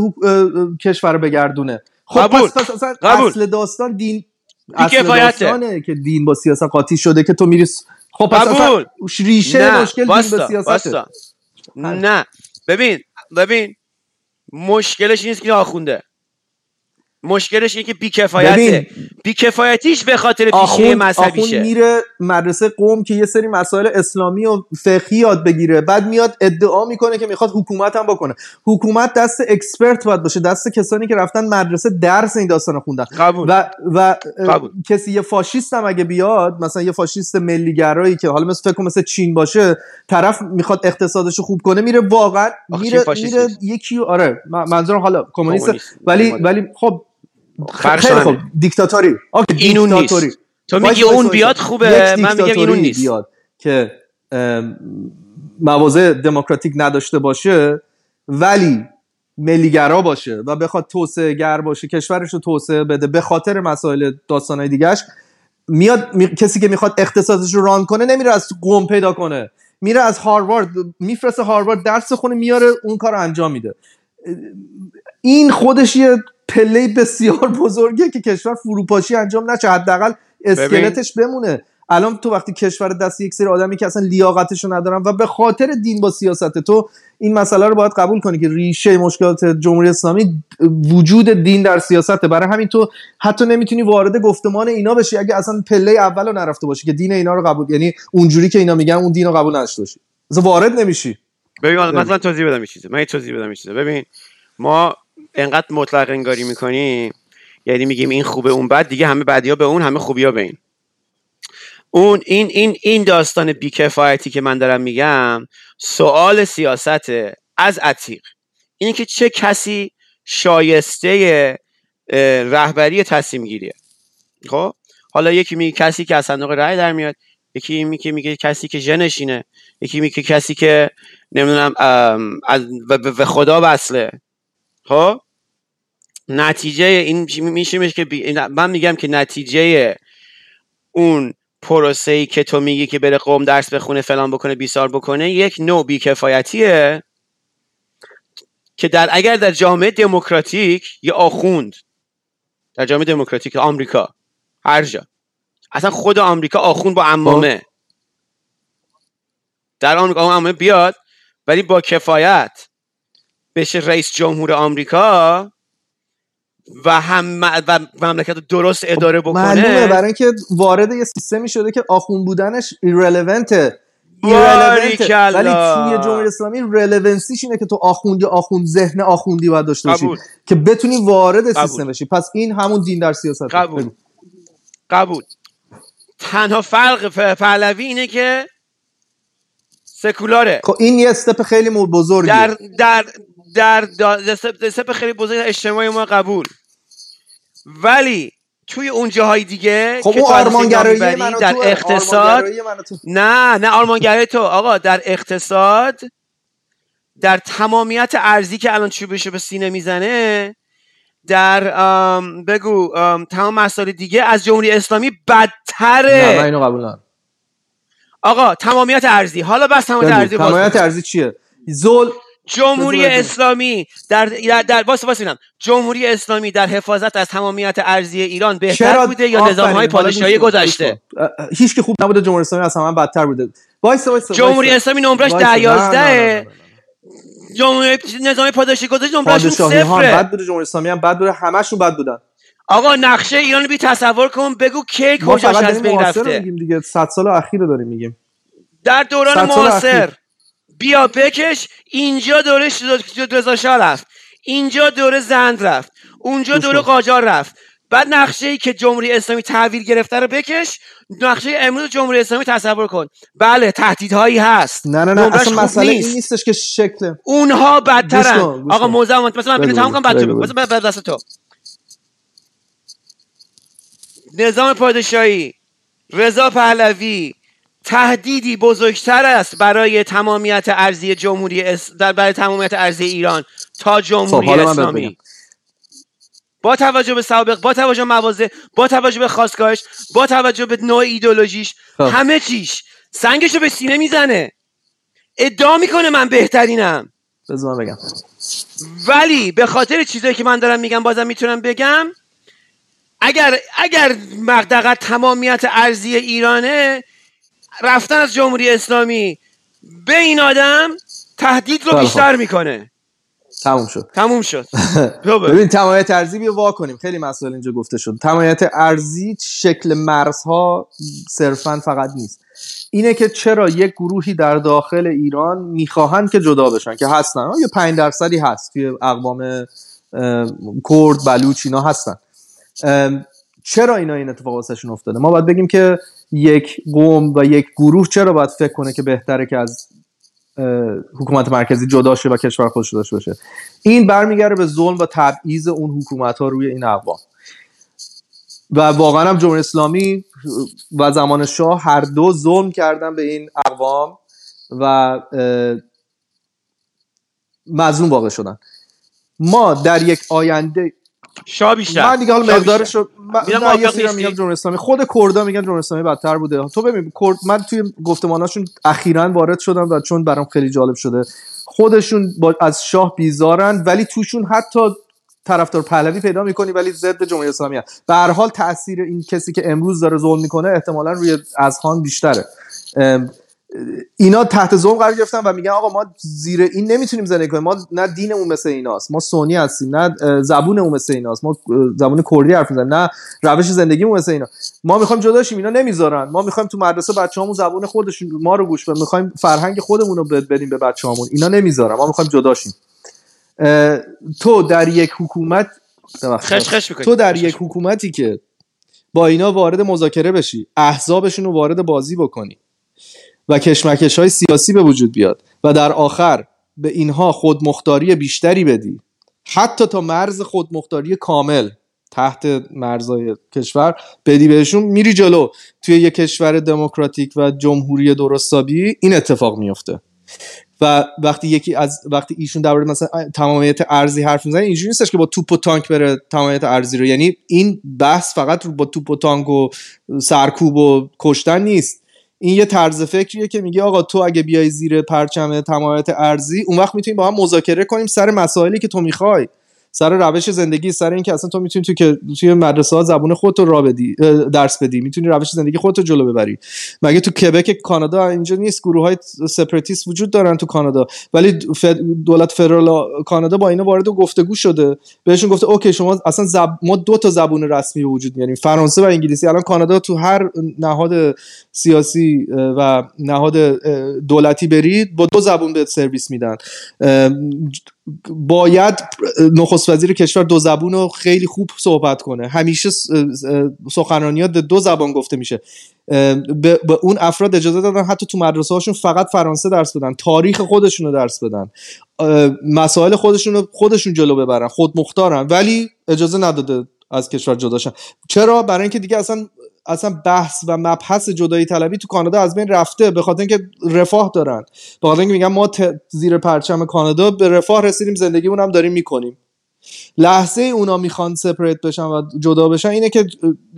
کشور رو بگردونه. خب قبول. پس, پس اصل داستان دین اصل داستانه که دین با سیاست قاطی شده که تو میری خب پس قبول. ریشه نه. مشکل باستا. به سیاست باستا. نه ببین ببین مشکلش نیست که آخونده مشکلش اینه که بیکفایته. بیکفایتیش به خاطر پیشه مذهبیشه میره مدرسه قوم که یه سری مسائل اسلامی و فقهی یاد بگیره بعد میاد ادعا می‌کنه که می‌خواد حکومت هم بکنه حکومت دست اکسپرت باید باشه دست کسانی که رفتن مدرسه درس این داستان خوندن قبول. و, و قبول. کسی یه فاشیست هم اگه بیاد مثلا یه فاشیست ملیگرایی که حالا مثل فکر مثل چین باشه طرف می‌خواد اقتصادش رو خوب کنه میره واقعا میره میره. یکی آره من- منظورم حالا کمونیست. ولی. ولی خب خیلی. خب دیکتاتوری اوکی این اون نیست. دیکتاتوری. تو میگی اون. بیاد خوبه من میگم این اون دیکتاتوری نیست بیاد که مواضع دموکراتیک نداشته باشه ولی ملیگرا باشه و بخواد توسعه گر باشه کشورش رو توسعه بده به خاطر مسائل داستانهای دیگهش میاد می- کسی که می‌خواد اقتصادش رو ران کنه نمیره از قوم پیدا کنه میره از هاروارد میفرسته هاروارد درس خونه میاره اون کار رو انجام میده این خودش یه پله بسیار بزرگه که کشور فروپاشی انجام نشه. حداقل اسکلتش بمونه. الان تو وقتی کشور دست یک سری آدمی که اصلا لیاقتش رو ندارن و به خاطر دین با سیاست تو این مسئله رو باید قبول کنی که ریشه مشکلات جمهوری اسلامی وجود دین در سیاسته. برای همین تو حتی نمی‌تونی وارد گفتمان اینا بشی اگه اصلا پله اول رو نرفته باشی که دین اینا رو قبول یعنی اونجوری که اینا میگن اون دین رو قبول نداشته باشی. وارد نمیشی. ببین من مثلا توضیح بدم این چیزه من یه توضیح بدم این چیزه ببین ما انقدر مطلق انگاری می‌کنیم یعنی میگیم این خوبه اون بد دیگه همه بدیا به اون همه خوبیا به این. اون این این این داستان بیکفایتی که من دارم میگم سوال سیاست از عتیق. اینه که چه کسی شایسته رهبری تصمیم گیریه. خب؟ حالا یکی میگه کسی که از صندوق رأی در میاد یکی میگه میگه کسی که ژنش یکی میگه کسی که نمی‌دونم از به خدا وصله. خب؟ نتیجه این میشه میشه که بی- من میگم که نتیجه اون پروسه ای که تو میگی که بره قوم درس بخونه فلان بکنه بیسار بکنه یک نوع بیکفایتیه که در اگر در جامعه دموکراتیک یه آخوند در جامعه دموکراتیک آمریکا هر جا اصلا خود آمریکا آخوند با امامه در آمریکا اون امامه بیاد ولی با کفایت بشه رئیس جمهور آمریکا و هم و مملکت درست اداره معلومه بکنه برای اینکه وارد یه سیستمی شده که آخون بودنش ایرلونته. ولی توی جمهوری اسلامی رلونسیش اینه که تو آخوندی آخوند ذهن آخوندی باید داشته باشی. که بتونی وارد قبول. سیستم بشی. پس این همون دین در سیاست قبول. قبول. تنها فرق پهلوی اینه که سکولاره. خب این یه استپ خیلی بزرگی در در در, استپ خیلی بزرگ اجتماعی ما قبول. ولی توی اون جاهای دیگه خب اون آرمانگرایی در اقتصاد نه نه آرمانگرایی تو. آقا در اقتصاد در تمامیت ارزی که الان چوبشو به سینه می‌زنه در بگو تمام مسائل دیگه از جمهوری اسلامی بدتره. نه من اینو قبول ندارم. آقا تمامیت ارزی. حالا بس تمامیت ارزی تمامیت ارزی چیه؟ زول جمهوری اسلامی در در باس باس جمهوری اسلامی در حفاظت از تمامیت ارزی ایران بهتر بوده یا نظام های پادشاهی گذشته؟ هیچ که خوب نبوده جمهوری اسلامی از همه بدتر بوده. وایسا وایسا جمهوری اسلامی نمرش 10 11 جمهوری نظام پادشاهی گذشته نمرش صفره. بد بوده جمهوری اسلامی هم بد بوده همشون بد بودن. آقا نقشه ایران بی تصور کن بگو کی کجاش از بین رفته؟ دیگه. 100 سال اخیر داریم میگیم. در دوران معاصر. بیا بکش اینجا دوره رضا شاه رفت. اینجا دوره زند رفت. اونجا دوره قاجار رفت. بعد نقشه ای که جمهوری اسلامی تحویل گرفته رو بکش نقشه امروز جمهوری اسلامی تصور کن. بله تهدیدهایی هست. نه نه نه اصلا مسئله این نیستش که شکل. اونها بدترن. آقا موزه مثلا من تمام کنم بعد تو. مثلا بعد دست تو. نظام پادشاهی رضا پهلوی تهدیدی بزرگتر است برای تمامیت ارزی جمهوری اس... در برای تمامیت ارزی ایران تا جمهوری خب اسلامی. با توجه به سابق با توجه به موازه با توجه به خواستگاهش با توجه به نوع ایدولوژیش خب. همه چیش سنگشو به سینه می‌زنه. ادعا می‌کنه من بهترینم. بذار بگم. ولی به خاطر چیزایی که من دارم میگم بازم می‌تونم بگم اگر اگر مقدقت تمامیت ارزی ایرانه رفتن از جمهوری اسلامی به این آدم تهدید رو بیشتر می‌کنه. تموم شد. تموم شد. <laughs> ببین تمایت ارزی بیا وا کنیم. خیلی مسائل اینجا گفته شد. تمایت ارزی شکل مرزها صرفا فقط نیست. اینه که چرا یک گروهی در داخل ایران می‌خواهند که جدا بشن که هستن. یه پنج درصدی هست توی اقوام کرد بلوچ اینا هستن. چرا اینا این اتفاق واسهشون افتاده؟ ما باید بگیم که یک قوم و یک گروه چرا باید فکر کنه که بهتره که از حکومت مرکزی جدا شه و کشور خودش داشته باشه؟ این برمیگرده به ظلم و تبعیض اون حکومت ها روی این اقوام و واقعا هم جمهوری اسلامی و زمان شاه هر دو ظلم کردن به این اقوام و مظلوم واقع شدن. ما در یک آینده شاه بیشتر. من دیگه حالا مقدارش رو من یه سری میگم جمهوری اسلامی خود کردا میگن جمهوری اسلامی بدتر بوده. تو ببین کرد من توی گفتماناشون اخیرا وارد شدم و چون برام خیلی جالب شده. خودشون با از شاه بیزارن ولی توشون حتی طرفدار پهلوی پیدا می‌کنی ولی ضد جمهوری اسلامی هست. به هر حال تاثیر این کسی که امروز داره ظلم می‌کنه احتمالا روی خان بیشتره. اینا تحت ظلم قرار گرفتن و میگن آقا ما زیر این نمی‌تونیم زندگی کنیم. ما نه دینمون مثل ایناست ما سنی هستیم نه زبونمون مثل ایناست ما زبون کردی حرف می‌زنیم نه روش زندگیمون مثل اینا. ما می‌خوایم جدا شیم اینا نمی‌ذارن. ما می‌خوایم تو مدرسه بچه‌هامون زبون خودشون ما رو گوش بدن. می‌خوایم فرهنگ خودمون رو بدیم به بچه‌هامون. اینا نمی‌ذارن. ما می‌خوایم جدا شیم. تو در یک حکومت خش خش تو در یک حکومتی که با اینا وارد مذاکره بشی احزابشون رو وارد بازی بکنی. و کشمکش های سیاسی به وجود بیاد و در آخر به اینها خودمختاری بیشتری بدی. حتی تا مرز خودمختاری کامل تحت مرزهای کشور بدی بهشون میری جلو. توی یک کشور دموکراتیک و جمهوری درستابی این اتفاق میفته. و وقتی یکی از وقتی ایشون در مثلا تمامیت ارزی حرف می‌زنه اینجوری نیستش که با توپ و تانک بره تمامیت ارزی رو. یعنی این بحث فقط با توپ و تانک و سرکوب و کشتن نیست. این یه طرز فکریه که میگه آقا تو اگه بیای زیر پرچم تمایت ارزی اون وقت می‌تونیم با هم مذاکره کنیم سر مسائلی که تو می‌خوای. سر روش زندگی سر اینکه اصلا تو می‌تونی تو که توی مدرسه ها زبون خودت را بدی درس بدی می‌تونی روش زندگی خودت رو جلو ببری. مگه تو کبک کانادا اینجا نیست گروه های وجود دارن تو کانادا. ولی دولت فدرال کانادا با اینا وارد گفتگو شده. بهشون گفته اوکی شما اصلا زب... ما دو تا زبون رسمی وجود میاریم فرانسه و انگلیسی. الان کانادا تو هر نهاد سیاسی و نهاد دولتی برید با دو زبون به سرویس میدن. باید نخست وزیر کشور دو زبون رو خیلی خوب صحبت کنه. همیشه سخنرانیات دو زبان گفته میشه. به, اون افراد اجازه دادن حتی تو مدرسه هاشون فقط فرانسه درس بدن تاریخ خودشون رو درس بدن. مسائل خودشون رو خودشون جلو ببرن خود مختارن ولی اجازه نداده از کشور جداشن چرا؟ برای اینکه دیگه اصلا اصلا بحث و مبحث جدایی طلبی تو کانادا از بین رفته به خاطر اینکه رفاه دارن. به خاطر اینکه میگن ما زیر پرچم کانادا به رفاه رسیدیم زندگیمون هم داریم می‌کنیم. لحظه اونا می‌خوان سپریت بشن و جدا بشن اینه که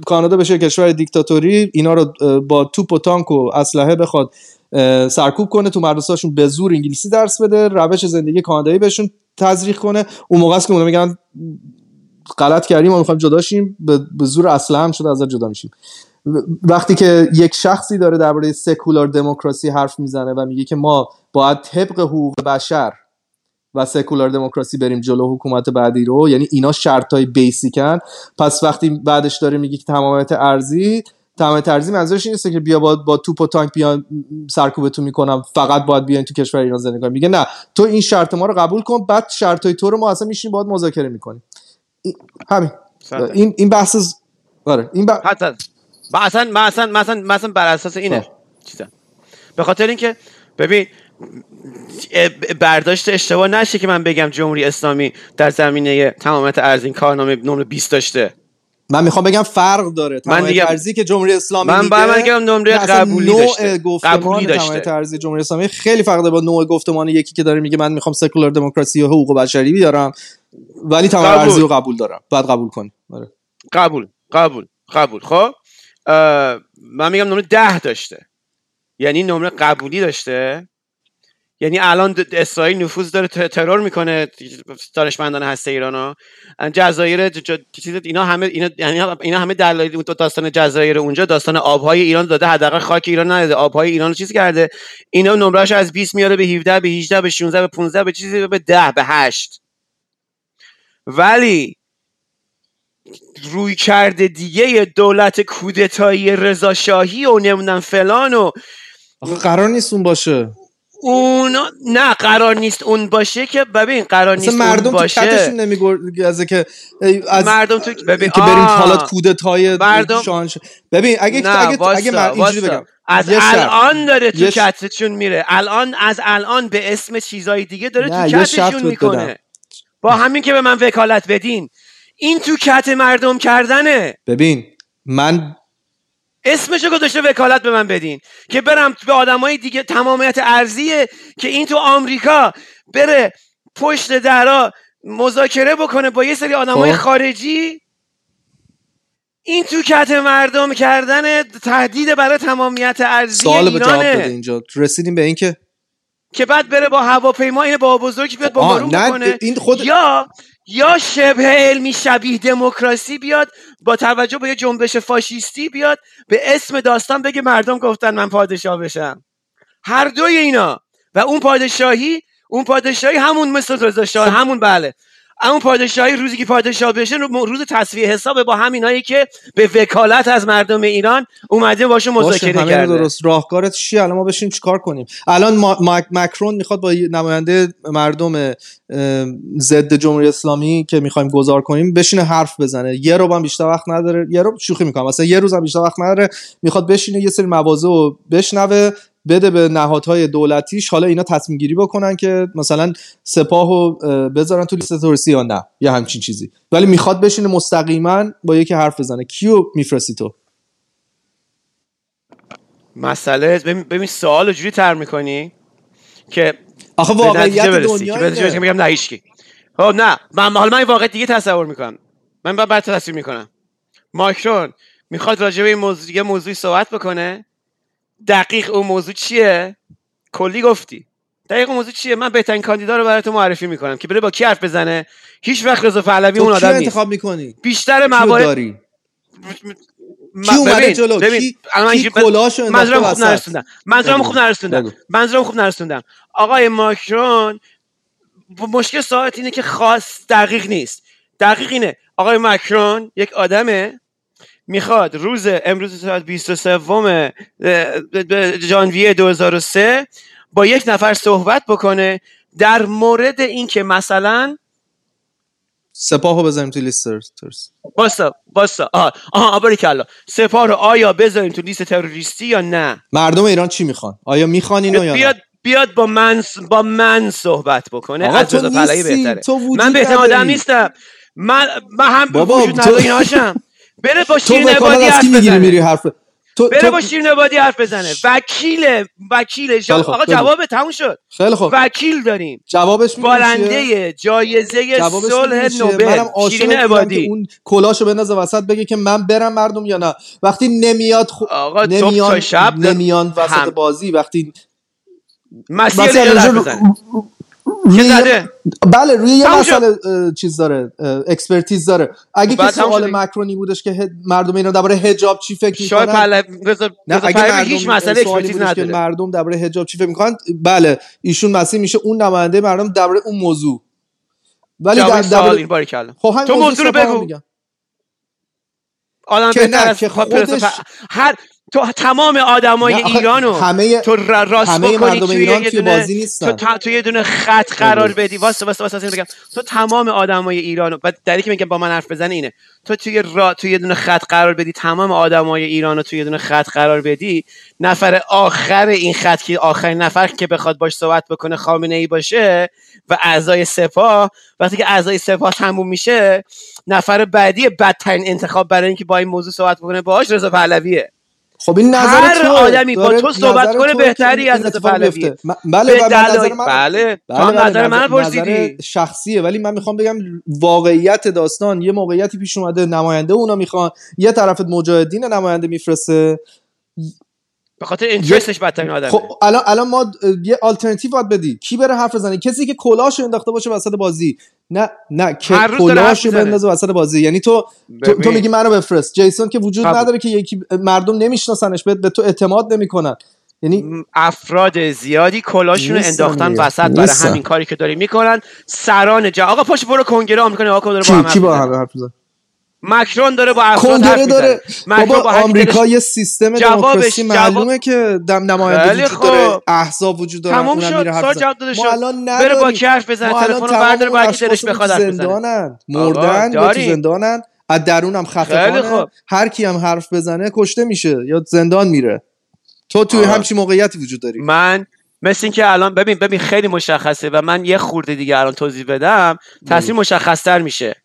کانادا بشه کشور دیکتاتوری اینا رو با توپ و تانک و اسلحه بخواد سرکوب کنه تو مدرسهاشون به زور انگلیسی درس بده روش زندگی کانادایی بهشون تزریق کنه. اون موقع است که اونا میگن غلط کردیم ما می‌خوایم جدا شیم به زور اصلا هم شده ازت جدا میشیم. وقتی که یک شخصی داره درباره سکولار دموکراسی حرف می‌زنه و میگه که ما باید طبق حقوق بشر و سکولار دموکراسی بریم جلو حکومت بعدی رو یعنی اینا شرط های بیسیکن. پس وقتی بعدش داره میگه که تمامیت ارزی تمامیت ارزی منظورش این که بیا با, با توپ و تانک بیا سرکوبتون می‌کنم فقط باید بیاین تو کشور ایران زندگی کنیم. میگه نه تو این شرط ما رو قبول کن بعد شرط های تو رو ما اصلا میشیم باید مذاکره می‌کنیم. همین. این این بحث آره این بحث مثلا مثلا مثلا مثلا بر اساس اینه. چیزا. به خاطر اینکه ببین برداشت اشتباه نشه که من بگم جمهوری اسلامی در زمینه تمامیت ارزین کارنامه نمره 20 داشته. من می‌خوام بگم فرق داره. من دیگه ارزی که جمهوری اسلامی من باید من بگم نمره قبولی داشته. قبولی داشته. ارزی جمهوری اسلامی خیلی فرق داره با نوع گفتمان یکی که داره میگه من می‌خوام سکولار دموکراسی و حقوق بشری بیارم. ولی تمام ارزی رو قبول دارم. بعد قبول کن آره. قبول قبول قبول. خب من میگم نمره ده داشته. یعنی نمره قبولی داشته. یعنی الان اسرائیل نفوذ داره ترور می‌کنه دانشمندان هسته ایران ها جزایر اینا همه اینا یعنی اینا همه دلایل داستان جزایر اونجا داستان آبهای ایران داده. حداقل خاک ایران نداده. آبهای ایران رو چیز کرده. اینا نمرهش از 20 میاره به 17 به 18 به 16 به 15 به چیزی به 10 به 8 ولی روی کرده دیگه دولت کودتایی رضاشاهی و نمی‌دونم فلان و قرار نیست اون باشه. اون نه قرار نیست اون باشه که ببین قرار نیست مردم اون باشه. مردم تو که از مردم تو ببین که بریم حالا کودتای مردم شانش ببین اگه اگه اگه من اینجوری بگم. از الان داره تو کتشون میره. الان از الان به اسم چیزای دیگه داره تو کتشون می‌کنه. با همین که به من وکالت بدین. این تو کت مردم کردنه. ببین من اسمشو گذاشته وکالت به من بدین که برم به آدمای دیگه تمامیت ارزیه که این تو آمریکا بره پشت درا مذاکره بکنه با یه سری آدمای خب. خارجی. این تو کت مردم کردن تهدید برای تمامیت ارزی سوال به جواب بده اینجا. رسیدیم به اینکه که بعد بره با هواپیما این با بزرگی بیاد با بکنه. این خود... یا یا شبه علمی شبیه دموکراسی بیاد با توجه به یه جنبش فاشیستی بیاد به اسم داستان بگه مردم گفتن من پادشاه بشم. هر دوی اینا. و اون پادشاهی اون پادشاهی همون مثل رضا شاه همون بله. اون پادشاهی روزی که پادشاه بشه روز تصویه حسابه با همینایی که به وکالت از مردم ایران اومده باشه مذاکره کرده. درست. راهکارت چی الان ما بشیم چیکار کنیم؟ الان مکرون می‌خواد با نماینده مردم ضد جمهوری اسلامی که می‌خوایم گذار کنیم بشینه حرف بزنه. یه رو هم بیشتر وقت نداره. یه رو شوخی می‌کنم. مثلا یه روز هم بیشتر وقت نداره. می‌خواد بشینه یه سری مواضع رو بشنوه. بده به نهادهای دولتیش حالا اینا تصمیم گیری بکنن که مثلا سپاه رو بذارن تو لیست تروریستی یا نه یا همچین چیزی. ولی می‌خواد بشینه مستقیما با یکی حرف بزنه. کیو میفرستی تو؟ مسئله ببین سوال جوری تر می‌کنی که آخه واقعیت دنیا میگم نه هیچکی. خب نه. من حالا من واقعیت دیگه تصور می‌کنم. من بعد تصویر می‌کنم. ماکرون می‌خواد راجع به این موضوع یه موضوعی صحبت بکنه. دقیق اون موضوع چیه؟ کلی گفتی. دقیق موضوع چیه؟ من بهترین کاندیدا رو برای تو معرفی می‌کنم که بره با کی حرف بزنه. هیچ وقت رضا پهلوی اون آدم نیست. انتخاب می‌کنی؟ بیشتر موارد کی اومده جلو؟ ببین. کی, کی کلاشو منظورم خوب نرسوندم. منظورم خوب نرسوندم. منظورم خوب نرسوندم. آقای ماکرون مشکل ساعت اینه که خاص دقیق نیست. دقیق اینه. آقای ماکرون یک آدمه. می‌خواد روز امروز ساعت 23 ژانویه 2003 با یک نفر صحبت بکنه در مورد اینکه مثلا سپاهو بذاریم تو لیست ترس. باسا باسا آها آها باریکلا سپاه رو آیا بذاریم تو لیست تروریستی یا نه؟ مردم ایران چی می‌خوان؟ آیا می‌خوان اینو یا بیاد بیاد با من با من صحبت بکنه. از تو بهتره. من بهترین آدم. نیستم. من من هم بابا، وجود تو- نداری هاشم <laughs> بره با شیرین عبادی حرف می‌گیری میری بزنه. حرف تو, بره تو... با شیرین عبادی حرف بزنه. وکیل وکیل جا... آقا. جواب تموم شد. خیلی خب وکیل داریم. جوابش؟ بارنده جایزه صلح؟ نوبل. شیرین عبادی اون کلاشو بندازه وسط بگه که من برم مردم یا نه. وقتی نمیاد خو... آقا نمیان شب نمیان وسط هم- بازی وقتی مسیر رو- بزنه روی بله روی یه. مسئله چیز داره expertise داره. اگه که سوال. مکرونی بودش که مردم اینا درباره حجاب چی فکر می‌کنن؟ رضا نه رضا اگه مردم هیچ مسئله expertise بودش که نداره. مردم درباره حجاب چی فکر می‌کنن؟ بله ایشون مسیح میشه اون نماینده مردم درباره اون موضوع. ولی در درباره این باری کلا. خب همین تو موضوع رو بگو. آدم بهتر از هر تو تمام آدمای ایرانو همه تو راست همه بکنی مردم توی ایران توی بازی تو, نیستن تا- تو یه دونه خط قرار بدی. واسه واسه واسه بگم. تو تمام آدمای ایرانو بعد دلیلی که میگم با من حرف بزنه اینه. تو توی را توی یه دونه خط قرار بدی تمام آدمای ایرانو توی یه دونه خط قرار بدی نفر آخر این خط که آخرین نفر که بخواد باش صحبت بکنه خامنه ای باشه و اعضای سپاه وقتی که اعضای سپاه تموم میشه نفر بعدی بدترین انتخاب برای اینکه با این موضوع صحبت بکنه باهاش رضا پهلویه. خب این نظر هر توه. آدمی با تو صحبت کنه بهتری از. بیفته. م- بله به من نظر دلایل من بله تو بله بله نظر من پرسیدی شخصیه ولی من می‌خوام بگم واقعیت داستان یه موقعیتی پیش اومده نماینده اونا می‌خوان یه طرف مجاهدین نماینده میفرسته به خاطر اینترستش بدترین آدمه خب الان الان ما یه آلترناتیو باید بدی کی بره حرف بزنه کسی که کلاهشو انداخته باشه وسط بازی نه نه که می‌زنه. بندازه وسط بازی یعنی تو تو, تو. میگی منو بفرست جیسون که وجود قبول. نداره که یکی مردم نمیشناسنش به, به تو اعتماد نمی‌کنن یعنی افراد زیادی کلاشون رو انداختن. وسط برای. همین کاری که داری می‌کنن سران جا آقا پاش برو کنگره آمریکا نگاه کن داره با هم کی با حرف مکرون داره با افراد حرف داره. بابا آمریکا یه سیستم دموکراسی جواب- معلومه که دم نماینده وجود. داره احزاب وجود داره تموم شد. میره حرف سوال بزنه. جواب داده ما شد. الان بره با کی حرف بزنه؟ تلفن رو برداره هر کی دلش بخواد حرف بزنه. زندانن. مردن یا تو. زندانن. از درون هم خیلی خفقانه خوب. هر کی هم حرف بزنه کشته میشه یا زندان میره. تو توی آه. همچین موقعیتی وجود داری. من مثل اینکه الان ببین ببین خیلی مشخصه و من یه خورده دیگه الان توضیح بدم تصویر مشخصتر میشه.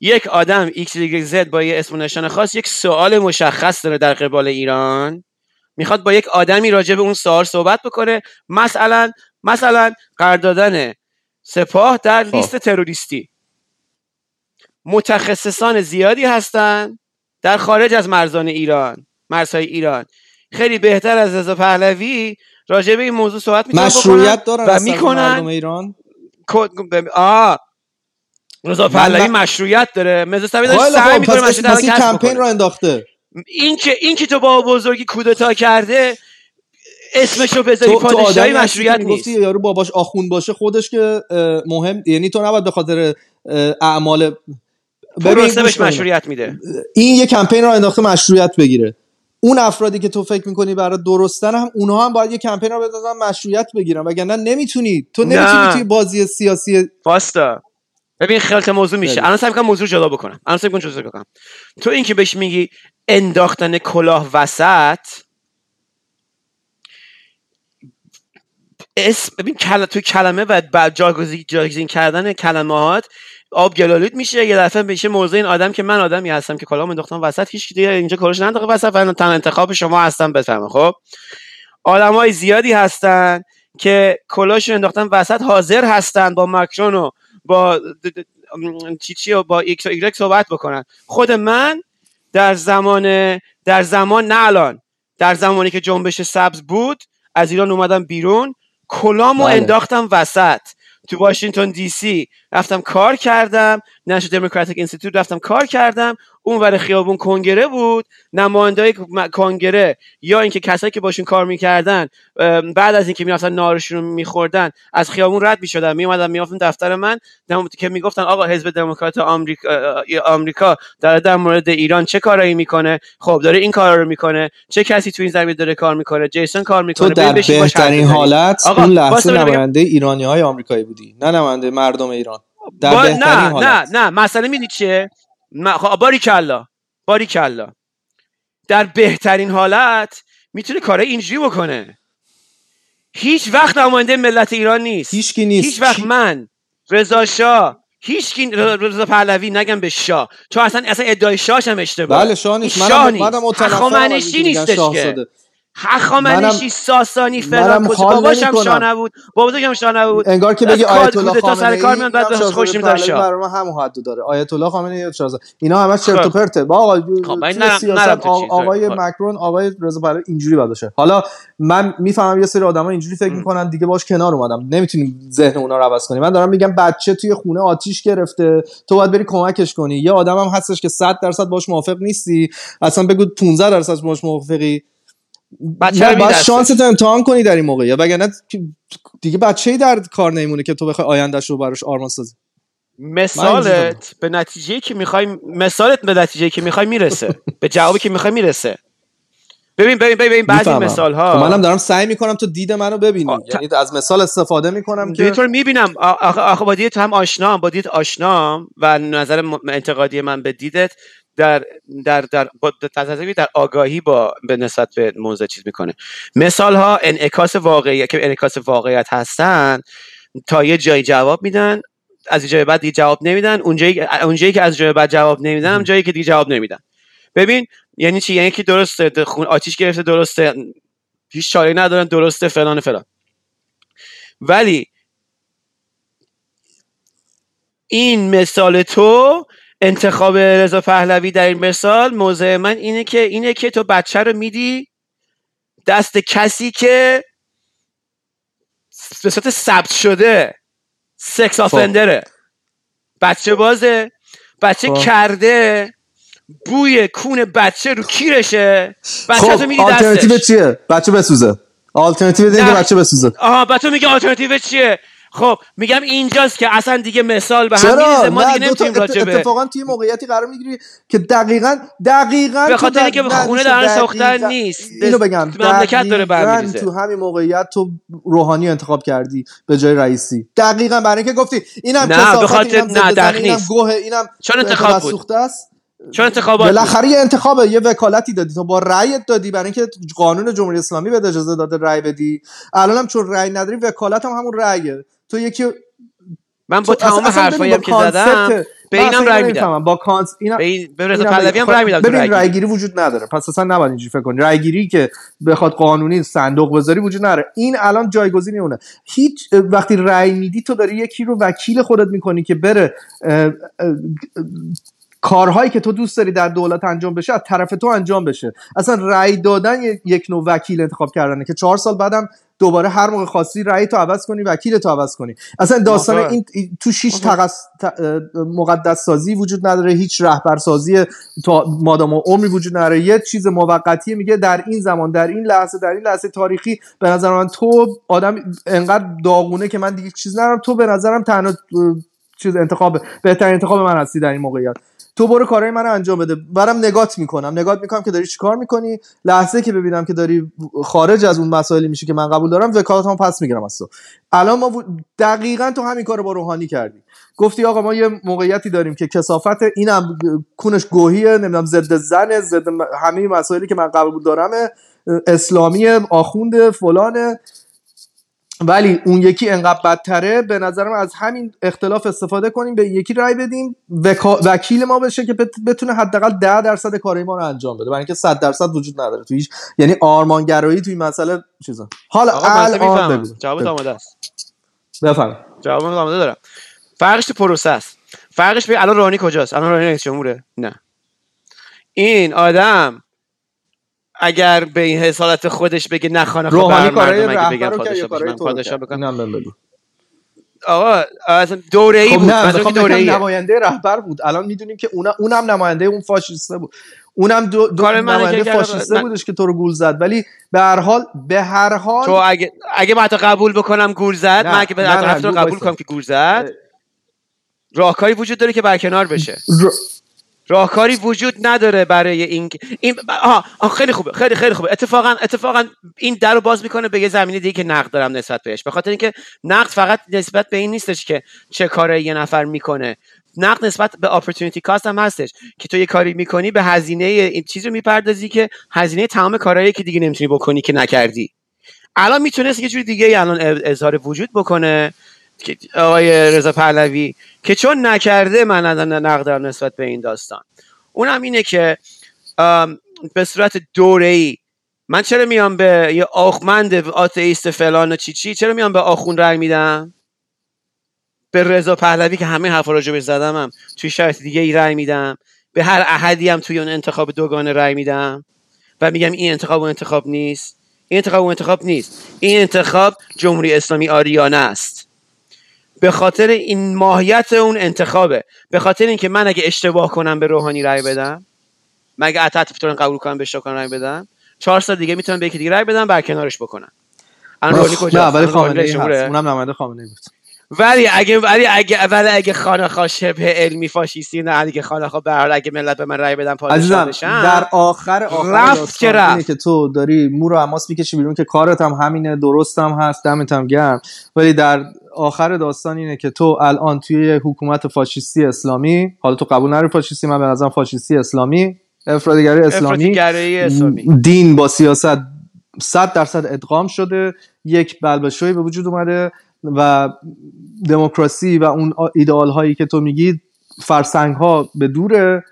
یک آدم X Y Z با یه اسم و نشان خاص یک سوال مشخص داره در قبال ایران. می‌خواد با یک آدمی راجع به اون سوال صحبت بکنه. مثلا مثلا قرار دادن سپاه در خب. لیست تروریستی. متخصصان زیادی هستند در خارج از مرزان ایران مرزهای ایران. خیلی بهتر از رضا پهلوی راجع به این موضوع صحبت می‌تونن مشروعیت دارن و می‌کنن ایران؟ آ رضا پهلوی مشروعیت داره. مزه سمی داره سعی می‌کنه مشروعیت این کمپین رو انداخته. این که این که تو با بزرگی کودتا کرده اسمشو بذاری پادشاهی مشروعیت نیست. یارو باباش آخوند باشه خودش که مهم یعنی تو نباید به خاطر اعمال بهش. مشروعیت میده. این یه کمپین رو انداخته مشروعیت بگیره. اون افرادی که تو فکر می‌کنی برای درستن هم اونها هم باید یه کمپین رو بندازن مشروعیت بگیرن. وگرنه نمی‌تونی. تو. نمی‌تونی توی بازی سیاسی واستا. ببین خلط موضوع میشه. الان سعی می‌کنم موضوع جدا بکنم. الان سعی می‌کنم جدا بکنم. تو این که بهش میگی انداختن کلاه وسط اسم ببین کل... توی کلمه و بعد جاگزین جاگزین کردن کلمات آب گلالود میشه. یه دفعه میشه موضوع این آدم که من آدمی هستم که کلاه انداختم وسط هیچ دیگه اینجا کلاش ننداخته وسط و تن انتخاب شما هستم بفهمه خب؟ آدمای زیادی هستن که کلاش انداختن وسط حاضر هستن با مکرون و با د- د- م، چی چی و با ایکس و ایگرگ صحبت بکنن. خود من در زمان در زمان نه الان در زمانی که جنبش سبز بود از ایران اومدم بیرون کلامو بله. انداختم وسط. تو واشنگتن دی سی رفتم کار کردم National Democratic Institute رفتم کار کردم. اون ور خیابون کنگره بود نمایندای کنگره یا اینکه کسایی که باشون کار می‌کردن بعد از اینکه می‌رفتن ناهارشون رو میخوردن از خیابون رد می‌شدن. میومدن میافتن دفتر من. که می‌گفتن آقا حزب دموکرات آمریکا آمریکا داره در مورد ایران چه کارایی می‌کنه؟ خب داره این کارا رو می‌کنه. چه کسی تو این زمینه داره کار می‌کنه؟ جیسون کار تو می‌کنه در باش حرف بهترین. حالت آقا، اون لحظه. نماینده ایرانی های آمریکایی بودی نه نماینده مردم ایران. در با... نه حالت. نه نه. مسئله می‌دونی چیه؟ باری کلا باری کلا در بهترین حالت می‌تونه کارهای اینجوری بکنه. هیچ وقت نماینده ملت ایران نیست. هیچ کی نیست. هیچ وقت من رضا شاه هیچ کی رضا پهلوی نگم به شاه. چون اصلا اصلا ادعای شاهش هم اشتباه. بله شاه نیست. منم منم. متنفرم نیستش که. هخامنشی ساسانی فلان کجا؟ حال باباش هم نمی‌کنم. شاه نبود هم شاه نبود انگار که بگی آیت الله کودتا سر کار میاد، بعد اینم خوش پهلوی شاه. برای من همون حدو داره. آیت الله خامنه ای شاهزاده اینا همش چرت و خب. پرته. با آقا خب، سیاست. آقای خب. مکرون آقای رضا پهلوی اینجوری باید باشه. حالا من می‌فهمم یه سری آدما اینجوری فکر می‌کنن دیگه باش کنار اومدم. نمی‌تونیم ذهن اونا رو عوض کنیم. من دارم میگم بچه توی خونه آتیش گرفته. تو باید بری کمکش کنی. یه آدم هم هستش که 100 درصد باش موافق نیستی. اصلا بگو 15 درصد باش موافقی. بچه باید می‌دسته. شانست امتحان کنی در این موقع. یا وگرنه دیگه بچه ای در کار نمیمونه که تو بخوای آیندهش رو براش آرمان سازی. مثالت به نتیجه که می‌خوای مثالت به نتیجه که می‌خوای می‌رسه. به جوابی که می‌خوای می‌رسه. ببین ببین ببین بعضی. مثال خب ها منم دارم سعی می‌کنم تو دید منو ببینی. آ، یعنی از مثال استفاده می‌کنم که اینطور می‌بینم. آخه آخه با دیدت هم آشنام با دیدت آشنام و نظر انتقادی من به دیدت در در در با در, آگاهی با به نسبت به موضوع چیز می‌کنه. مثال ها انعکاس واقعیت که انعکاس واقعیت هستن تا یه جایی جواب میدن از یه جای بعد دیگه جواب نمیدن اونجایی اونجایی که از جای بعد جواب نمیدن هم جایی که دیگه جواب نمیدن. ببین یعنی چی؟ یعنی که درسته خون آتیش گرفته درسته. هیچ چاره ندارن درسته فلان فلان. ولی این مثال تو انتخاب رضا پهلوی در این مثال موضع من اینه که اینه که تو بچه رو میدی دست کسی که به صورت ثبت شده سکس آفندره بچه بازه. بچه خب. کرده. بوی کون بچه رو کیرشه. بچه تو خب میدی آلترناتیو دستش. چیه؟ بچه بسوزه. آلترناتیو اینه که نه. بچه بسوزه. آها بچه میگه آلترناتیو چیه؟ خب میگم اینجاست که اصلا دیگه مثال به هم میریزه ما دیگه نمی‌تونیم ات- راجبه اتفاقا توی موقعیتی قرار می‌گیری که دقیقا دقیقا به خاطر اینکه نه، خونه در ساختن نیست. اینو بگم مملکت داره برمی‌ریزه. تو همین موقعیت تو روحانی انتخاب کردی به جای رئیسی دقیقا برای اینکه گفتی اینم نه، به خاطر- نه، دقیق نیست. گوه اینم چون انتخاب بود. است چون انتخابات بود. بالاخره یه انتخابه یه وکالتی دادی تو با رأیت دادی برای اینکه قانون جمهوری اسلامی بده اجازه داده رأی بدی الانم چون رأی نداری وکالت هم همون رأیه تو یکی من با تمام حرفایی که زدم به اینم رای میدم. با کانس اینا به, این... به رضا پهلوی. هم رای میدم ببین رای رای گیری. وجود نداره پس اصلا نباید اینجوری فکر کنی رای گیری که بخواد قانونی صندوق بذاری وجود نداره این الان جایگزینی اونه هیچ وقتی رای میدی تو داری یکی رو وکیل خودت می‌کنی که بره اه، اه، کارهایی که تو دوست داری در دولت انجام بشه از طرف تو انجام بشه اصلا رأی دادن یک- یک نوع وکیل انتخاب کردنه که چهار سال بعدم دوباره هر موقع خواستی رأی تو عوض کنی وکیل تو عوض کنی. اصلا داستان. این تو شیش تقص... مقدس سازی وجود نداره هیچ رهبر سازی تا مادام و عمری وجود نداره. یه چیز موقتی میگه در این زمان در این لحظه در این لحظه تاریخی به نظر من تو آدم انقدر داغونه که من دیگه چیز ندارم. تو به نظرم تنها چیز انتخاب بهترین انتخاب من هستی در این موقعیت. تو برو کارهای من انجام بده. برم نگات می‌کنم. نگات می‌کنم که داری چیکار می‌کنی؟ لحظه که ببینم که داری خارج از اون مسائلی میشه که من قبول دارم وکالتمو پس می‌گیرم از تو. الان ما دقیقا تو همین کارو با روحانی کردی. گفتی آقا ما یه موقعیتی داریم که کسافت اینم کونش گوهیه نمی‌دونم ضد زن ضد همه مسائلی که من قبول دارم اسلامی آخوند فلانه ولی اون یکی انقدر بدتره به نظرم از همین اختلاف استفاده کنیم به این یکی رای بدیم. وکا... وکیل ما بشه که بت- بتونه حداقل 10 درصد کارهای ما رو انجام بده. برای اینکه 100 درصد وجود نداره تو هیچ یعنی آرمانگرایی توی این مسئله چیزا. حالا الان بگو. آماده است. بفهم جواب آماده دارم. فرقش پروسه است فرقش به الان رانی کجاست؟ الان رانی رئیس جمهوره؟ نه. این آدم اگر به این حسالت خودش بگه نه خانه خب روحانی بر کارهای مردم اگه یا پادشاه بشه کارهای من پادشاه کرد بکنم. آقا اصلا دوره ای خب بود که دوره بگم نماینده رهبر بود. الان می‌دونیم که اونم اونم نماینده اون فاشیسته بود. اونم دو, دو نماینده فاشیسته من- بودش که تو رو گول زد. ولی به هر حال به هر حال تو اگه اگه من حتی قبول بکنم گور زد نه، من اگه حتی قبول. کنم که گور زد. راهکاری وجود داره که برکنار بشه. راهکاری وجود نداره برای این این آه, خیلی خوبه خیلی خیلی خوبه. اتفاقا اتفاقا این در باز می‌کنه به یه زمینه دیگه که نقد دارم نسبت بهش. به خاطر اینکه نقد فقط نسبت به این نیستش که چه کاره یه نفر می‌کنه. نقد نسبت به اپورتونتی کاست هم هستش که تو یه کاری می‌کنی به هزینه این چیز رو می‌پردازی که هزینه تمام کارهایی که دیگه نمی‌تونی بکنی که نکردی. الان می‌تونست یه جوری دیگه الان اظهار وجود بکنه. آقای رضا پهلوی که چون نکرده من نقد نسبت به این داستان. اونم اینه که به صورت دوره ای من چرا میام به یه آخمند آتئیست فلان و چی چی چرا میام به آخون رای میدم؟ به رضا پهلوی که همه حرفا راجع زدم هم توی شرط دیگه ای رای میدم. به هر احدی هم توی اون انتخاب دوگانه رای میدم. و میگم این انتخاب و انتخاب نیست. این انتخاب و انتخاب نیست. این انتخاب جمهوری اسلامی آریانه است. به خاطر این ماهیت اون انتخابه. به خاطر اینکه من اگه اشتباه کنم به روحانی رای بدم مگه عطت بتونن قبول کنم به شاکان رای بدم چهار سال دیگه می‌تونم به یکی دیگه رای بدم برکنارش بکنم. الان روحانی کجا نه ولی خامنه ای اونم نماینده خامنه ای بود. ولی اگه ولی اگه ولی اگه خانه شبه علمی فاشیستی نه اگه خانه به هر اگه ملت به من رای بدن پادشاه در آخر آخر رفت که رفت. که تو داری مو رو حماس می‌کشی بیرون که کارت هم همینه درست هم هست دمت هم گرم. ولی در آخر داستان اینه که تو الان توی حکومت فاشیستی اسلامی حالا تو قبول نری فاشیستی من به نظرم فاشیستی اسلامی افرادیگری اسلامی اسلامی. دین با سیاست صد درصد ادغام شده یک بلبشوی به وجود اومده و دموکراسی و اون ایدئال هایی که تو میگی فرسنگ ها به دوره.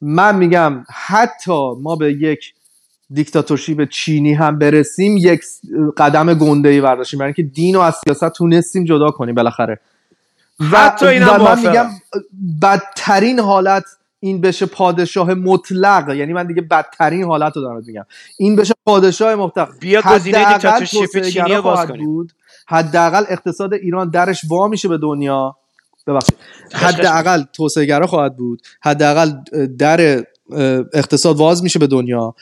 من میگم حتی ما به یک دیکتاتورشیپ چینی هم برسیم یک قدم گنده ای برداشتیم. برای اینکه دین و از سیاست تونستیم جدا کنیم بالاخره. حتی این و من میگم بدترین حالت این بشه پادشاه مطلق. یعنی من دیگه بدترین حالت رو دارم میگم. این بشه پادشاه مطلق. بیا گزینه دیکتاتورشیپ چینی باز کنیم. بود. حداقل اقتصاد ایران درش وا میشه به دنیا. ببخشید. حداقل توسعه خواهد بود. حداقل در اقتصاد واز میشه به دنیا.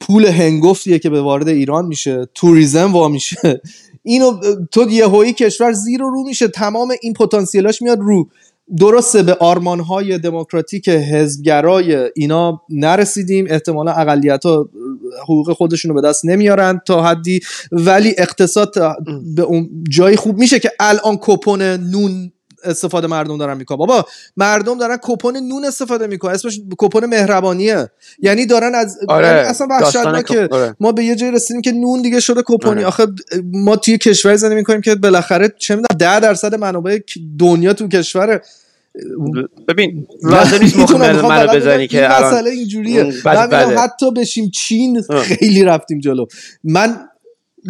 پول هنگفتیه که به وارد ایران میشه توریزم وا میشه. اینو تو یهویی کشور زیر و رو میشه تمام این پتانسیلاش میاد رو. درسته به آرمان های دموکراتیک حزبگرای اینا نرسیدیم احتمالا اقلیت ها حقوق خودشون رو به دست نمیارن تا حدی ولی اقتصاد به اون جایی خوب میشه که الان کپون نون استفاده مردم دارن می‌کنن. بابا مردم دارن کپون نون استفاده می‌کنن. اسمش کپون مهربانیه. یعنی دارن از آره. یعنی اصلا وحشتناک که آره. ما به یه جایی رسیدیم که نون دیگه شده کپونی آره. آخه ما توی کشوری زندگی می‌کنیم که بالاخره چه می‌دونم 10 درصد منابع دنیا تو کشور ببین لازم نیست مخمل منو بزنی که الان مسئله اینجوریه. بله بله. حتی بشیم چین خیلی رفتیم جلو. من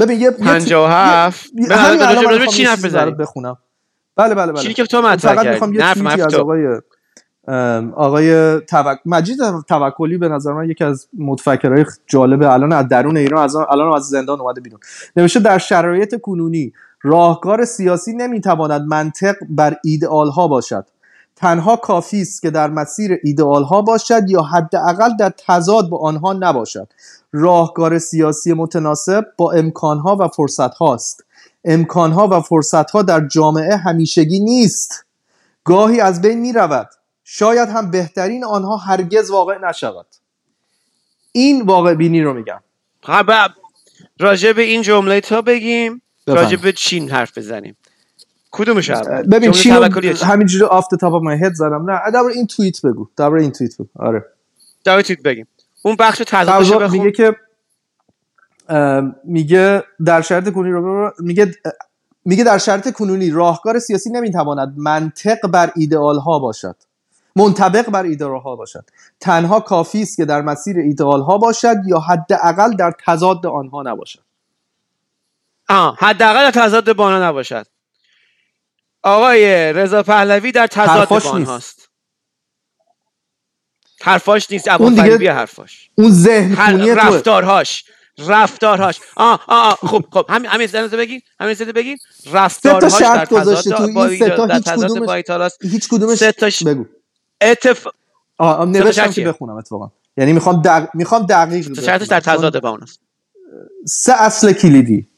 ببین یه 57 همین به چین حرف بزنیم. بخونم. بله بله بله. که تو مطرح فقط می‌خوام یه چیزی از آقای آقای توک... مجید توکلی به نظر من یکی از متفکرهای جالب الان از درون ایران از الان از زندان اومده بیرون. نوشته در شرایط کنونی راهکار سیاسی نمی‌تواند منطق بر ایدئال ها باشد. تنها کافی است که در مسیر ایدئال ها باشد یا حداقل در تضاد با آنها نباشد. راهکار سیاسی متناسب با امکانها و فرصت هاست امکانها و فرصت ها در جامعه همیشگی نیست. گاهی از بین می رود شاید هم بهترین آنها هرگز واقع نشود. این واقع بینی رو میگم. خب، راجع به این جمله تا بگیم راجع به چین حرف بزنیم. کدومش ببین چین همینجوری آفت تاپ مای هد زدم. نه در این توییت بگو. در این توییت بگو. آره. در توییت بگیم. اون بخش تضادش میگه که میگه در شرط کنونی رو میگه میگه در شرط کنونی راهکار سیاسی نمی‌تواند منطق بر ایدئال ها باشد. منطبق بر ایدئال ها باشد. تنها کافی است که در مسیر ایدئال ها باشد یا حداقل در تضاد آنها نباشد. آه حداقل در تضاد با آنها نباشد. آقای رضا پهلوی در تضاد با آنهاست. حرفاش نیست. اون دیگه حرفاش. اون ذهن رفتارهاش. رفتارهاش. آه آه خب خب همین همین زده بگین همین زده بگین رفتارهاش در تضاد با این در تضاد با ایتالاس. هیچ کدومش سه تاش بگو. اتف آه نوشتم که بخونم اتفاقا. یعنی می‌خوام دق... می‌خوام دقیق شرطش در تضاد با اوناست. سه اصل کلیدی.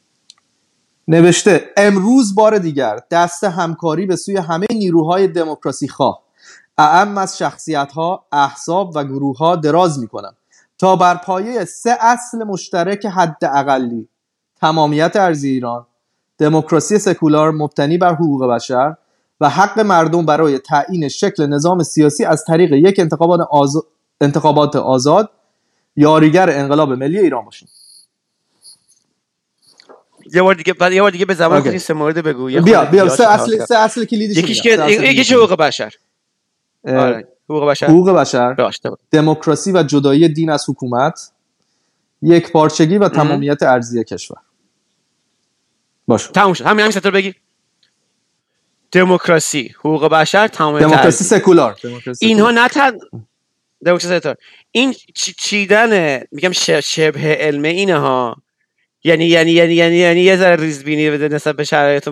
نوشته امروز بار دیگر دست همکاری به سوی همه نیروهای دموکراسی خواه. اعم از شخصیت ها احزاب و گروه ها دراز می کنم تا بر پایه سه اصل مشترک حد اقلی تمامیت ارزی ایران دموکراسی سکولار مبتنی بر حقوق بشر و حق مردم برای تعیین شکل نظام سیاسی از طریق یک انتخابات, آزاد انتخابات آزاد یاریگر انقلاب ملی ایران باشیم. یه بار دیگه بعد یه بار دیگه به اوکی. کنی سه مورد بگو. بیا بیا سه اصل. سه اصل کلیدی یکیش که یکیش حقوق بشر. آره. حقوق بشر. حقوق بشر. دموکراسی و جدایی دین از حکومت یک پارچگی و تمامیت ارزی کشور. باش. تموم شد. همین همین رو بگی؟ دموکراسی حقوق بشر تمامیت دموکراسی. سکولار. دموکراسی اینها نه تن دموکراسی سکولار. این چی- چیدن میگم شبه علم اینه ها یعنی یعنی یعنی یعنی یعنی یه ذره ریزبینی بده نسبت به شرایط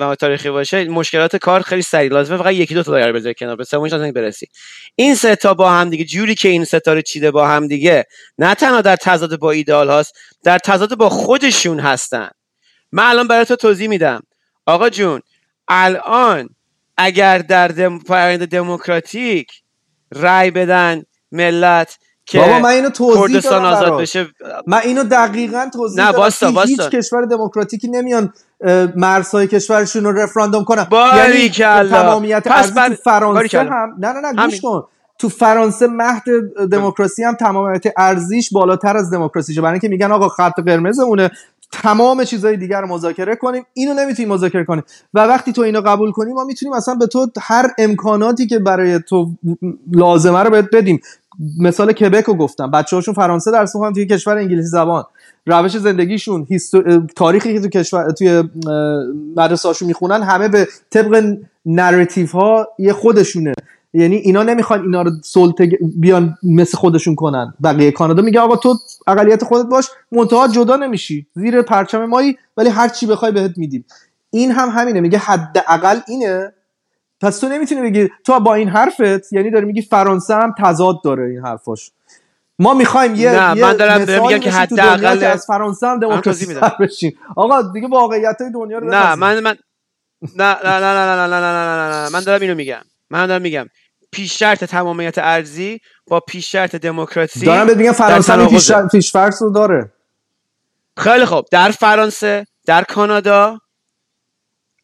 و تاریخی باشه مشکلات کار خیلی سریع. لازمه فقط یکی دو تا دایره بذاری کنار به سومش لازم برسی. این سه تا با هم دیگه جوری که این ستا رو چیده با هم دیگه نه تنها در تضاد با ایدال هاست در تضاد با خودشون هستن. من الان برای تو توضیح میدم. آقا جون الان اگر در دم... دموکراتیک رای بدن ملت که بابا من اینو توضیح کردستان آزاد. بشه من اینو دقیقا توضیح نه، واستا. هیچ کشور دموکراتیکی نمیان مرزهای کشورشون رو رفراندوم کنن باریکلا. تمامیت پس بر- فرانسه. هم نه نه نه. گوش کن تو فرانسه مهد دموکراسی هم تمامیت ارزیش بالاتر از دموکراسیشه برای اینکه میگن آقا خط قرمزمونه تمام چیزهای دیگر رو مذاکره کنیم اینو نمی‌تونیم مذاکره کنیم و وقتی تو اینو قبول کنی ما می‌تونیم اصلا به تو هر امکاناتی که برای تو لازمه رو بهت بدیم مثال کبک رو گفتم. بچه هاشون فرانسه درس می‌خوان توی کشور انگلیسی زبان. روش زندگیشون هیستو... تاریخی که تو کشور توی مدرسه هاشون می‌خونن همه به طبق نراتیو ها یه خودشونه. یعنی اینا نمی‌خوان اینا رو سلطه بیان مثل خودشون کنن. بقیه کانادا میگه آقا تو اقلیت خودت باش منتها جدا نمیشی. زیر پرچم مایی ولی هر چی بخوای بهت میدیم. این هم همینه. میگه حداقل اینه پس تو نمی‌تونی بگی تو با این حرفت یعنی داری میگی فرانسه هم تضاد داره این حرفاش ما می‌خوایم یه نه، یه من دارم مثالی میگم که حداقل- از فرانسه هم دموکراسی بشیم آقا دیگه واقعیت های دنیا رو نه. من من نه نه نه نه نه نه نه نه نه نه من دارم اینو میگم من دارم میگم پیش شرط تمامیت ارزی با پیش شرط دموکراسی دارم بهت میگم فرانسه هم پیش تناقضه. پیش‌فرض رو داره خیلی خوب در فرانسه در کانادا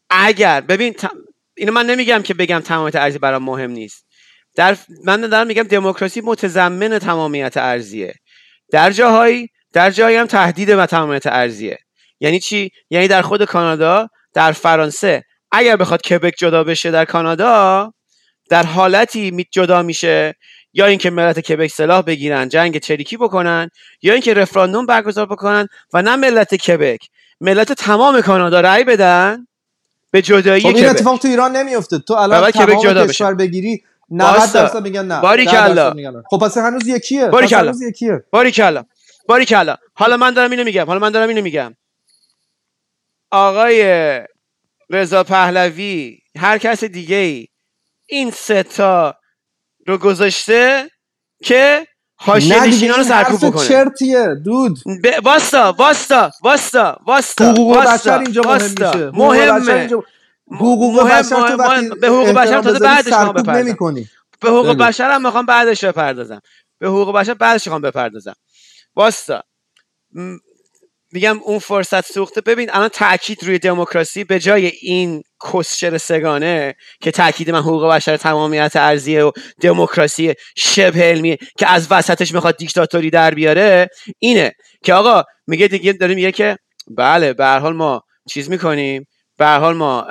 اگر ببین اینو من نمیگم که بگم تمامیت ارزی برام مهم نیست. در من دارم میگم دموکراسی متضمن تمامیت ارزیه. در جاهایی در جایی هم تهدید به تمامیت ارزیه. یعنی چی؟ یعنی در خود کانادا در فرانسه. اگر بخواد کبک جدا بشه در کانادا در حالتی می- جدا میشه. یا اینکه ملت کبک سلاح بگیرن جنگ چریکی بکنن یا اینکه رفراندوم برگزار بکنن و نه ملت کبک. ملت تمام کانادا رأی بدن به جدایی خب این اتفاق تو ایران نمیفته تو الان تمام جدا کشور بگیری 90 واستا. درصد میگن نه. باریکلا. 10 درصد میگن نه. خب پس هنوز یکیه. پس. هنوز یکیه. باریکلا باریکلا حالا من دارم اینو میگم. حالا من دارم اینو میگم. آقای رضا پهلوی هر کس دیگه ای این سه تا رو گذاشته که حاشیه نشینان رو سرکوب بکنه چرتیه دود ب- واستا واستا واستا واستا حقوق بشر اینجا مهم واستا. میشه حقوق بشر مهمه حقوق مهم- بشر. به حقوق بشر تازه بعدش سرکوب بپردازم. نمی‌کنی. به حقوق. بشر هم می‌خوام بعدش بپردازم به حقوق بشر بعدش می‌خوام بپردازم واستا میگم اون فرصت سوخته. ببین الان تاکید روی دموکراسی به جای این کسشر سگانه که تاکید من حقوق بشر تمامیت ارزیه و دموکراسی شبه علمیه که از وسطش می‌خواد دیکتاتوری در بیاره اینه که آقا میگه دیگه داره میگه که بله به حال ما چیز می‌کنیم به حال ما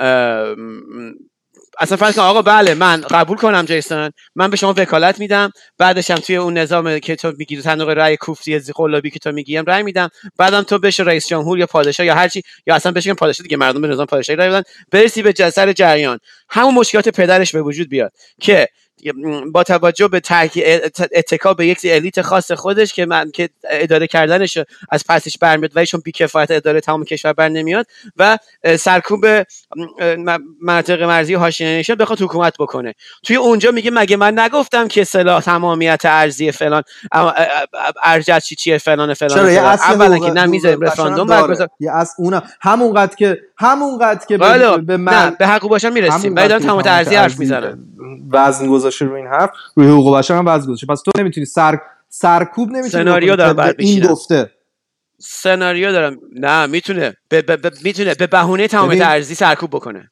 اصلا فرض کن آقا بله من قبول کنم جیسون. من به شما وکالت میدم. بعدش هم توی اون نظام که تو میگی صندوق رأی کوفتی قلابی که تو میگیم رأی میدم. بعدم تو بشه رئیس جمهور یا پادشاه یا هرچی یا اصلا بشه پادشاه دیگه مردم به نظام پادشاهی رأی بدن. برسی به جسر جریان. همون مشکلات پدرش به وجود بیاد که با توجه به اتکا به یک الیت خاص خودش که من که اداره کردنش از پسش برمیاد و چون بیکفایت اداره تمام کشور بر نمیاد و سرکوب مناطق مرزی حاشیه نشان بخواد حکومت بکنه. توی اونجا میگه مگه من نگفتم که سلاح تمامیت ارزی فلان ارجت چی چیه فلان فلان چرا؟ اولا که نمی‌ذاریم رفراندوم برگزار یه اصل اونم همونقدر که همونقدر که به, به حقوق باشن می‌رسیم. ولی دارم تمامیت ارزی حرف می‌زنم وزن گذاشته روی این حرف روی حقوق بشر هم وزن گذاشته. پس تو نمی‌تونی سر سرکوب نمی‌تونی سناریو دارم بعد این. گفته. سناریو دارم نه می‌تونه. به به به می‌تونه. به بهونه تمامیت ببین. ارزی سرکوب بکنه.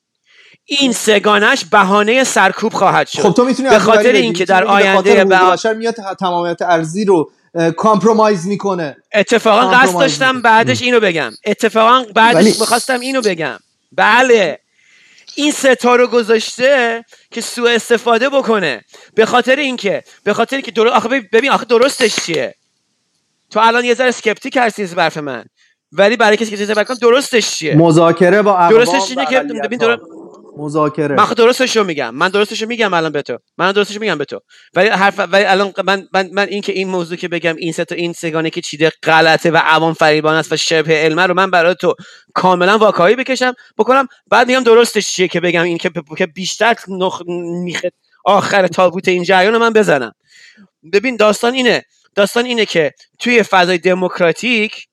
این سگانش بهانه سرکوب خواهد شد. خب تو می‌تونی به خاطر. اینکه در آینده به- بشر میاد تمامیت ارزی رو کامپرومایز می‌کنه. اتفاقا قصد داشتم. بعدش اینو بگم. اتفاقا بعدش می‌خواستم اینو بگم. بله. این ستا رو گذاشته که سوء استفاده بکنه. به خاطر اینکه به خاطر اینکه در... آخه ببین- آخه درستش چیه؟ تو الان یه ذره اسکپتیک هستی از برف من. ولی برای کسی که بکنم درستش چیه؟ مذاکره با درستش اینه که. ببین در... مذاکره. من خود درستش رو میگم. من درستش رو میگم الان به تو. من درستش رو میگم به تو. ولی حرف ولی الان من من, من این که این موضوع که بگم این سه تا این سگانه که چیده غلطه و عوام فریبان است و شبه علمه رو من برای تو کاملا واکاوی بکشم بکنم. بعد میگم درستش چیه که بگم این که که بیشتر نخ... میخ... آخر تابوت این جریان رو من بزنم. ببین داستان اینه. داستان اینه که توی فضای دموکراتیک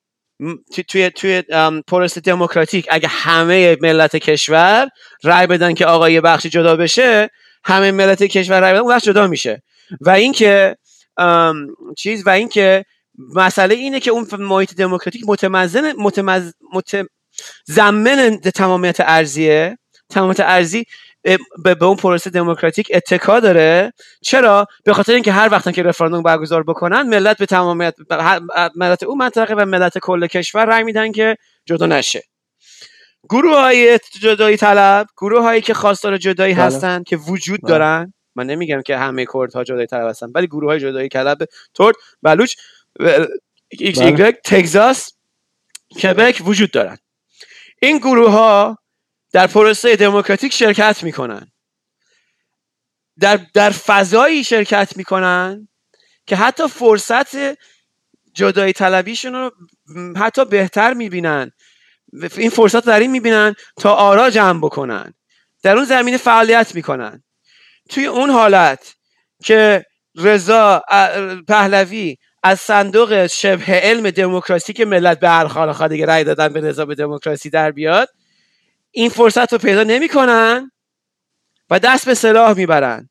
توی توی ام، پروسه دموکراتیک اگه همه ملت کشور رای بدن که آقا یه بخشی جدا بشه همه ملت کشور رای بدن اون جدا میشه. و اینکه چیز و اینکه مسئله اینه که اون محیط دموکراتیک متمزن متمز متضمن تمامیت ارزیه. تمامیت ارزی به, به اون پروسه دموکراتیک اتکا داره چرا به خاطر اینکه هر وقت که رفراندوم برگزار بکنن ملت به تمامیت ملت اون منطقه و ملت کل کشور رای میدن که جدا نشه گروه های جدایی طلب گروه هایی که خواستار جدایی بله. هستن که وجود بله. دارن من نمیگم که همه کردها جدایی طلب هستن ولی گروه های جدایی طلب کرد بلوچ ایکس بله. ایگرگ تگزاس کبک وجود دارن این گروه ها در پروسه دموکراتیک شرکت می‌کنن. در, در فضایی شرکت می‌کنن که حتی فرصت جدایی طلبیشون رو حتی بهتر می‌بینن. این فرصت در این می‌بینن تا آرا جمع بکنن. در اون زمینه فعالیت می‌کنن. توی اون حالت که رضا پهلوی از صندوق شبه علم دموکراسی که ملت به هر خواهد دیگه رأی دادن به نظام دموکراسی در بیاد این فرصت رو پیدا نمی‌کنن و دست به سلاح می‌برن.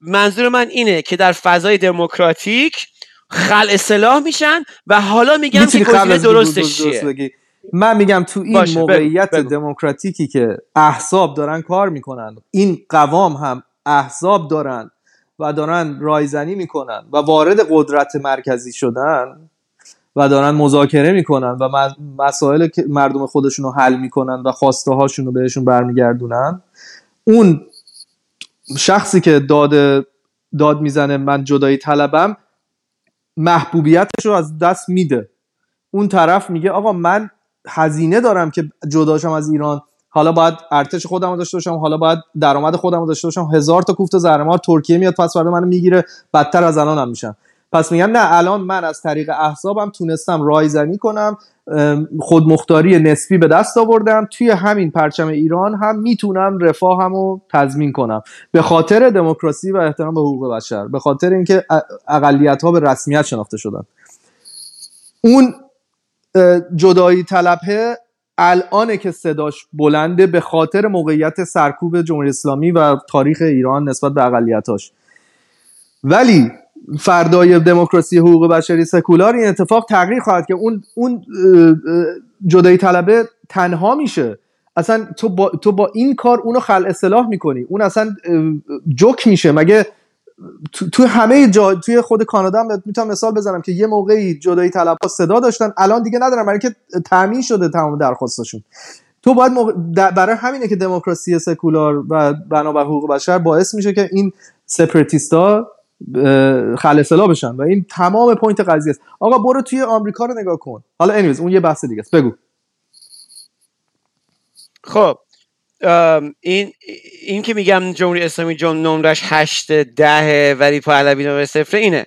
منظور من اینه که در فضای دموکراتیک خلع سلاح میشن و حالا میگن که گزینه درستش درست چیه. من میگم تو این باشه، موقعیت. دموکراتیکی که احزاب دارن کار می‌کنن. این قوام هم احزاب دارن و دارن رایزنی می‌کنن و وارد قدرت مرکزی شدن. و دارن مذاکره می‌کنن و مسائل مردم خودشون رو حل می‌کنن و خواسته هاشون رو بهشون برمیگردونن. اون شخصی که داد داد می‌زنه من جدایی طلبم محبوبیتش رو از دست میده. اون طرف میگه آقا من هزینه دارم که جداشم از ایران. حالا باید ارتش خودم داشته باشم حالا باید درآمد خودم داشته باشم. هزار تا کوفت زهرمار ترکیه میاد پس فردا منو می‌گیره بدتر از الانم میشم. پس میگم نه الان من از طریق احزابم تونستم رایزنی کنم خودمختاری نسبی به دست آوردم. توی همین پرچم ایران هم می‌تونم رفاهم رو تضمین کنم. به خاطر دموکراسی و احترام به حقوق بشر به خاطر اینکه اقلیت ها به رسمیت شناخته شدن. اون جدایی طلبه الانه که صداش بلنده به خاطر موقعیت سرکوب جمهوری اسلامی و تاریخ ایران نسبت به اقلیتاش ولی فردای دموکراسی حقوق بشری سکولار این اتفاق تغییر خواهد که. اون اون جدایی طلبه تنها میشه. اصلا تو با, تو با این کار اونو خلع اصلاح می‌کنی. اون اصلا جوک میشه. مگه تو, تو همه جا توی خود کانادا هم می‌تونم مثال بزنم که یه موقعی جدایی طلب ها صدا داشتن. الان دیگه ندارن برای که تامین شده تمام درخواستشون. تو باید در- برای همینه که دموکراسی سکولار و بنابر حقوق بشر باعث میشه که این separatist ا خل اصلاح بشن و این تمام point قضیه است. آقا برو توی آمریکا رو نگاه کن. حالا anyways اون یه بحث دیگه است. بگو. خب این این که میگم جمهوری اسلامی جم نمرش هشت دهه ولی پهلوی نمره صفر اینه.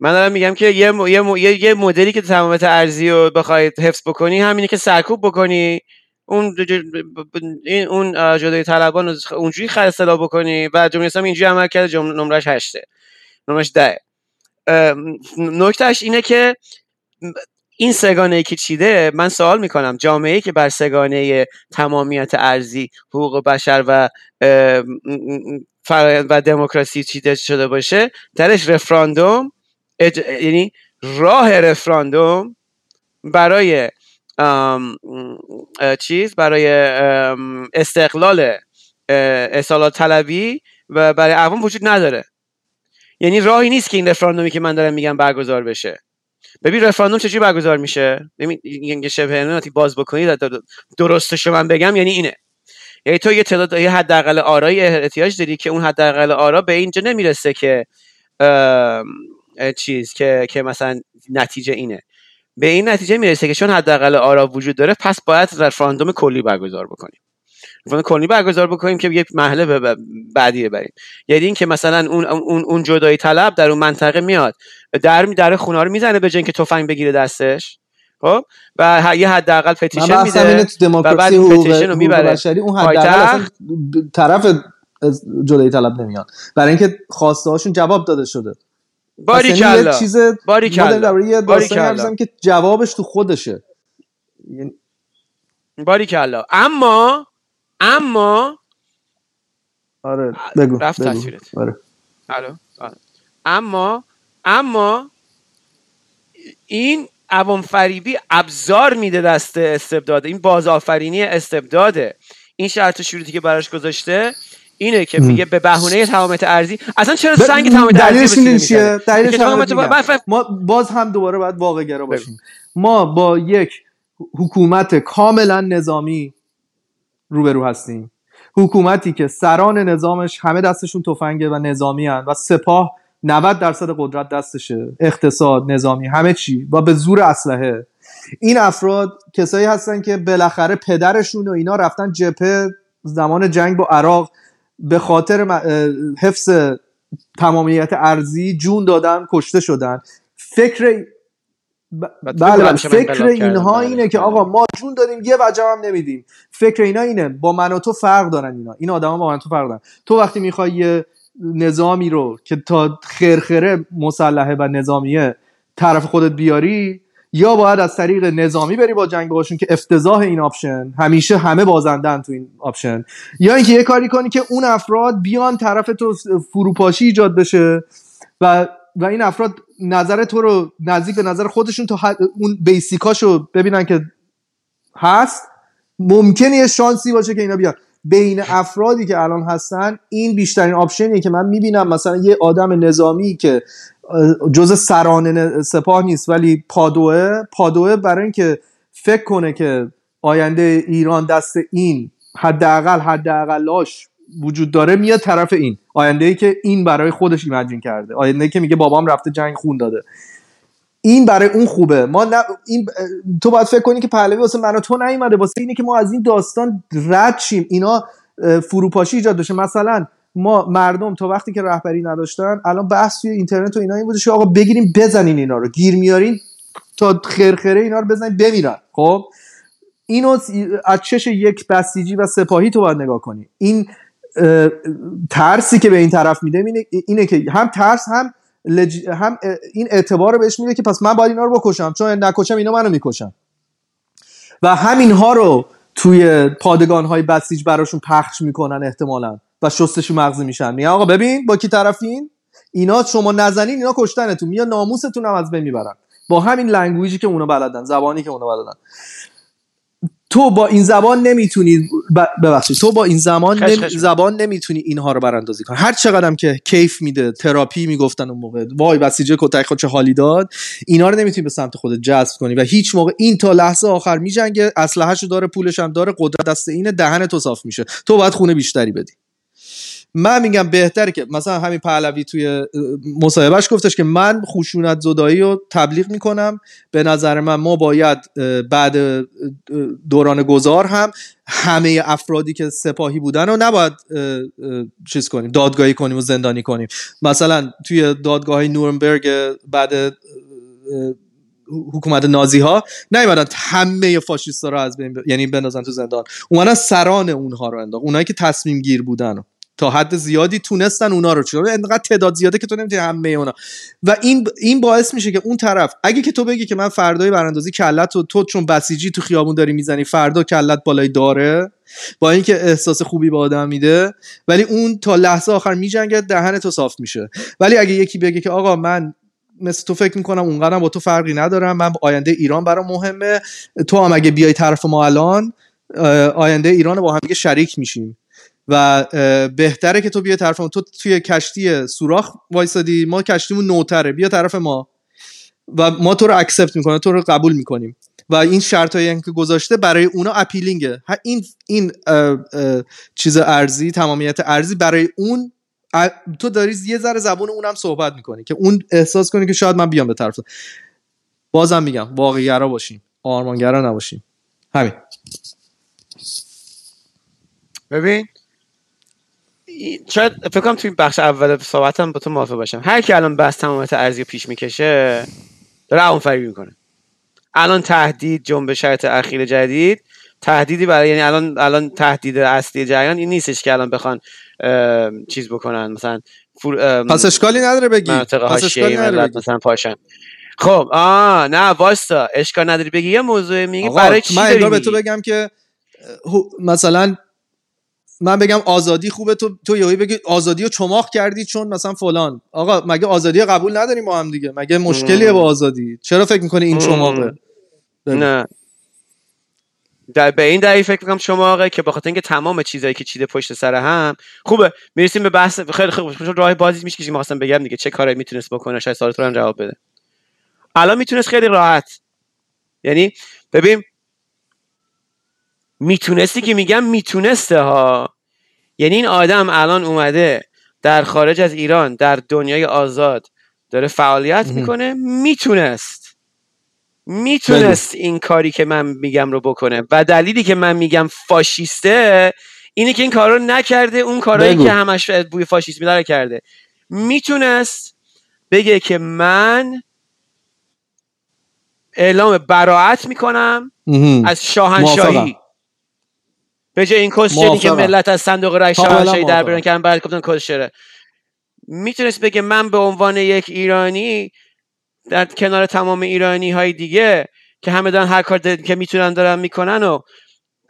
من دارم میگم که یه, م... یه, م... یه... مدلی که تمامیت ارضی رو بخواید حفظ بکنی همینه که سرکوب بکنی. اون این اون جدای طلبان اونجوری خر اصلاح بکنی و جمهوری اسلامی اینجوری عمل کرده جمهوری نمرش هشته. نمرش ده نکتهش اینه که این سگانه ای که چیده من سوال می‌کنم جامعه ای که بر سگانه تمامیت ارزی حقوق بشر و و دموکراسی چیده شده باشه درش رفراندوم اج... یعنی راه رفراندوم برای چیز برای استقلال اصالات طلبی و برای عوام وجود نداره. یعنی راهی نیست که این رفراندومی که من دارم میگم برگزار بشه. ببین رفراندوم چجوری برگزار میشه؟ ببین شبه باز بکنید درستش من بگم یعنی اینه. یعنی تو یه تعداد یه حداقل آرایی احتیاج داری که اون حداقل آرا به اینجا نمی‌رسه که چیز که که مثلا نتیجه اینه. به این نتیجه می‌رسه که چون حداقل آرا وجود داره پس باید رفراندوم کلی برگزار بکنیم. کلی برگزار بکنیم که یک محله به بعدی ببریم. یعنی اینکه مثلا اون اون اون جدایی طلب در اون منطقه میاد. در در خونه رو می‌زنه به جای که تفنگ بگیره دستش. خب؟ و یه حداقل پتیشن میده و بعد پتیشن رو می‌بره. اون حداقل طرف جدایی طلب نمیاد. برای اینکه خواسته هاشون جواب داده شده. باری کلا چیز باری کلا یه داستانی که جوابش تو خودشه. باری کلا اما اما آره بگو رفت تصویرت آره. آره. اما اما این عوام فریبی ابزار میده دست استبداد. این بازآفرینی استبداده. این شرط شروطی که براش گذاشته اینه که میگه به بهونه تمامت ارزی اصلا چرا سنگ تمامت ارزی چیه؟ دلیلش ما باز هم دوباره باید واقع گرا باشیم. ما با یک حکومت کاملا نظامی روبرو هستیم. حکومتی که سران نظامش همه دستشون تفنگه و نظامی هن و سپاه 90 درصد قدرت دستشه. اقتصاد نظامی همه چی. و به زور اسلحه. این افراد کسایی هستن که بالاخره پدرشون و اینا رفتن جبهه زمان جنگ با عراق. به خاطر حفظ تمامیت ارزی جون دادن کشته شدن. فکر بله فکر اینها اینه بله. که آقا ما جون دادیم یه وجه هم نمیدیم. فکر اینا اینه با من و تو فرق دارن اینا. این آدما با من تو فرق دارن. تو وقتی می‌خوای یه نظامی رو که تا خرخره مسلحه و نظامیه طرف خودت بیاری یا باید از طریق نظامی بری با جنگ باشون که افتضاح این option همیشه همه بازندن تو این option. یا اینکه یه کاری کنی که اون افراد بیان طرف تو فروپاشی ایجاد بشه و و این افراد نظر تو رو نزدیک به نظر خودشون تا اون basic اشو ببینن که هست ممکنه یه شانسی باشه که اینا بیان. بین افرادی که الان هستن این بیشترین option یه که من می‌بینم. مثلا یه آدم نظامی که جز سران سپاه نیست ولی پادوه پادوه برای اینکه فکر کنه که آینده ایران دست این حداقل حداقلاش وجود داره میاد طرف این. آینده ای که این برای خودش ایمجین کرده. آینده ای که میگه بابام رفته جنگ خون داده. این برای اون خوبه. ما این... تو باید فکر کنی که پهلوی واسه من تو نیومده. واسه اینه که ما از این داستان رد شیم. اینا فروپاشی ایجاد داشته مثلا ما مردم تا وقتی که رهبری نداشتن الان بحث توی اینترنت و اینا این بودش آقا بگیریم بزنین اینا رو. گیر میارین تا خرخره اینا رو بزنین بمیرن. خب؟ اینو از چش یک بسیجی و سپاهی تو باید نگاه کنی. این ترسی که به این طرف میده اینه, که هم ترس هم هم این اعتبار رو بهش میده که پس من باید اینا رو بکشم. چون نکشم اینا منو می‌کشم و همینها رو توی پادگان های بسیج براشون پخش می‌کنن احتمالا و شستشو مغزی میشن. میگن آقا ببین با کی طرفین؟ اینا شما نزنین اینا کشتنتون. میاد ناموستون هم از بین می‌برن. با همین language ی که اونا بلدن زبانی که اونا بلدن. تو با این زبان نمی‌تونی ببخشید تو با این زمان نمی... زبان نمی‌تونی اینها رو براندازی کنی. هر چقدرم که کیف میده تراپی می‌گفتن اون موقع. وای بسیجه کتک خورد چه حالی داد. اینا رو نمی‌تونی به سمت خودت جذب کنی و هیچ موقع این تا لحظه آخر میجنگه اسلحه‌شو داره پولش هم داره قدرت دست اینه دهن تو صاف میشه. تو باید خون بیشتری بدی. من میگم بهتره که مثلا همین پهلوی توی مصاحبهش گفتش که من خشونت زدایی رو تبلیغ می‌کنم. به نظر من ما باید بعد دوران گذار هم همه افرادی که سپاهی بودن رو نباید چیز کنیم دادگاهی کنیم و زندانی کنیم. مثلا توی دادگاه نورنبرگ بعد حکومت نازی ها نیومدن همه فاشیستا رو از بین ب... یعنی بندازن تو زندان. اومدن سران اونها رو انداخت. اونایی که تصمیم گیر بودن تا حد زیادی تونستن اونا رو چون انقدر تعداد زیاده که تو نمی‌تونی همه اونا. و این این باعث میشه که اون طرف اگه که تو بگی که من فردای براندازی کلت و تو چون بسیجی تو خیابون داری می‌زنی فردا کلت بالای داره با اینکه احساس خوبی به آدم میده ولی اون تا لحظه آخر میجنگه دهن تو صاف میشه. ولی اگه یکی بگه که آقا من مثل تو فکر می‌کنم اونقدرم با تو فرقی ندارم من آینده ایران برام مهمه تو هم اگه بیای طرف ما الان آینده ایران با هم شریک میشیم. و بهتره که تو بیا طرف ما. تو توی کشتی سوراخ وایسادی. ما کشتیمون نوتره. بیا طرف ما. و ما تو رو accept می‌کنیم تو رو قبول می‌کنیم. و این شرط که گذاشته برای اونا appealing ه این این چیز ارضی تمامیت ارضی برای اون تو داری یه ذره زبون اونم صحبت می‌کنی که اون احساس کنی که شاید من بیام به طرف. بازم میگم واقعیگرا باشیم. آرمانگرا نباشیم. همین. ببین شاید فکر کنم توی بخش اول صحبتم با تو موافق باشم. هر کی الان بس تمامیت ارزی پیش می‌کشه داره اون فریبی می‌کنه. الان تهدید جنبش شرط اخیر جدید. تهدیدی برای یعنی الان الان تهدید اصلی جریان این نیستش که الان بخوان چیز بکنن. مثلا فور پس اشکالی نداره بگی. پس اشکالی نداره بگی. مثلا پاشن. خب آ نه واستا. اشکال نداری بگی. یه موضوع میگه برای چی من به تو بگم که مثلا من بگم آزادی خوبه. تو تو یهو بگی آزادی رو چماق کردی چون مثلا فلان. آقا مگه آزادی قبول نداریم ما هم دیگه؟ مگه مشکلیه با آزادی؟ چرا فکر می‌کنی این چماقه؟ نه. در به این دلیل فکر می‌کنم شما آقا که بخاطر اینکه تمام چیزایی که چیده پشت سر هم خوبه. می‌رسیم به بحث خیلی خوب. راه بازی میشه که خواستم بگم دیگه چه کاری می‌تونست بکنه؟ شاید سوالات رو هم جواب بده. الان می‌تونست خیلی راحت. یعنی ببین می‌تونستی که میگم می‌تونسته ها. یعنی این آدم الان اومده در خارج از ایران در دنیای آزاد داره فعالیت می‌کنه می‌تونست. می‌تونست این کاری که من میگم رو بکنه. و دلیلی که من میگم فاشیسته اینه که این کار رو نکرده اون کارهایی که همش بوی فاشیسمی داره کرده. می‌تونست بگه که من اعلام براعت می‌کنم از شاهنشاهی. به جای این کسچری که ملت از صندوق رای شاهنشاهی در بیرون کردن بعد گفتن کسچره. می‌تونست بگه من به عنوان یک ایرانی در کنار تمام ایرانی های دیگه که همه دارن هر کار که می‌تونن دارن می‌کنن و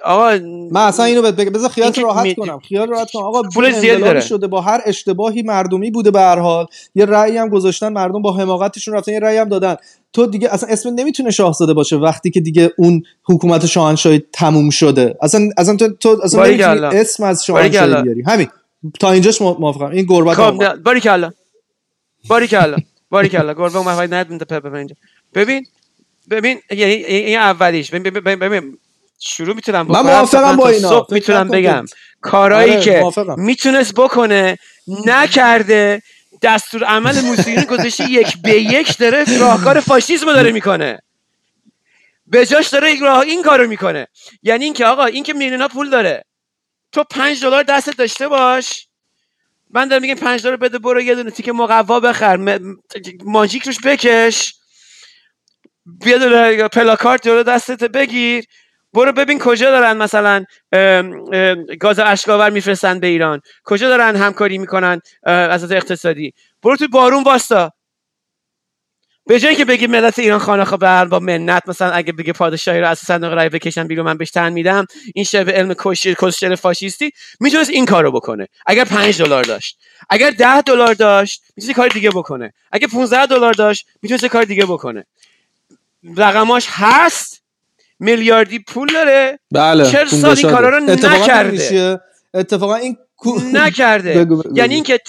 آقا من اصلا اینو بهت بگم. بذار خیال راحت می... کنم. خیال راحت کنم. آقا پول زیاد داره. شده با هر اشتباهی مردمی بوده به هر حال. یه رأی هم گذاشتن مردم با حماقتشون رفتن یه رأی هم دادن. تو دیگه اصلا اسم نمی‌تونه شاهزاده باشه وقتی که دیگه اون حکومت شاهنشاهی تموم شده. اصلا اصلا تو, تو اصلا نمی‌تونی اسم از شاهنشاهی بیاری. همین. تا اینجاش موافقم. این گربت خب باریکلا باریکلا باریکلا گربه اومد ند پپ اینجا. ببین ببین یعنی این اولیش. ببین ببین, ببین شروع می‌تونم بکنم من موافقم با اینا. صبح می‌تونم بگم. کارهایی آره، که می‌تونست بکنه نکرده دستور عمل موسولینی گذاشته یک به یک داره راهکار فاشیسم داره می‌کنه. به جاش داره راه این کارو می‌کنه. یعنی اینکه آقا این که میلیونا پول داره. تو پنج دلار دستت داشته باش. من دارم میگم پنج دلار بده برو یه دونه تیکه مقوا بخر ماجیک روش بکش. بیا دونه پلاکارت جلو دستت بگیر. برو ببین کجا دارن مثلا گاز اشکاور میفرستن به ایران. کجا دارن همکاری می‌کنن از اقتصادی. برو تو بارون واستا. به جایی که بگی ملت ایران خانه به با منت مثلا اگه بگه پادشاهی رو از صندوق رای بکشن بیرون من بهش تن میدم. این شبه علم کشیر کشیر فاشیستی می‌تونست این کارو بکنه. اگر 5 دلار داشت. اگر 10 دلار داشت می‌تونست کار دیگه بکنه. اگه 15 دلار داشت می‌تونست کار دیگه بکنه. رقماش هست. میلیاردی پول داره. بله چرا سال این کارا رو نکرده؟ اتفاقا این نکرده. <laughs> یعنی اینکه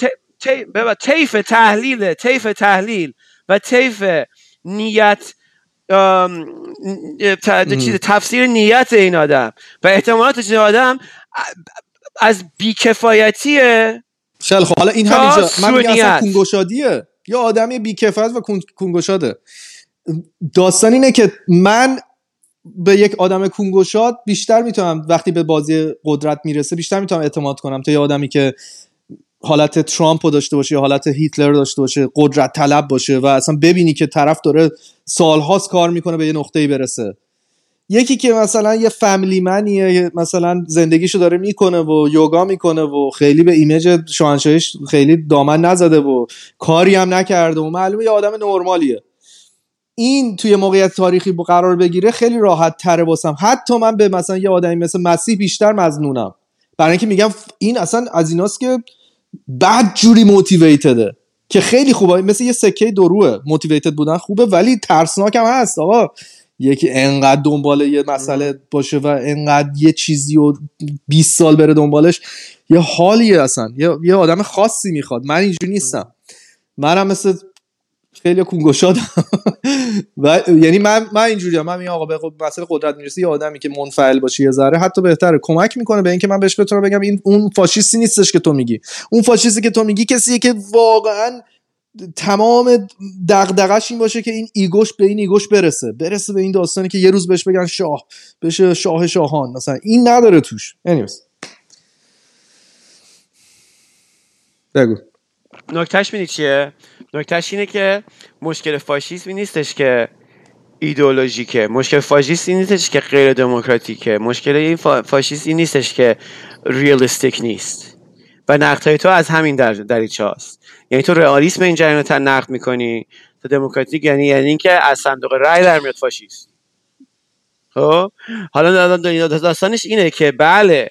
طیف تحلیل طیف تحلیل و طیف نیت چیز تفسیر نیت این آدم و احتمالات این آدم از بیکفایتیه خیلی خب حالا این همینجا من میگم اصلا کنگوشادیه یا آدمی بیکفایت و کنگوشاده داستان اینه که من به یک آدم کنگوشاد بیشتر می‌تونم وقتی به بازی قدرت می‌رسه بیشتر می‌تونم اعتماد کنم. تا یه آدمی که حالت ترامپ رو داشته باشه یا حالت هیتلر داشته باشه قدرت طلب باشه و اصلا ببینی که طرف داره سالهاست کار می‌کنه به یه نقطه‌ای برسه. یکی که مثلا یه فامیلی منیه مثلا زندگیشو داره می‌کنه و یوگا می‌کنه و خیلی به ایمیج شاهنشاهیش خیلی دامن نزده و کاری هم نکرده و معلومه یه آدم نرمالیه. این توی موقعیت تاریخی با قرار بگیره خیلی راحت تره واسم. حتی من به مثلا یه آدمی مثل مسیح بیشتر مزنونم. برای اینکه میگم این اصلا از ایناست که بد جوری موتیویتده که خیلی خوبه. مثل یه سکه دروه موتیویتد بودن خوبه ولی ترسناک هم هست. آقا یکی انقدر دنبال یه مسئله باشه و انقدر یه چیزی و 20 سال بره دنبالش یه حالیه اصلا. یه, یه آدم خاصی می‌خواد. من اینجوری نیستم. منم مثل خیلی کنگوشادم <laughs> و یعنی من من اینجوریام من میگم آقا به مسئله قدرت می‌رسی یه آدمی که منفعل باشه یه ذره حتی بهتره. کمک می‌کنه به اینکه من بهش بتونم بگم این اون فاشیستی نیستش که تو میگی. اون فاشیستی که تو میگی کسیه که واقعا تمام دغدغش این باشه که این ایگوش به این ایگوش برسه. برسه به این داستانی که یه روز بهش بگن شاه. بشه شاه شاهان. مثلا این نداره توش. Anyways. بگو. نکتهش میدی چیه؟ نکتهش اینه که مشکل فاشیسمی نیستش که ایدئولوژیکه. مشکل فاشیستی نیستش که غیر دموکراتیکه. مشکل این فا... نیستش که ریالیستیک نیست. و نقد تو از همین در دریچه هاست. یعنی تو رئالیسم این جریان رو نقد می‌کنی. تو دموکراتیک یعنی یعنی اینکه از صندوق رأی در میاد فاشیست. خب؟ حالا داستانش اینه که بله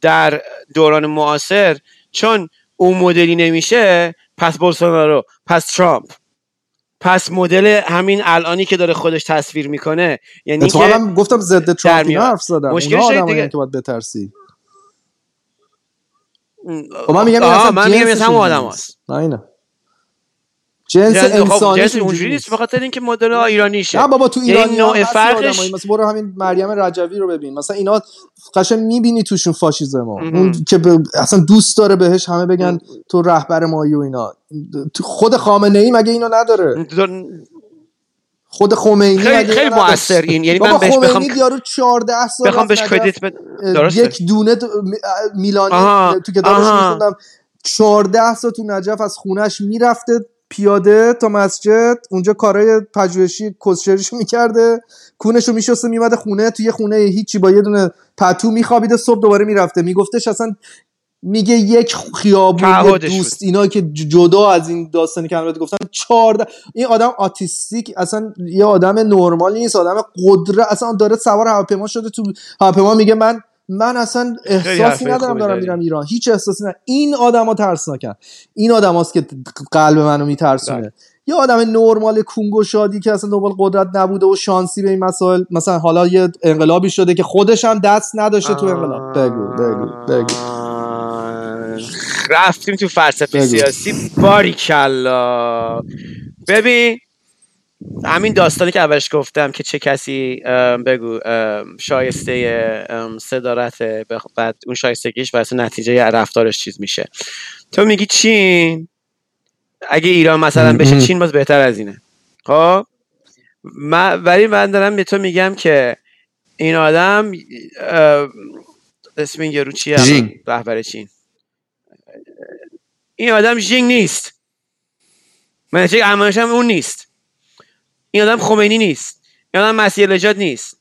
در دوران معاصر چون اون مدلی نمیشه پس بولسونارو پس ترامپ. پس مدل همین الانی که داره خودش تصویر می‌کنه یعنی که هم گفتم ضد ترامپ حرف زدم. مشکلش دیگه- که باید بترسی. خب من میگم این من میگم آدم نیست. نه اینه. جنس جنس- خب، انسانی جنس اونجوری نیست به خاطر اینکه مدل ایرانیشه. نه بابا تو یعنی ایران نوع فرقش مثلا برو همین مریم رجوی رو ببین. مثلا اینا قشنگ می‌بینی توشون فاشیسم ها. اون که به- اصلا دوست داره بهش همه بگن تو رهبر مایی و اینا. خود خامنه ای مگه اینو نداره؟ خود خمینی خیلی خیلی؟ مؤثر این یعنی بابا من بهش بخوام یارو 14 سال بخوام بهش. کردیت بد... یک دونه میلانی تو کتابش. میخوندم 14 سال تو نجف از خونش می‌رفته پیاده تا مسجد اونجا کارهای پژوهشی کسچریشو می‌کرده کونشو میشسته میمده خونه توی یه خونه هیچی با یه دونه پتو میخوابیده صبح دوباره می‌رفته. میگفتش اصلا میگه یک خیابون دوست اینا که جدا از این داستانی که البته گفتن 14 این آدم آتیستیک اصلا یه آدم نرمال نیست آدم قدرت اصلا داره سوار هواپیما شده تو هواپیما میگه من من اصلا احساسی ندارم دارم. میرم ایران. هیچ احساسی ندارم. این آدما ترسناکن این آدماست که قلب منو میترسونه. بله. یه آدم نرمال کونگو شادی که اصلا دنبال قدرت نبوده و شانسی به این مسائل مثلا حالا یه انقلابی شده که خودش هم دست نداشته تو انقلاب. بگو بگو بگو. رفتیم تو فلسفه. سیاسی. باریکلا. ببین همین داستانی که اولش گفتم که چه کسی بگو شایسته صدارت بعد اون شایستگیش واسه نتیجه رفتارش چیز میشه. تو میگی چین؟ اگه ایران مثلا بشه چین باز بهتر از اینه. خب؟ من ولی من دارم به تو میگم که این آدم اسم این یارو چیه. رهبر چین. این آدم ژینگ نیست. من هم اون نیست. این آدم خمینی نیست. این آدم مسیح نجات نیست.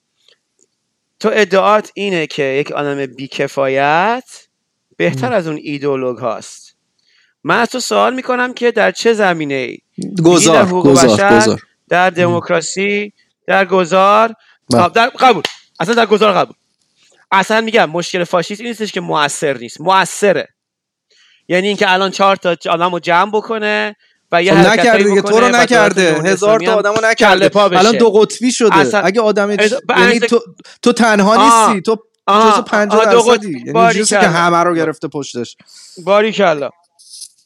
تو ادعات اینه که یک آدم بیکفایت بهتر از اون ایدولوگ هاست. من از تو سوال می‌کنم که در چه زمینه ای؟ گذار در حقوق گذار بشر، گذار. در دموکراسی در گذار. بله. آه، در قبول. اصلا در گذار قبول. اصلا میگم مشکل فاشیست این نیستش که موثر نیست. موثره یعنی اینکه الان چهار تا آدمو جمع بکنه و یه خب نکرده دیگه تو رو نکرده. هزار تا آدمو نکرده. الان دو قطبی شده. اصلا- اگه آدم از- یعنی تو تو تنها آه. نیستی. تو جزو 50 آها، دو درصدی. یعنی باری اینجوریه که کلا. همه رو گرفته پشتش. باریکلا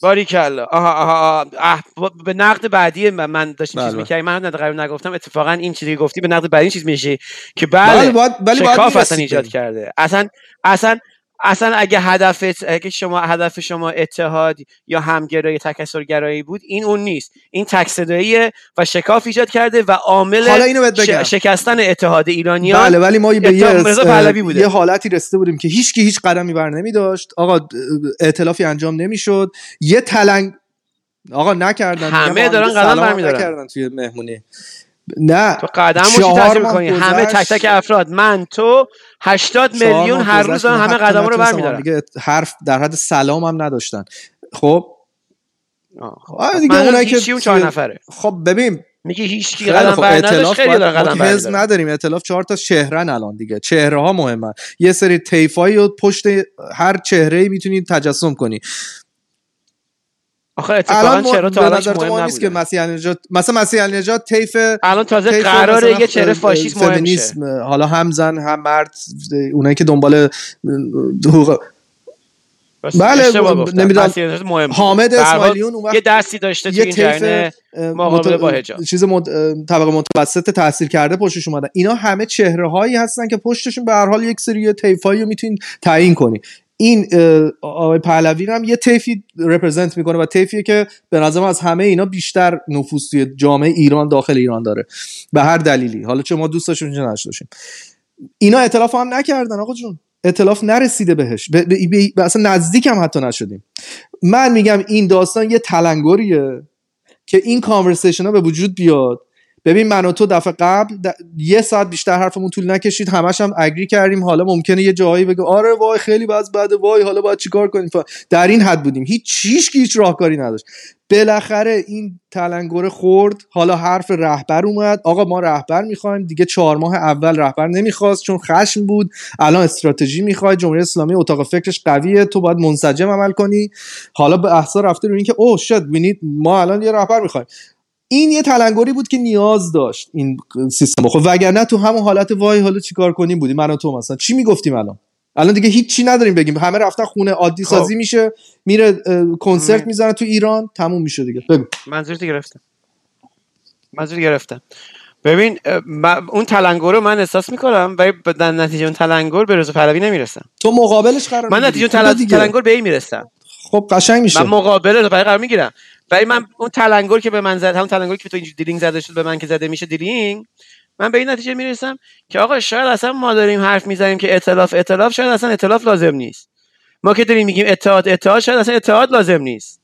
باریکلا آها آها آها. اه، ب- به نقد بعدی من, بله، چیز بله. می‌کردم. من نقد قبل نگفتم اتفاقا این چیزی گفتی به نقد بعدی چیز میشه که بله ولی شکاف اصلا ایجاد. کرده. اصلا اصلا اصلا اگه هدفت اگه شما هدف شما اتحاد یا همگرایی تکثرگرایی بود این اون نیست این تکصداییه و شکاف ایجاد کرده و عامل حالا اینو بهت ش- بگم. اتحاد ایرانیان بله ولی ما به یه, بوده. یه حالتی رسیده بودیم که هیچ کی هیچ قدمی بر نمی داشت آقا ائتلافی انجام نمی‌شد یه تلنگ آقا نکردن همه دارن قدم برمی‌دارن. نکردن توی مهمونی نه تو قدم رو چهار تحصیل ماه کنی همه تک. تک افراد من تو 80 چهار میلیون هر روز همه قدم رو برمیدارن. دیگه حرف در حد سلام هم نداشتن. خب؟ خب آره دیگه اونایی که اون چهار نفره. خب ببین میگه هیچ کی قدم خب ائتلاف خیلی قدم حزب نداریم. ائتلاف چهار تا چهرن الان دیگه. چهره ها مهمن. یه سری طیفایی و پشت هر چهره ای می‌تونی تجسم کنی. آخه اتفاقا چرا تا الان تو مهم نیست که مسیح نجات مثلا مسیح نجات طیف الان تازه قراره یه چهره فاشیست مهم فمینیسم، حالا هم زن هم مرد اونایی که دنبال حقوق بله نمی‌دونم. حامد اسماعیلیون اون وقت یه دستی داشته تو یه این جریان اه، مقابله با حجاب. چیز طبقه متوسط تحصیل کرده پشتش اومدن اینا همه چهره هایی هستن که پشتشون به هر حال یک سری طیفایی رو می‌تونین تعیین کنی. این آقای پهلوی هم یه طیفی رپرزنت می‌کنه و طیفیه که به نظرم از همه اینا بیشتر نفوذ توی جامعه ایران داخل ایران داره. به هر دلیلی. حالا چه ما دوست داشتیم چه نداشتیم اینا اطلاف هم نکردن آقا جون. اطلاف نرسیده بهش. به, به, به, به اصلا نزدیک هم حتی نشدیم. من میگم این داستان یه تلنگریه که این کانورسیشن ها به وجود بیاد. ببین من و تو دفعه قبل یه ساعت بیشتر حرفمون طول نکشید همش هم اگری کردیم. حالا ممکنه یه جایی بگه آره وای خیلی باز بعد وای حالا باید چیکار کنیم؟ در این حد بودیم. هیچ چیش که هیچ راهکاری نداشت. بالاخره این تلنگر خورد حالا حرف رهبر اومد. آقا ما رهبر می‌خوایم دیگه چهار ماه اول رهبر نمی‌خواست چون خشم بود. الان استراتژی می‌خواد جمهوری اسلامی اتاق فکرش قویه تو باید منسجم عمل کنی. حالا به احسا رفته رو اینکه اوه شد بینید ما الان یه رهبر می‌خوایم. این یه تلنگری بود که نیاز داشت این سیستم خب وگرنه تو همون حالت وای حالا چیکار کنیم بودیم؟ من و تو مثلا. چی می‌گفتیم الان؟ الان دیگه هیچ چی نداریم بگیم. همه رفتن خونه عادی خب. سازی میشه میره کنسرت. می‌زنه تو ایران تموم میشه دیگه. بگو. منظورت گرفتم منظور گرفتم ببین اون تلنگر رو من احساس می‌کنم ولی به- در نتیجه اون تلنگر به رضا پهلوی نمی‌رسم تو مقابلش قرار من. نتیجه تل... دیگه. تلنگر به این می‌رسم. خب قشنگ میشه. من مقابل رضا پهلوی قرار می‌گیرم. ولی من اون تلنگر که به من زد همون تلنگری که تو اینجوری دیلینگ زده شد به من که زده میشه دیلینگ من به این نتیجه می‌رسم که آقا شاید اصلا ما داریم حرف می‌زنیم که ائتلاف ائتلاف شاید اصلا ائتلاف لازم نیست. ما که داریم میگیم اتحاد اتحاد شاید اصلا اتحاد لازم نیست.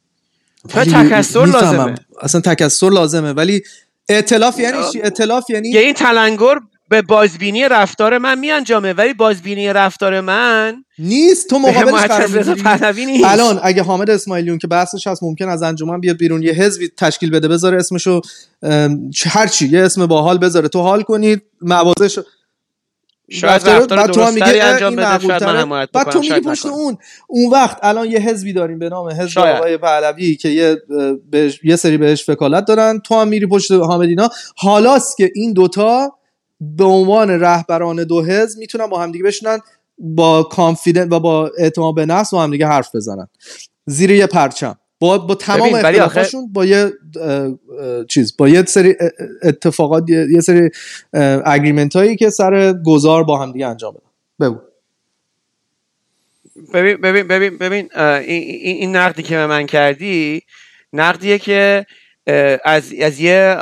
شاید می‌فهمم. لازمه. اصلا تکسر لازمه. ولی ائتلاف یعنی. چی؟ ائتلاف یعنی یه این تلنگر به بازبینی رفتار من میانجامه ولی بازبینی رفتار من نیست. تو مقابلش قرار نیست. الان اگه حامد اسماعیلیون که بحثش هست ممکن از انجمن بیاد بیرون یه حزبی تشکیل بده بذاره اسمشو هر چی یه اسم باحال بذاره. تو حال کنید موازش شاید رفتار- بعد تو هم اه، انجام بده شاید من. حمایت بعد تو میگی پشت اون اون وقت الان یه حزبی داریم به نام حزب شاید. آقای پهلوی که یه بهش- یه سری بهش وکالت دارن. تو هم میری پشت حامد اینا حالاست که این دوتا به عنوان رهبران دو حزب می‌تونن با همدیگه بشنن با کانفیدنت و با اعتماد به نفس با همدیگه حرف بزنن. زیر یه پرچم. با, با تمام اختلافاشون با یه چیز با یه سری اتفاقات یه, یه سری اگریمنت هایی که سر گذار با همدیگه انجام بدن. بگو. ببین ببین ببین ببین این, این, نقدی که به من کردی نقدیه که از از یه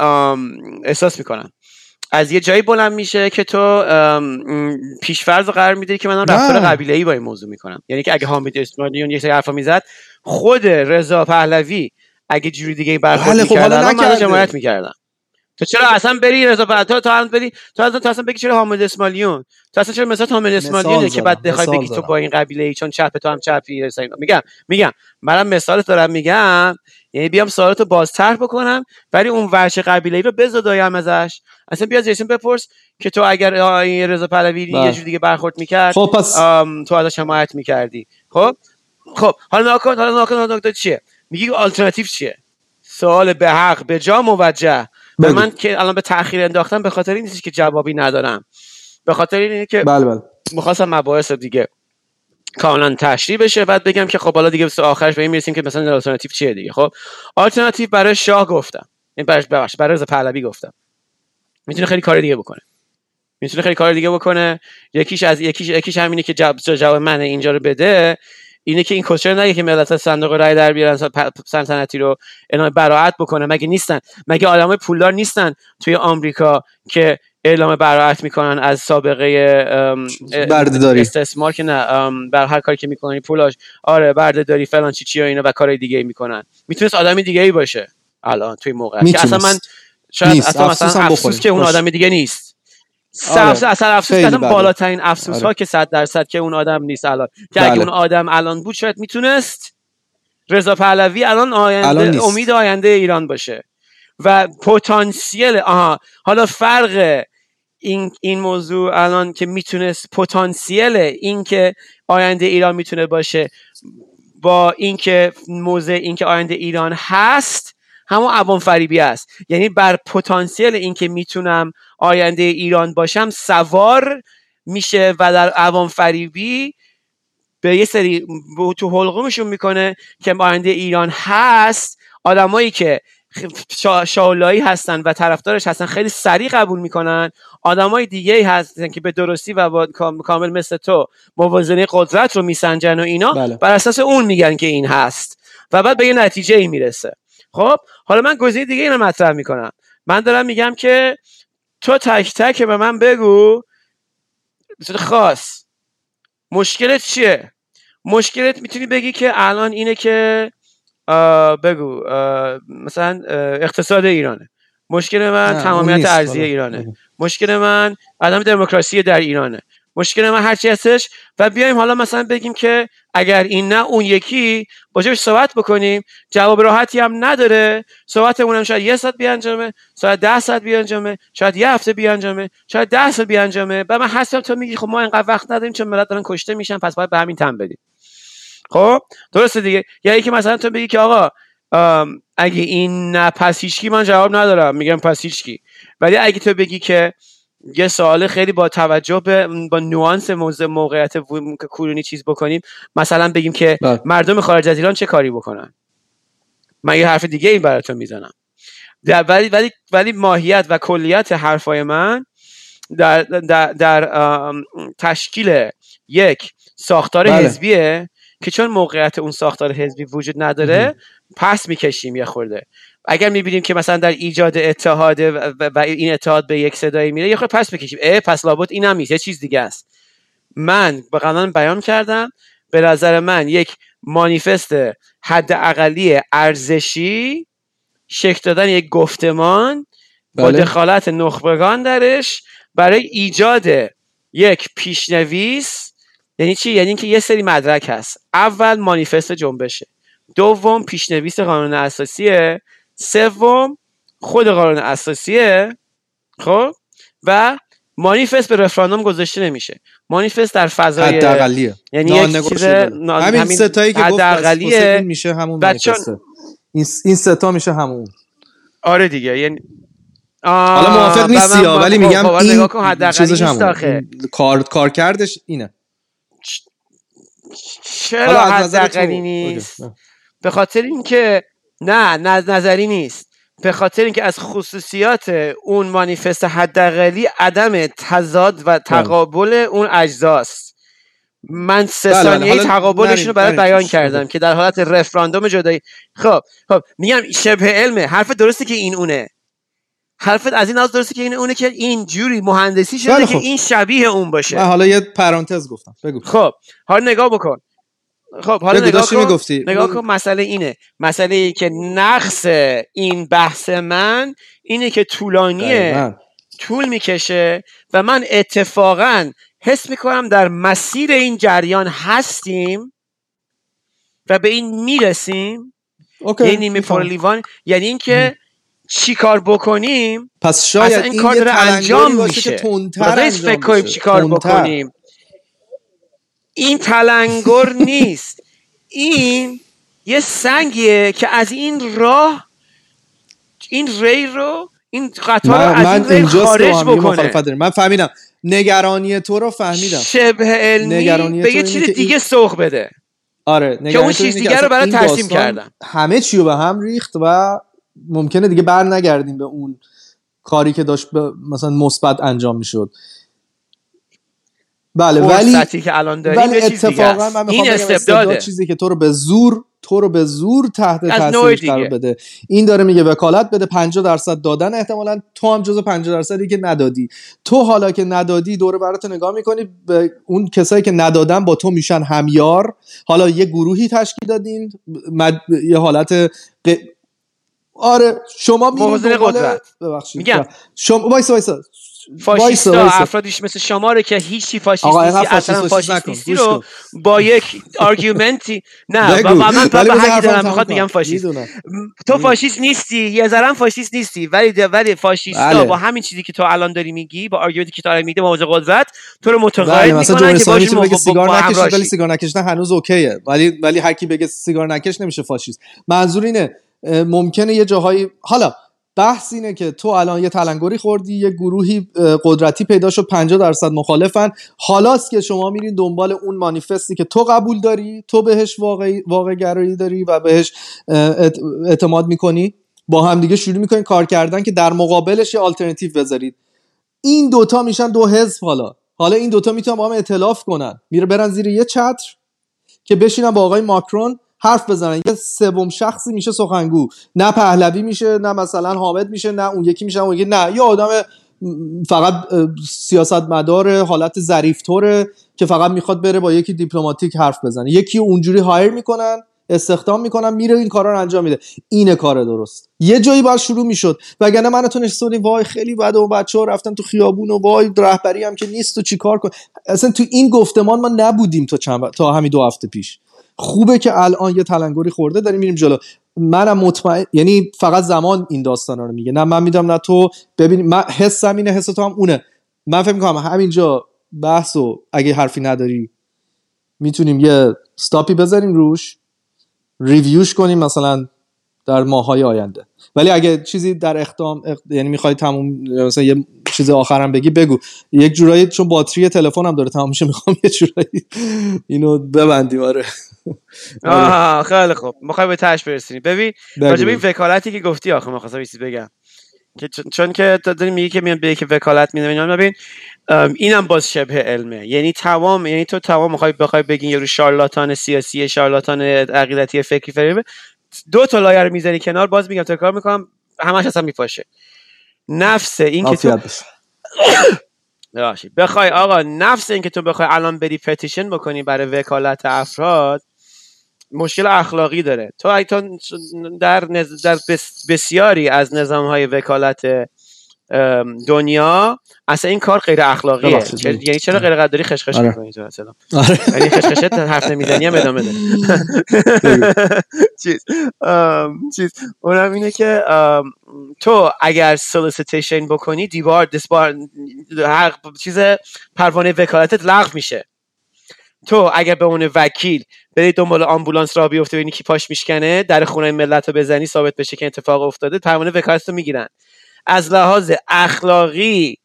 احساس می‌کنم. از یه جایی بلند میشه که تو پیشفرض رو قرار میده که من. رفتار قبیله ای با این موضوع می‌کنم یعنی که اگه حامد اسماعیلیون یه سری حرفا می‌زد خود رضا پهلوی اگه جوری دیگه برخورد بله، خب می‌کرد حالا الان من. حمایت می‌کردم تو چرا اصلا بری رضا پهلوی تو تو الان بری تو اصلا تو اصلا بگی چرا حامد اسماعیلیون؟ تو اصلا چرا مثلا حامد اسماعیلیونه که بعد بخوای بگی تو. با این قبیله ای چون چپ تو هم چپی رضا اینا. میگم میگم. منم مثال دارم میگم. یعنی بیام سوالاتو بازتر بکنم ولی اون ورش قبیله ای رو بزدایم ازش. اصلا بیا جیسون بپرس که تو اگر این رضا پهلوی بله. یه جور دیگه برخورد می‌کرد خب پس تو ازش حمایت می‌کردی. خب؟ خب حالا ناکن حالا ناکن نکته چیه؟ میگی آلترناتیو چیه؟ سوال به حق به جا موجه. و. من که الان به تاخیر انداختم به خاطر این نیست که جوابی ندارم. به خاطر اینه که بله بله. می‌خواستم مباحث دیگه کاملا تشریح بشه بعد بگم که خب حالا دیگه به آخرش به این می‌رسیم که مثلا آلترناتیو چیه دیگه خب؟ آلترناتیو برای شاه گفتم. این برای ببخش برای رضا پهلوی گفتم. می‌تونه خیلی کار دیگه بکنه. می‌تونه خیلی کار دیگه بکنه. یکیش از یکیش یکیش همینه که جواب جواب من اینجا رو بده. اینه که این کوچر نگه که ملت از صندوق رای در بیارن سلطنتی رو اعلام براعت بکنه مگه نیستن مگه آدمای پولدار نیستن توی آمریکا که اعلام براعت می‌کنن از سابقه بردهداری. استثمار که نه بر هر کاری که می‌کنی پولاش آره بردهداری فلان چی چی و اینا و کارهای دیگه می‌کنن می‌تونست آدمی دیگه ای باشه الان توی موقع که اصلا من شاید نیست. اصلا مثلا افسوس. که اون. آدم دیگه نیست آره. سبز اصلا افسوس خیلی که اصلا بده. بالاترین افسوس ها آره. که صد درصد که اون آدم نیست الان که اگه بله. اون آدم الان بود شاید می‌تونست رضا پهلوی الان آینده الان. امید آینده ایران باشه و پتانسیل آها حالا فرق این این موضوع الان که می‌تونست پتانسیل این که آینده ایران می‌تونه باشه با اینکه موضع اینکه آینده ایران هست همون عوام فریبی است. یعنی بر پتانسیل اینکه می‌تونم آینده ایران باشم سوار میشه و در عوام فریبی به یه سری تو حلقومشون می‌کنه که آینده ایران هست. آدمایی که شا- شاولایی هستن و طرفدارش هستن خیلی سریع قبول می‌کنن. آدمای دیگه هستن که به درستی و با کام- کامل مثل تو موازنه قدرت رو میسنجن و اینا. بله. بر اساس اون میگن که این هست. و بعد به یه نتیجه ای می‌رسه. خب حالا من گزینه دیگه اینو مطرح می‌کنم. من دارم میگم که تو تک تک به من بگو. به خاص. مشکلت چیه؟ مشکلت می‌تونی بگی که الان اینه که آه، بگو آه، مثلا اقتصاد ایرانه. مشکل من تمامیت. ارزی. ایرانه. مشکل من عدم دموکراسی در ایرانه. مشکل من هرچی هستش. و بیایم حالا مثلا بگیم که اگر این نه اون یکی باجاش صحبت بکنیم. جواب راحتی هم نداره. صحبتمون هم شاید یه ساعت بیانجامه شاید ده ساعت بیانجامه شاید یه هفته بیانجامه شاید ده سال بیانجامه. و من هستم تو میگی خب ما اینقدر وقت نداریم چون ملت دارن کشته میشن پس باید به همین تن بدیم خب؟ درسته دیگه. یا اینکه مثلا تو بگی که آقا اگه این نه پس هیچکی من جواب ندارم. میگم پس هیچکی. ولی اگه تو بگی که یه سوال خیلی با توجه به با نوانس موضوع موقعیت کورونی چیز بکنیم مثلا بگیم که بله. مردم خارج از ایران چه کاری بکنن من یه حرف دیگه این براتون می‌زنم در ولی ولی ولی ماهیت و کلیت حرفای من در در, در تشکیل یک ساختار بله. حزبیه که چون موقعیت اون ساختار حزبی وجود نداره پس می‌کشیم یه خورده اگر می‌بینیم که مثلا در ایجاد اتحاد و, این اتحاد به یک صدایی میره یه خورده پس بکشیم. اه پس لابد این هم نیست. یه چیز دیگه است. من به قانون بیان کردم. به نظر من یک مانیفست حد اقلی ارزشی شکل دادن یک گفتمان با بله. دخالت نخبگان درش برای ایجاد یک پیشنویس یعنی چی؟ یعنی اینکه یه سری مدرک هست. اول مانیفست جنبشه. دوم پیشنویس قانون اساسیه. سوم خود قانون اساسیه خب؟ و مانیفست به رفراندوم گذاشته نمیشه. مانیفست در فضای حداقلیه. یعنی یک. چیز نا- همین همین ستایی که گفت این میشه همون بعد چون- منیفسته این این ستا میشه همون. آره دیگه یعنی حالا موافق نیستی ولی میگم این این چیزش همون این کار کارکردش اینه. چرا حداقلی. نیست؟ به خاطر اینکه نه نظری نیست. به خاطر اینکه از خصوصیات اون مانیفست حداقلی عدم تضاد و تقابل اون اجزاست. من سه بله، بله. ثانیه حالا تقابلشون رو برات بیان. کردم که در حالت رفراندوم جدایی. خب خب میگم شبه علمه حرف درسته که این اونه. حرفت از این لحاظ درسته که این اونه که این جوری مهندسی شده بله، که خب. این شبیه اون باشه. من حالا یه پرانتز گفتم. بگو. خب حالا نگاه بکن. خب حالا نگاه کن می‌گفتی. نگاه. کن مسئله اینه مسئله ای که نقص این بحث من اینه که طولانیه دقیقاً. طول می‌کشه و من اتفاقا حس می‌کنم در مسیر این جریان هستیم و به این می‌رسیم اوکی یه نیمه لیوان یعنی اینکه چی کار بکنیم پس شاید این این کار داره انجام میشه فکر کنیم. چی کار. بکنیم این تلنگر نیست. این یه سنگیه که از این راه این ری رو این قطار رو من, از من این ری خارج بکنه. من فهمیدم. نگرانی تو رو فهمیدم. شبه علمی نگرانی به یه چیز دیگه این- سوق بده. آره که اون چیز دیگه رو برای ترسیم کردم همه چی رو به هم ریخت و ممکنه دیگه بر نگردیم به اون کاری که داشت مثلا مثبت انجام می‌شد. بله ولی که الان داریم ولی اتفاقا من می‌خوام استبداد چیزی که تو رو به زور تو رو به زور تحت دیگه. قرار بده. این داره میگه وکالت بده 50 درصد دادن احتمالا. تو هم جزو 50 درصدی که ندادی. تو حالا که ندادی دوره برات نگاه می‌کنی به اون کسایی که ندادن با تو میشن همیار. حالا یه گروهی تشکیل دادین مد... یه حالت ق... آره شما دنبال- قدرت. ببخشید میگم. شما وایسا وایسا. فاشیستا وایسا،. افرادیش مثل شما رو که هیچی فاشیست آقا نیستی اینقدر اصلا فاشیست. نیستی رو. با یک argument ی نه. و من به حقی دارم می‌خواد. میگم فاشیست. تو فاشیست نیستی یه ذرم فاشیست نیستی ولی ولی فاشیستا بله. با همین چیزی که تو الان داری میگی با argument ی که تو الان میگی موضوع قدرت تو رو بله متقاعد مثلا می‌کنن که بگه سیگار با همراهی. ولی سیگار نکشیدن هنوز okay ه ولی ولی هر کی بگه سیگار نکش نمیشه فاشیست منظور اینه ممکنه یه جاهایی حالا بحث اینه که تو الان یه تلنگری خوردی یه گروهی قدرتی پیدا شد 50 درصد مخالفن. حالاست که شما میرین دنبال اون مانیفستی که تو قبول داری تو بهش واقع گرایی داری و بهش اعتماد می‌کنی با هم دیگه شروع می‌کنین کار کردن که در مقابلش یه آلترناتیو بذارید. این دوتا میشن دو حزب حالا. حالا این دوتا می‌تونن با هم ائتلاف کنن. میره برن زیر یه چتر که بشینن با آقای ماکرون حرف بزنن. یه سوم شخصی میشه سخنگو. نه پهلوی میشه نه مثلا حامد میشه نه اون یکی میشه اون یکی نه. یه آدم فقط سیاست مدار حالت ظریف که فقط می‌خواد بره با یکی دیپلماتیک حرف بزنه. یکی اونجوری هایر می‌کنن استخدام می‌کنن میره این کارا رو انجام میده. اینه کار درست. یه جایی باید شروع می‌شد. وگرنه من تو نشسته بودیم وای خیلی بد و بچه ها رفتن تو خیابون و وای رهبری هم که نیست و چیکار کن. اصلا تو این گفتمان ما نبودیم تا چند تا همین دو هفته پیش. خوبه که الان یه تلنگری خورده داریم میریم جلو. منم مطمئن یعنی فقط زمان این داستانا رو میگه. نه من میدم نه تو. ببین من حسم اینه حس تو هم اونه. من فکر می‌کنم همینجا بحث و اگه حرفی نداری می‌تونیم یه ستاپی بذاریم روش ریویوش کنیم مثلا در ماهای آینده. ولی اگه چیزی در اقدام اق... یعنی می‌خوای تموم مثلا یه چیز آخرم بگی بگو. یک جورایی چون باتری تلفنم داره تمام میشه می‌خوام یه جورایی اینو ببندیم آره. آه خیلی خوب. می‌خوای به تاش برسونی ببین. راجع این وکالتی که گفتی آخه می‌خواستم یه چیز بگم. که چون, که داری میگی که میان به که وکالت میدم اینا ببین اینم باز شبه علمه. یعنی تمام یعنی تو تمام می‌خوای بخوای بگین یارو شارلاتان سیاسی شارلاتان عقیدتی فکری فریبه دو تا لایه رو می‌ذاری کنار باز میگم تکرار می‌کنم همش اصلا میپاشه. نفس این که تو <coughs> بخوای آقا نفس این که تو بخوای الان بری پتیشن بکنی برای وکالت افراد مشکل اخلاقی داره. تو در, نز- در بس- بسیاری از نظام های وکالت دنیا. اصلا این کار غیر اخلاقیه. یعنی چرا غیر قدری خشخش آره. می‌کنی تو مثلا <laughs> آره. یعنی خشخشت حرف نمی‌زنی هم ادامه ده <laughs> چیز. چیز. اونم اینه که تو اگر solicitation بکنی دیوار disbar حق چیز پروانه وکالتت لغو میشه. تو اگر به عنوان وکیل بری دنبال آمبولانس راه بیفته ببینی کی پاش میشکنه در خونه ملت رو بزنی ثابت بشه که اتفاق افتاده پروانه وکالت رو می‌گیرن. از لحاظ اخلاقی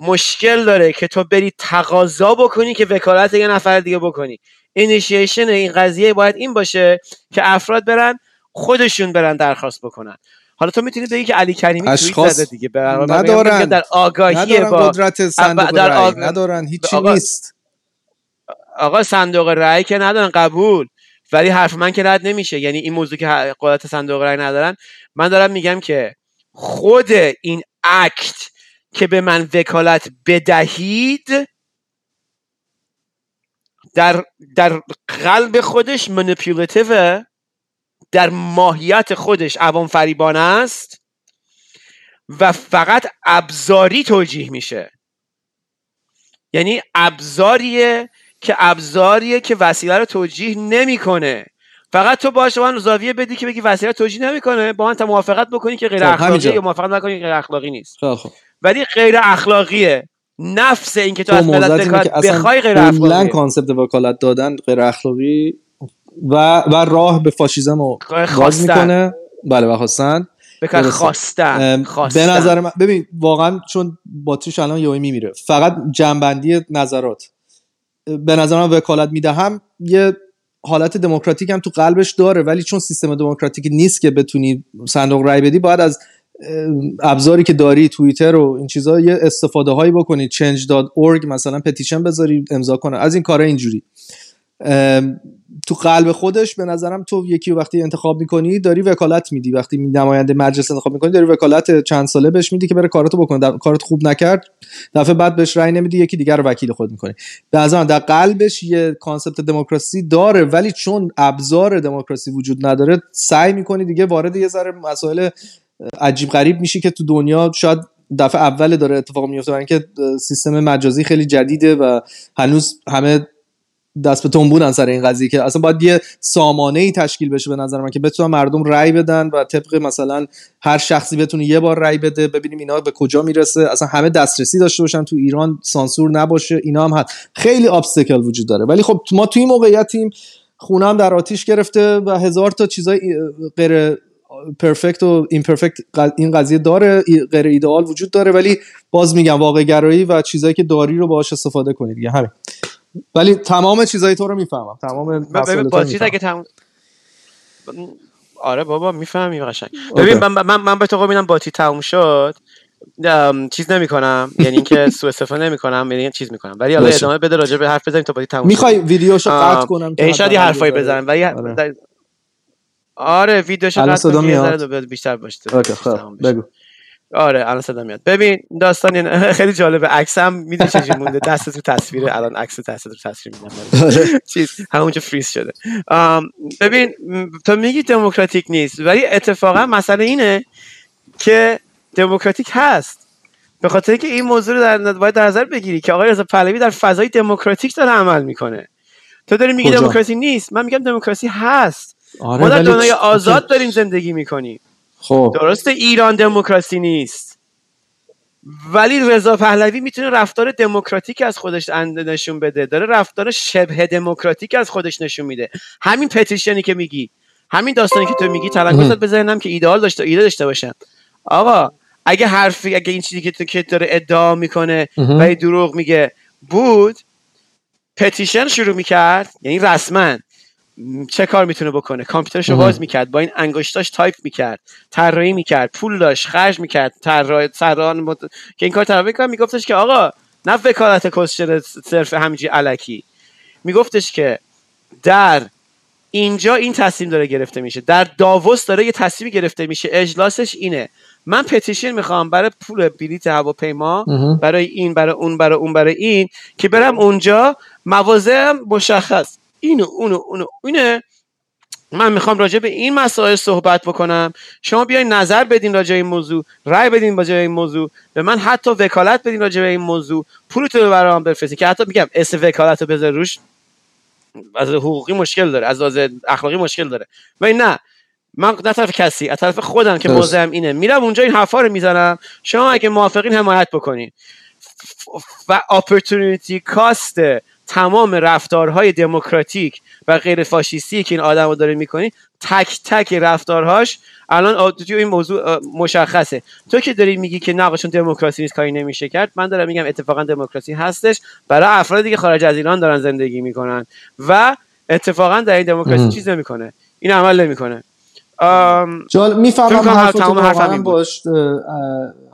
مشکل داره که تو بری تقاضا بکنی که وکالت یه نفر دیگه بکنی. اینیشیشن این قضیه باید این باشه که افراد برن خودشون برن درخواست بکنن. حالا تو می‌تونی بگی که علی کریمی اشخاص زده دیگه. ندارن. در آگاهی ندارن با قدرت صندوق در آگ- ندارن. هیچی آقا- نیست. آقا صندوق رأی که ندارن قبول. ولی حرف من که رد نمیشه. یعنی این موضوع که قدرت صندوق رأی ندارن. من دارم میگم که خود این اکت که به من وکالت بدهید در در قلب خودش منیپولتیوه در ماهیت خودش عوام فریبانه است و فقط ابزاری توجیه میشه. یعنی ابزاریه که ابزاریه که وسیله رو توجیه نمی‌کنه. فقط تو باش من زاویه بدی که بگی وسیله توجیه نمی‌کنه. با من تا موافقت بکنی که غیر خب، اخلاقیه همینجا. یا موافقت نکنی غیر اخلاقی نیست. خیلی خوب ولی غیر اخلاقیه. نفس این که تو, از ملت بخوای غیر کلا اخلاقیه concept وکالت دادن غیر اخلاقی و و راه به فاشیزم رو باز. می‌کنه. بله و خواستن. بکن. خواستن. به نظر من ببین واقعا چون باتریش الان یهو میمیره. فقط جمع‌بندی نظرات. به نظر من وکالت می‌دهم یه حالت دموکراتیک هم تو قلبش داره ولی چون سیستم دموکراتیک نیست که بتونی صندوق رای بدی باید از ابزاری که داری توییتر و این چیزا یه استفاده هایی بکنی change.org مثلا petition بذاری امضا کنه. از این کارا اینجوری. تو قلب خودش به نظرم تو یکی وقتی انتخاب می‌کنی داری وکالت میدی. وقتی نماینده مجلس انتخاب می‌کنی داری وکالت چند ساله بهش میدی که بره کاراتو بکنه. در- کارت خوب نکرد دفعه بعد بهش رأی نمیدی یکی دیگر رو وکیل خود می‌کنی. نظرم در قلبش یه concept دموکراسی داره ولی چون ابزار دموکراسی وجود نداره سعی می‌کنی دیگه وارد یه ذره مسائل عجیب غریب میشی که تو دنیا شاید دفعه اول داره اتفاق میفته برای اینکه سیستم مجازی خیلی جدیده و هنوز همه دست به تنبونن سر این قضیه که اصلا باید یه سامانه ای تشکیل بشه به نظر من که بتونن مردم رأی بدن و طبق مثلا هر شخصی بتونه یه بار رأی بده. ببینیم اینا به کجا می‌رسه. اصلا همه دسترسی داشته باشن. تو ایران سانسور نباشه. اینا هم هست. خیلی ابستکل وجود داره. ولی خب ما توی موقعیتیم. خونه هم در آتیش گرفته و هزار تا چیزای غیر پرفکت و ایمپرفکت این قضیه داره. غیر ایدئال وجود داره. ولی باز میگم واقع گرایی و چیزایی که داری رو باهاش استفاده کنید دیگه. همین. ولی تمام چیزای تو رو می‌فهمم تمام ببین مسائل تو با رو چیز می‌فهمم. اگه تم... آره بابا می‌فهمی قشنگ. ببین من, من, من به تو قول میدم باتی تموم شد چیز نمی کنم <laughs> یعنی اینکه سوء استفاده نمی کنم یعنی چیز می‌کنم ولی حالا. ادامه بده راجع به حرف بزنیم تا باتی تموم می‌خوای. ویدیوشو قطع کنم که یعنی شاید یه حداقل حرفایی ذره- بزنم ولی آره. آره ویدیوشو قطع کن صدا که یه میاد؟ ذره بیشتر باشه اوکی خب تمام. بگو آره الان صدا میاد. ببین داستان. <laughs> خیلی جالبه. عکسم می‌دونی چجوری مونده. دست تو تصویره. الان عکس دست تو تصویر میدم. <laughs> چیز همونجا فریز شده. ببین تو میگی دموکراتیک نیست. ولی اتفاقا مسئله اینه که دموکراتیک هست. به خاطر که این موضوع رو در باید در نظر بگیری که آقای رضا پهلوی در فضای دموکراتیک داره عمل می‌کنه. تو داری میگی؟ دموکراسی نیست. من میگم دموکراسی هست. آره ما در ولی دنیای آزاد داریم زندگی می‌کنیم. خب. درسته ایران دموکراسی نیست. ولی رضا پهلوی می‌تونه رفتار دموکراتیک از خودش نشون بده. داره رفتار شبه دموکراتیک از خودش نشون میده. همین پتیشنی که میگی همین داستانی که تو میگی تلنگرت بزنم که ایدئال داشته ایده داشته باشم آقا اگه حرفی اگه این چیزی که تو که داره ادعا می‌کنه. و دروغ میگه بود petition شروع می‌کرد یعنی رسما. چه کار می‌تونه بکنه کامپیوترشو مهم. باز می‌کرد با این انگشتاش تایپ می‌کرد طراحی می‌کرد پول داشت خرج می‌کرد طراح طراحان مت... که این کار طراحی کنه میگفتش که آقا نه وکالت کسچر صرف همینجوری الکی میگفتش که در اینجا این تصمیم داره گرفته میشه در داووس داره یه تصمیمی گرفته میشه اجلاسش اینه من petition می‌خوام برای پول بلیت هواپیما. برای این برای اون برای اون برای این که برم اونجا مواضع مشخص اینو اونو اونو. اینه من می‌خوام راجع به این مسائل صحبت بکنم. شما بیاین نظر بدین راجع این موضوع رأی بدین راجع این موضوع. به من حتی وکالت بدین راجع به این موضوع. پولتون رو برام بفرستین که حتی میگم اسم وکالت رو بذار روش. از حقوقی مشکل داره از لحاظ اخلاقی مشکل داره. ولی نه من نه طرف کسی از طرف خودم که. موضعم اینه. میرم اونجا این حرفا رو می‌زنم. شما اگه موافقین حمایت بکنین. و اپورتونیتی کاست تمام رفتارهای دموکراتیک و غیر فاشیستی که این آدم رو داره می‌کنی تک تک رفتارهاش الان توی این موضوع مشخصه. تو که داری میگی که نه چون دموکراسی نیست کاری نمیشه کرد من دارم میگم اتفاقا دموکراسی هستش. برای افرادی که خارج از ایران دارن زندگی می‌کنن و اتفاقا در این دموکراسی. چیز نمی‌کنه. این عمل نمی‌کنه. جال می‌فهمم کنم حرفتو تمام حرفم واقعا این بود. باش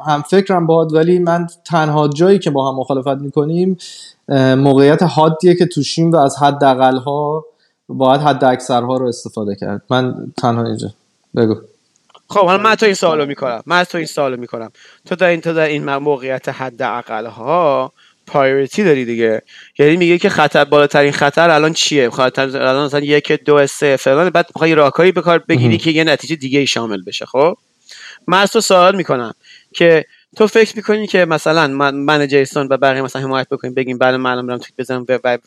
هم فکرم باد ولی من تنها جایی که با هم مخالفت می‌کنیم موقعیت حادیه که توشیم و از حد ها باید حد اکثرها رو استفاده کرد. من تنها اینجا. بگو. خب حالا من تو این سوالو می‌کنم. من تو این سوالو می‌کنم. تو در این تو در این موقعیت حد ها پایورتی داری دیگه. یعنی میگه که خطر بالاترین خطر الان چیه؟ خطر الان مثلا یک دو سه فلان. بعد می‌خوای راهکاری به کار بگیری. که یه نتیجه دیگه ای شامل بشه خب؟ من از تو سوال می‌کنم که تو فکر می‌کنی که مثلا من, من جیسون و بقیه مثلا حمایت بکنیم بگیم بله من برم توییت بزنم و-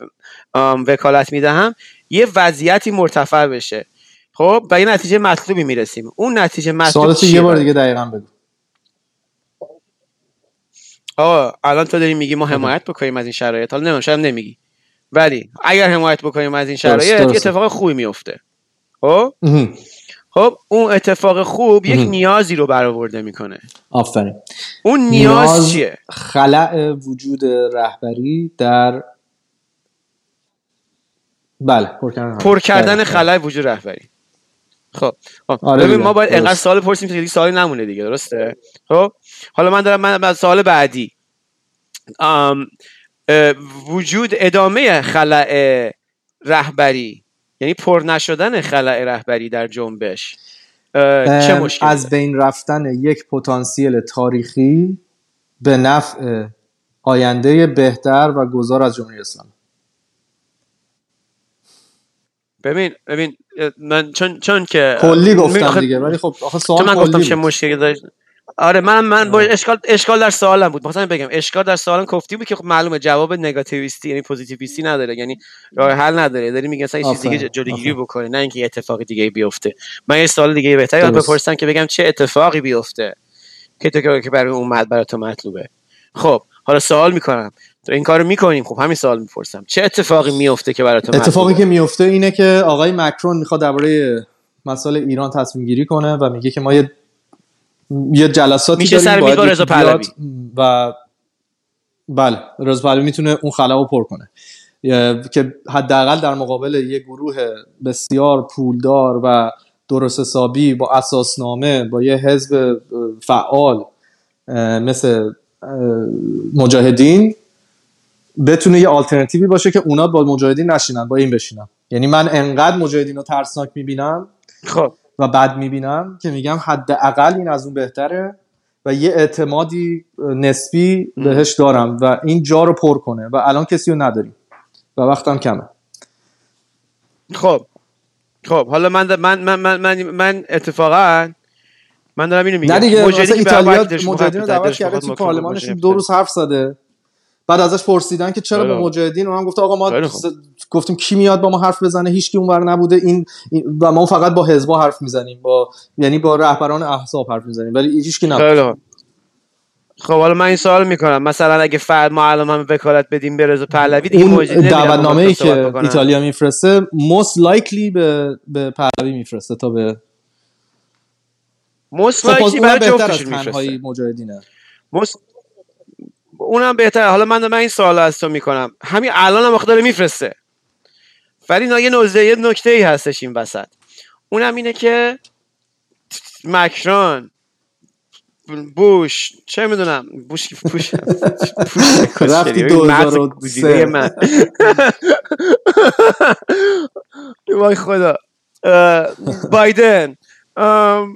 وکالت می‌دهم یه وضعیتی مرتفع بشه خب؟ و یه نتیجه مطلوبی می‌رسیم. اون نتیجه مطلوب یه بار دیگه دقیقا بگو. آقا الان تو داری میگی ما حمایت بکنیم از این شرایط. حالا نمی‌دونم شاید نمیگی. ولی اگر حمایت بکنیم از این شرایط یه. اتفاق خوبی میفته خب. خب اون اتفاق خوب یک مهم. نیازی رو برآورده می‌کنه. آفرین. اون نیاز, نیاز چیه؟ خلع وجود رهبری در بله پر کردن پر کردن دقیقاً. خلای وجود رهبری. خب خب. آره ببین. ما باید. انقدر سوال پرسیم که دیگه سوالی نمونه دیگه درسته؟ خب؟ حالا من دارم من سوال بعدی. وجود ادامه خلع رهبری یعنی پر نشدن خلع رهبری در جنبش چه مشکلی از بین رفتن یک پتانسیل تاریخی به نفع آینده بهتر و گذار از جمهوری اسلامی. ببین ببین من چون چون که کلی گفتم دیگه ولی خب آخه سوال من گفتم چه مشکلی داشت آره من من با اشکال اشکال در سوالم بود. مثلا بگم اشکال در سوالم کفتی بود که خب معلومه جواب نگاتیویستی یعنی پوزیتیویستی نداره یعنی راه حل نداره. داری میگن مثلا چیز دیگه جلوگیری بکنه نه اینکه اتفاق دیگه بیفته. من یه سوال دیگه بهتر بپرسم که بگم چه اتفاقی بیفته که تو که برای اون برای تو مطلوبه. خب حالا سوال می‌کنم. تو این کارو می‌کنیم. خب همین سوال می‌پرسم. چه اتفاقی میفته که برای تو اتفاقی که میفته اینه که آقای مکرون می‌خواد درباره مسائل ایران تصمیم گیری کنه و میگه که ما یه یه جلساتی میشه سر میز رضا پهلوی. و بله رضا پهلوی می‌تونه اون خلا رو پر کنه. که حداقل در مقابل یه گروه بسیار پولدار و درست حسابی با اساسنامه با یه حزب فعال مثل مجاهدین بتونه یه آلترنتیوی باشه که اونا با مجاهدین نشینن با این بشینن. یعنی من انقدر مجاهدین رو ترسناک می‌بینم خب. و بد می‌بینم که میگم حداقل این از اون بهتره و یه اعتمادی نسبی بهش دارم و این جا رو پر کنه و الان کسی رو نداریم و وقتم کمه. خب. خب حالا من من من من من, من اتفاقا من دارم اینو میگم. نه دیگه ایتالیا مجاهدین رو دعوت کرده تو پارلمانشون دو روز حرف زده. بعد ازش پرسیدن که چرا با مجاهدین؟ اونم گفته آقا ما گفتیم کی میاد با ما حرف بزنه؟ هیچ کی اونور نبوده. این و ما فقط با حزبا حرف می‌زنیم. با یعنی با رهبران احزاب حرف می‌زنیم. ولی هیچ کی نبود. خب حالا من این سوال می‌کنم. مثلا اگه فرد ما الان هم وکالت بدیم به رضا پهلوی دیگه اون دعوتنامه ای که ایتالیا میفرسته most likely به به پهلوی میفرسته تا به most likely برای جفتش میفرسته. مجاهدینه. اونم بهتره. حالا من من این سوال از تو می‌کنم. همین الان هم داره میفرسته. ولی یه نوزه یه نکته ای هستش این وسط. اونم اینه که مکرون بوش چه می‌دونم بوش بوش <laughs> رفتی دوزار من. <laughs> وای خدا. بایدن.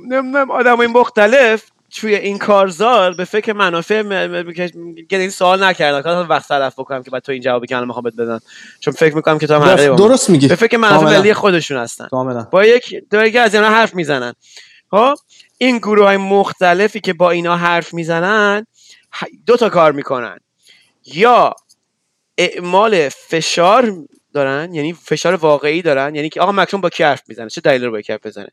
نمی‌دونم آدم های مختلف. توی این کارزار به فکر منافع این سوال نکردم که وقت طرف بکنم که بعد تو این جوابی که الان می‌خوام بدن چون فکر می‌کنم که تو هم درست میگی. به فکر منافع ملی خودشون هستن. با یک دو از اینا حرف می‌زنن. ها خب؟ این گروه های مختلفی که با اینا حرف می‌زنن دو تا کار می‌کنن. یا اعمال فشار دارن یعنی فشار واقعی دارن یعنی که آقا مکرون با کی حرف می‌زنه؟ چه دلیل رو با کی حرف بزنه؟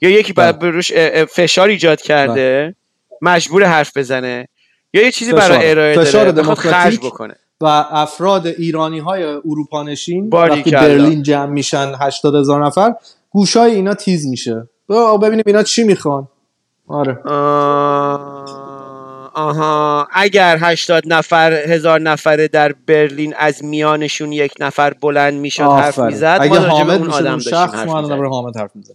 یا یکی بعد بله. روش فشار ایجاد کرده؟ بله. مجبور حرف بزنه یا یه چیزی برای ارائه داره خرج بکنه. و افراد ایرانی های اروپا نشین وقتی برلین جمع میشن 80 هزار نفر گوشای اینا تیز میشه. ببینیم اینا چی می‌خوان. آره. آها. اگر 80 نفر هزار نفره در برلین از میانشون یک نفر بلند می‌شد حرف می‌زد اگه حامد اون آدم شخص ما حامد حرف می‌زد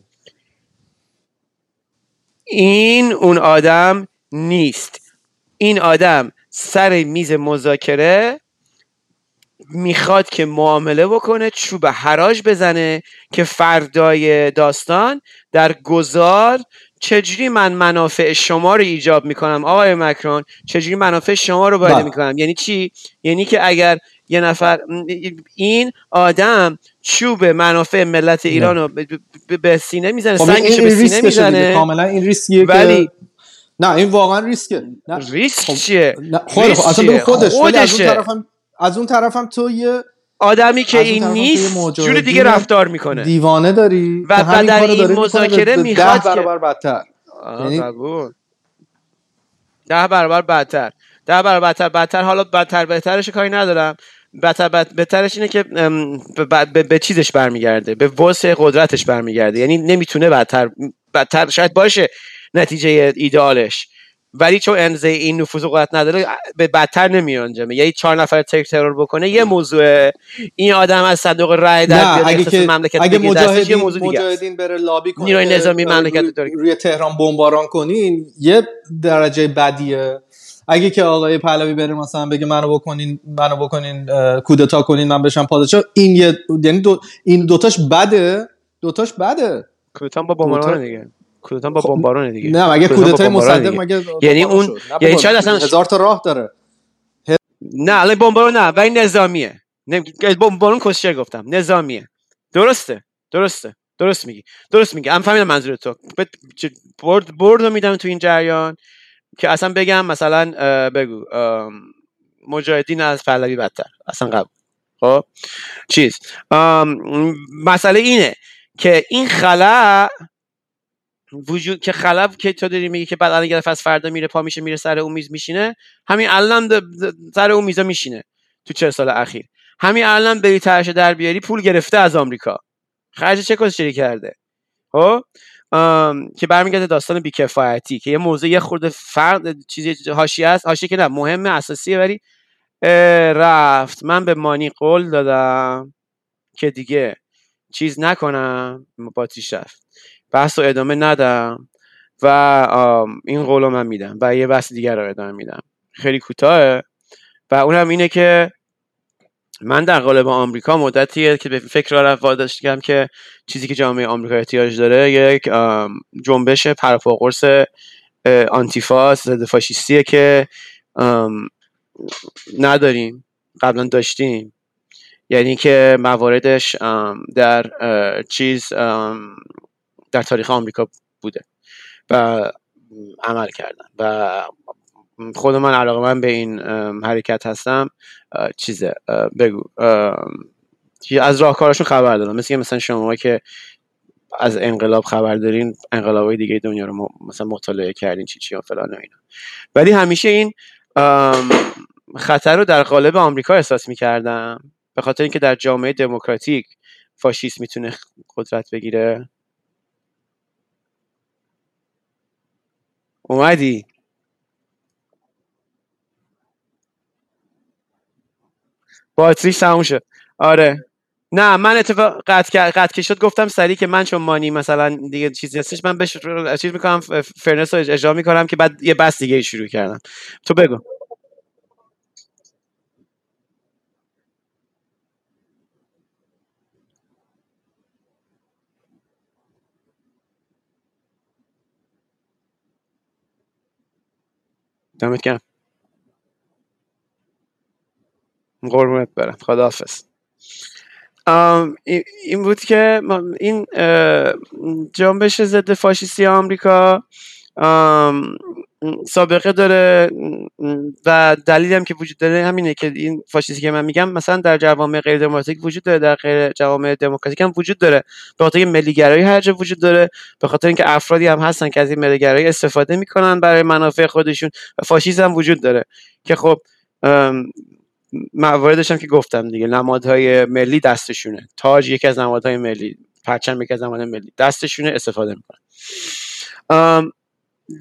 این اون آدم نیست. این آدم سر میز مذاکره می‌خواد که معامله بکنه چوب حراج بزنه که فردای داستان در گذار چجوری من منافع شما رو ایجاب می‌کنم؟ آقای مکرون چجوری منافع شما رو باید بله. می‌کنم؟ یعنی چی؟ یعنی که اگر یه نفر این آدم چوب منافع ملت ایران رو به سینه می‌زنه خب سنگش به سینه می‌زنه. کاملا این ریسکیه ولی نه این واقعا ریسکه. ریسک خب... چیه؟ خب اصلا خودش ولی از اون طرفم از اون طرفم تو یه آدمی که این نیست جور دیگه رفتار می‌کنه. دیوانه داری. و بعد در این مذاکره می‌خواد ده برابر بدتر. یعنی ده برابر بدتر. ده برابر بدتر بدتر. حالا بدتر بهترش کاری ندارم. بهترش اینه که به چیزش برمیگرده به وسع قدرتش برمیگرده. یعنی نمی‌تونه بدتر بدتر شاید باشه نتیجه ایدالش ولی چون انزه این نفوذ قدرت نداره به بدتر نمی انجامه. یعنی چهار نفر تک ترور بکنه یه موضوع این آدم از صندوق رای در اگه که مملکت اگه مجاهدین, یه موضوع مجاهدین بره لابی کنه نیروی نظامی مملکت روی, روی تهران بمباران کنین یه درجه بدیه. اگه که آقای پهلوی بره مثلا بگه منو بکنین منو بکنین کودتا کنین من بشم پادشاه این یه یعنی دو این دوتاش بده دوتاش بده. کودتا با بمباران دیگه. کودتا با بمباران دیگه. نه مگه کودتای مصدق مگه یعنی اون یعنی شاید اصلا هزار تا راه داره. نه الان بمباران نه ولی نظامیه. بمباران کشیر گفتم نظامیه. درسته درسته درست میگی. درست میگی. من فهمیدم منظور تو. برد برد میدم تو این جریان. که اصلا بگم مثلا بگو مجاهدین از پهلوی بدتر اصلا قبول. خب؟ چیز. مسئله اینه که این خلا وجود که خلب که تو داری میگی که بعد الان گرفت از فردا میره پا میشه میره سر اون میز میشینه همین الان سر اون میزا میشینه تو چه سال اخیر. همین الان بری ترش در بیاری پول گرفته از آمریکا. خرج چه کسی کرده؟ خب؟ که برمیگرده داستان بیکفایتی که یه موضوع یه خورده فرد چیزی حاشیه است. حاشیه که نه مهمه اساسیه ولی رفت. من به مانی قول دادم که دیگه چیز نکنم. باتریش رفت. بحث رو ادامه ندم و این قول من میدم و یه بحث دیگر رو ادامه میدم. خیلی کوتاهه. و اونم اینه که من در قالب آمریکا مدتیه که به فکر را واداشتم که چیزی که جامعه آمریکا احتیاج داره یک جنبش پرپاقرص آنتیفاس ضد فاشیستیه که نداریم قبلا داشتیم. یعنی که مواردش در چیز در تاریخ آمریکا بوده و عمل کردن و خود من علاقه من به این حرکت هستم چیزه بگو از راهکارشون خبر دارم. مثل مثلا شما که از انقلاب خبر دارین انقلاب دیگه دنیا رو مثلا مطالعه کردین چی چی و فلان و اینا. ولی همیشه این خطر رو در قالب آمریکا احساس می‌کردم. به خاطر اینکه در جامعه دموکراتیک فاشیست می‌تونه قدرت بگیره. اومدی؟ باتریش تموم شد. آره. نه من اتفاق قطع قطع شد گفتم سری که من چون مانی مثلا دیگه چیزی هستش من بهش چیز می‌کنم فرنس رو اجرا می‌کنم که بعد یه بس دیگه شروع کردم. تو بگو. دمت گرم. قربونت برم. خداحافظ. این بود که این جنبش ضد فاشیستی آمریکا سابقه داره و دلیلی هم که وجود داره همینه که این فاشیستی که من میگم مثلا در جوامع غیر دموکراتیک وجود داره در غیر جوامع دموکراتیک هم وجود داره. به خاطر اینکه ملیگرایی هر جا وجود داره به خاطر اینکه افرادی هم هستن که از این ملیگرایی استفاده می‌کنن برای منافع خودشون و فاشیسم وجود داره. که خب مواردش هم که گفتم دیگه نمادهای ملی دستشونه. تاج یکی از نمادهای ملی پرچم یکی از نمادهای ملی دستشونه استفاده می‌کنن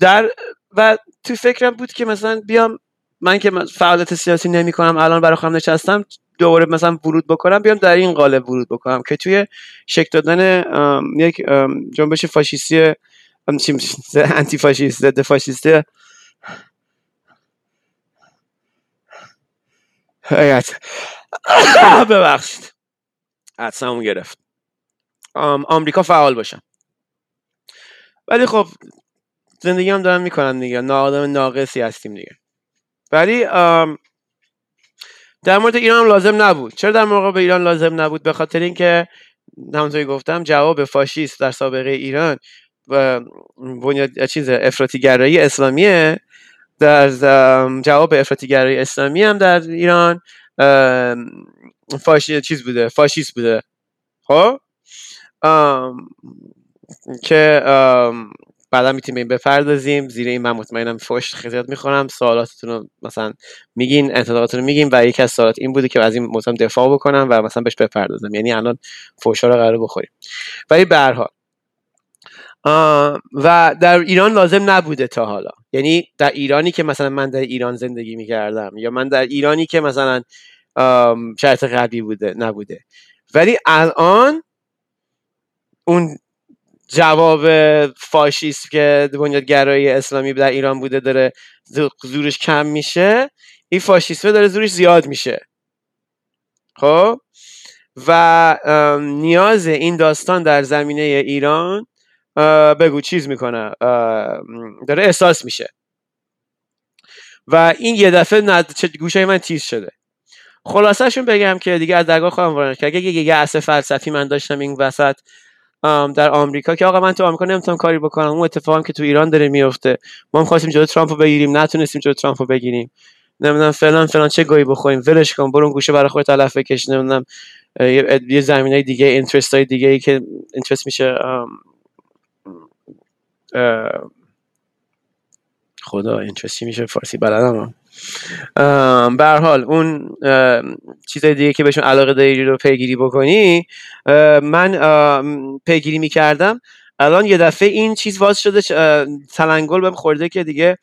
در و تو فکرم بود که مثلا بیام من که فعالیت سیاسی نمی کنم الان برای خودم نشستم دوباره مثلا ورود بکنم بیام در این قالب ورود بکنم که توی شکل دادن یک جنبش فاشیستی انتی فاشیست ضد فاشیستی <coughs> ببخشید. حدسمون گرفت. آمریکا فعال باشم ولی خب زندگی هم دارم می‌کنم دیگه. نا آدم ناقصی هستیم دیگه. ولی در مورد ایران هم لازم نبود. چرا در موقع به ایران لازم نبود؟ به خاطر اینکه همونطوری گفتم جواب فاشیست در سابقه ایران و بنیاد چیز افراطی اسلامیه. در جواب افراطی گرایی اسلامی هم در ایران فاشی چیز بوده فاشیست بوده. خب؟ که بعدا می‌تونیم بپردازیم. زیر این من مطمئنم فوش خیلی می‌خورم. سوالاتتون رو مثلا میگین انتظاراتتون رو میگین و یکی از سوالات این بوده که از این موضوع دفاع بکنم و مثلا بهش بپردازم. یعنی الان فوشا رو قرار بخوریم. ولی به هر و در ایران لازم نبوده تا حالا. یعنی در ایرانی که مثلا من در ایران زندگی می‌کردم یا من در ایرانی که مثلا شرط قبلی بوده نبوده. ولی الان اون جواب فاشیست که بنیادگرایی اسلامی در ایران بوده داره زورش کم میشه این فاشیسمه داره زورش زیاد میشه. خب؟ و نیاز این داستان در زمینه ایران بگو چیز می‌کنه. داره احساس میشه. و این یه دفعه ند... گوشه من تیز شده. خلاصهشون بگم که دیگه از درگاه خواهم وارد که اگه یه اصل فلسفی من داشتم این وسط در آمریکا که آقا من تو آمریکا نمی‌تونم کاری بکنم. اون اتفاقی که تو ایران داره میفته ما هم خواستیم جلو ترامپ رو بگیریم. نتونستیم جلو ترامپ رو بگیریم. نمی‌دونم فلان فلان چه گویی بخوریم. ولش کن. برو گوشه برای خودت علف بکش. نمی‌دونم یه زمینه دیگه اینترست های دیگه ای که اینترست میشه خدا اینترستی میشه فارسی بلدم به حال اون چیزای دیگه که بهشون علاقه داری رو پیگیری بکنی من پیگیری می‌کردم. الان یه دفعه این چیز واز شده تلنگل بهم خورده که دیگه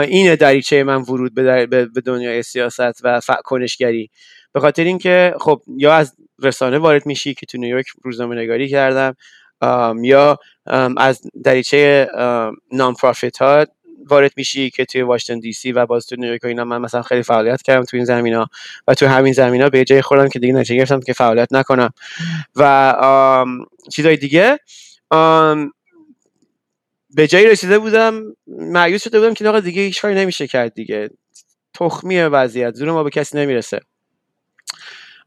اینه دریچه من ورود به, به دنیای سیاست و کنشگری. به خاطر اینکه خب یا از رسانه وارد میشی که تو نیویورک روزنامه نگاری کردم یا از دریچه نام پرافیت ها وارد میشی که توی واشنگتن دی سی و باز تو نیویورک اینا. من مثلا خیلی فعالیت کردم تو این زمینا و تو همین زمینا به جای خودم که دیگه نتیجه گرفتم که فعالیت نکنم. و چیزای دیگه به جایی رسیده بودم معیوس شده بودم که آقا دیگه هیچ کاری نمیشه کرد دیگه. تخمیه وضعیت زور ما به کسی نمی‌رسه.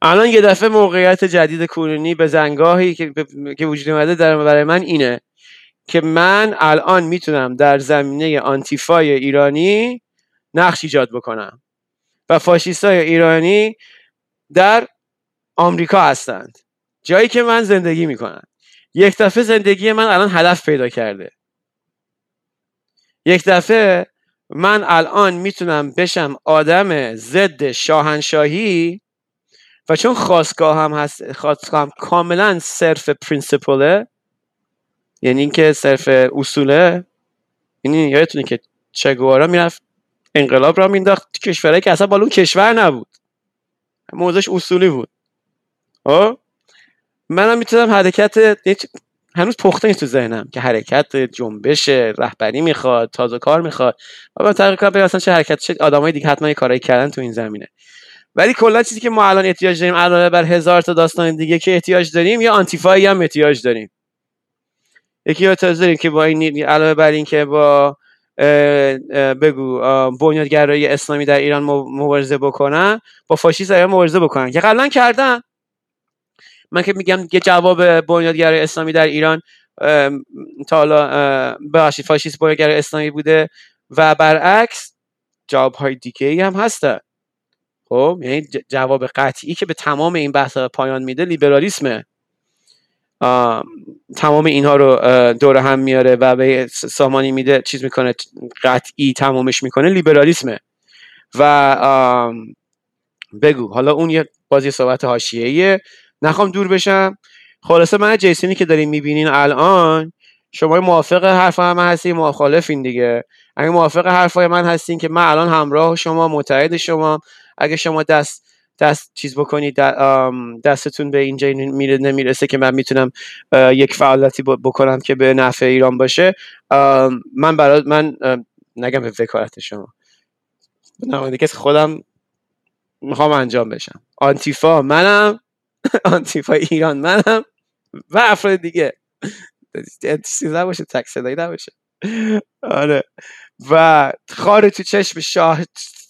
الان یه دفعه موقعیت جدید کنونی به زنگاهی که, که وجود اومده در برای من اینه که من الان می‌تونم در زمینه آنتیفای ایرانی نقش ایجاد بکنم. و فاشیستای ایرانی در آمریکا هستند. جایی که من زندگی می‌کنم. یک دفعه زندگی من الان هدف پیدا کرده. یک دفعه من الان می‌تونم بشم آدم ضد شاهنشاهی و چون خواستگاه هم هست خواستگاه هم کاملا صرف پرینسپله یعنی اینکه صرف اصوله یعنی یادتونه که چگوارا می‌رفت انقلاب را مینداخت کشورهایی که اصلا بالون کشور نبود. موضوعش اصولی بود. آه؟ منم می‌تونم حرکت هنوز پخته نیست تو ذهنم که حرکت جنبش رهبری می‌خواد تازه کار می‌خواد. و با طریق کار اصلا چه حرکت چه آدمای دیگه حتما کارایی کردن تو این زمینه. ولی کلا چیزی که ما الان احتیاج داریم علاوه بر هزار تا داستان دیگه که احتیاج داریم یا آنتیفایی هم احتیاج داریم. یکی رو داریم که با این علاوه بر این که با بگو بنیادگرایی اسلامی در ایران مبارزه بکنن با فاشیسم مبارزه بکنن. که قبلا کردن. من که میگم یه جواب بنیادگرای اسلامی در ایران تا حالا ببخشید فاشیست بنیادگرای اسلامی بوده و برعکس جواب های دیگه هم هسته خب یعنی جواب قطعی که به تمام این بحث پایان میده لیبرالیسمه. تمام اینها رو دور هم میاره و به سامانی میده چیز می‌کنه قطعی تمامش می‌کنه لیبرالیسمه. و بگو حالا اون یه بازی صحبت حاشیه‌ایه. نخوام دور بشم. خلاصه من جیسونی که داریم می‌بینین الان شما موافق حرف من هستین مخالفین دیگه. اگه موافق حرفای من هستین که من الان همراه شما متحد شما اگه شما دست دست چیز بکنید دستتون به اینجا میره نمی‌رسه که من می‌تونم یک فعالیتی بکنم که به نفع ایران باشه. من برای من نگم به وکالت شما. نماینده کسی خودم می‌خوام انجام بشم. آنتیفا منم <laughs> آنتیفا ایران منم و افراد دیگه. سیزه باشه تک صدایی نباشه. <laughs> آره. و خار تو چشم شاه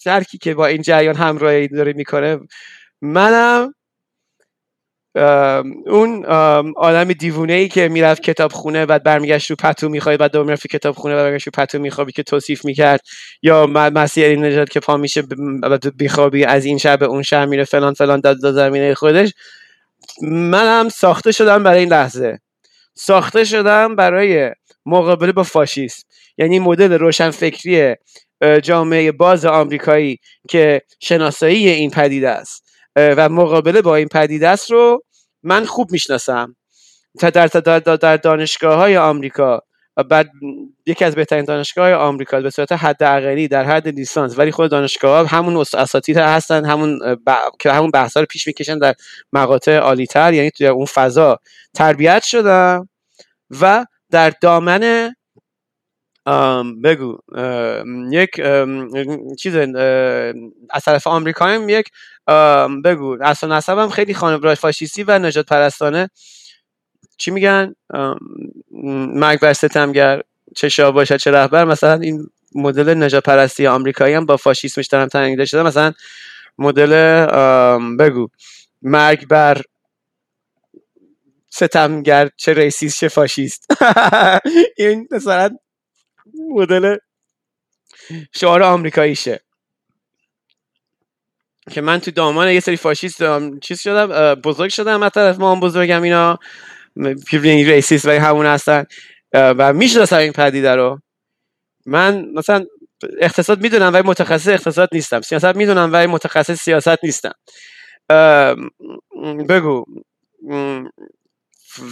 ترکی که با این جریان همراهی داره می‌کنه. منم اون آدم دیوونه ای که می‌رفت کتاب خونه و برمیگشت رو پتو می‌خواد و دوم می‌رفت کتاب خونه برمیگشت رو پتو میخوابی که توصیف می‌کرد. یا مسیح این نجات که پا میشه بیخوابی از این شب به اون شهر میره فلان فلان داد داد زمینه خودش. منم ساخته شدم برای این لحظه. ساخته شدم برای مقابله با فاشیست. یعنی مدل روشنفکری جامعه باز آمریکایی که شناسایی این پدیده است. و مقابله با این پدیده است رو من خوب می‌شناسم. در, در, در دانشگاه های آمریکا بعد یکی از بهترین دانشگاه های آمریکا به صورت حد اقلی در حد لیسانس ولی خود دانشگاه ها همون اساتید هستن همون که همون بحث رو پیش می‌کشن در مقاطع عالیتر یعنی توی اون فضا تربیت شدم و در دامن بگو یک چیز از طرف آمریکا یک بگو اصلا نصبم خیلی خانواده فاشیستی و نجات پرستانه چی میگن؟ مرگ بر ستمگر چه شاه باشد چه رهبر. مثلا این مدل نجات پرستی آمریکایی هم با فاشیسمش دارم تنیده شده. مثلا مدل بگو مرگ بر ستمگر چه ریسیست چه فاشیست. <laughs> این مثلا مدل شعار آمریکاییشه. که من تو دامان یه سری فاشیست چیز شدم بزرگ شدم از طرف ما هم بزرگم اینا. ریسیست و همون هستن. و می‌شناسم این پدیده رو. من مثلا اقتصاد می‌دونم ولی متخصص اقتصاد نیستم. سیاست می‌دونم ولی متخصص سیاست نیستم. بگو.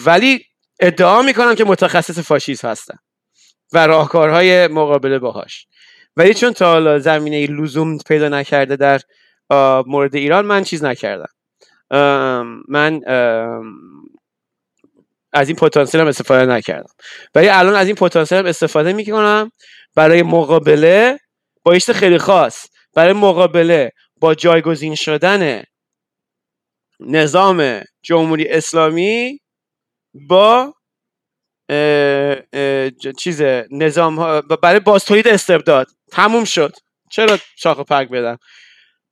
ولی ادعا می‌کنم که متخصص فاشیسم هستم. و راهکارهای مقابله باهاش. ولی چون تا حالا زمینه لزوم پیدا نکرده در مورد ایران من چیز نکردم. من از این پتانسیل هم استفاده نکردم. ولی الان از این پتانسیل هم استفاده می‌کنم برای مقابله با ایشت خیلی خاص. برای مقابله با جایگزین شدن نظام جمهوری اسلامی با چیز نظام برای باز تولید استبداد تموم شد. چرا شاخ پک بدم؟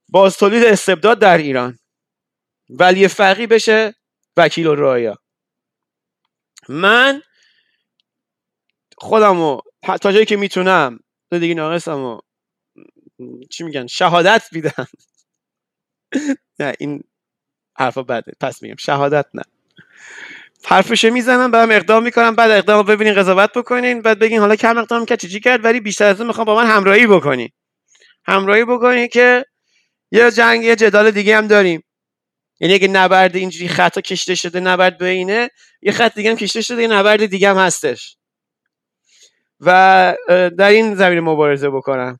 باز تولید استبداد در ایران. ولی فقی بشه وکیل و رایا من خودمو تا جایی که می‌تونم دیگه ناقصم چی میگن شهادت میدم. <laughs> نه این حرفا بده پس میگم شهادت نه. حرفشو می‌زنم بعدم اقدام می‌کنم بعد اقدام ببینین قضاوت بکنین بعد بگین حالا کم اقدام کرد چی کرد؟ ولی بیشتر از اون می‌خوام با من همراهی بکنین. همراهی بکنین که یه جنگ یه جدال دیگه هم داریم. یعنی اگه نبرد اینجوری خطا کشته شده نبرد بینه یه خط دیگه هم کشته شده یه نبرد دیگه هم هستش. و در این زمین مبارزه بکنم.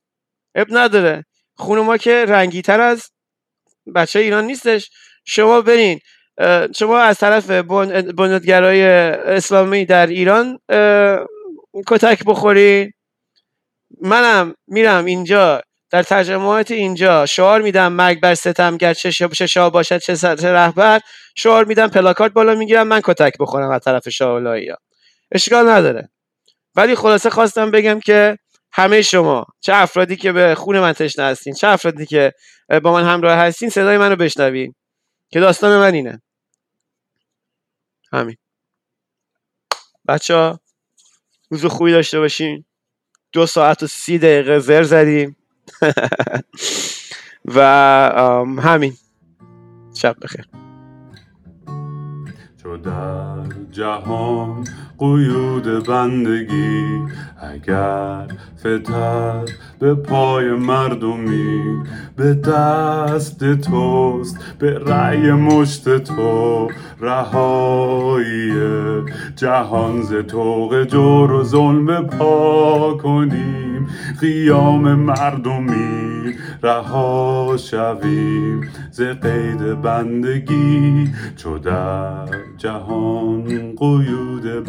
اب نداره. خون ما که رنگی تر از بچه ایران نیستش. شما برین. شما از طرف بنیادگرای اسلامی در ایران کتک بخورین منم میرم اینجا در ترجمهات اینجا. شعار میدم مرگ بر ستمگر چه شاه باشد چه رهبر. شعار میدم پلاکارد بالا می‌گیرم من کتک بخورم از طرف شاه اشکال نداره. ولی خلاصه خواستم بگم که همه شما چه افرادی که به خون من تشنه هستین چه افرادی که با من همراه هستین صدای منو بشنوین که داستان من اینه. همین. بچه ها روز خوبی داشته باشین. دو ساعت و سی دقیقه زر زدیم. <laughs> و همین. شب بخیر. چو در جهان قیود بندگی. اگر فتد به پای مردمی به دست توست به رأی مشت تو رهایی. جهان ز توق جور و ظلم پا کنیم. قیام مردمی رها شویم. ز قید بندگی چو در جهان قیود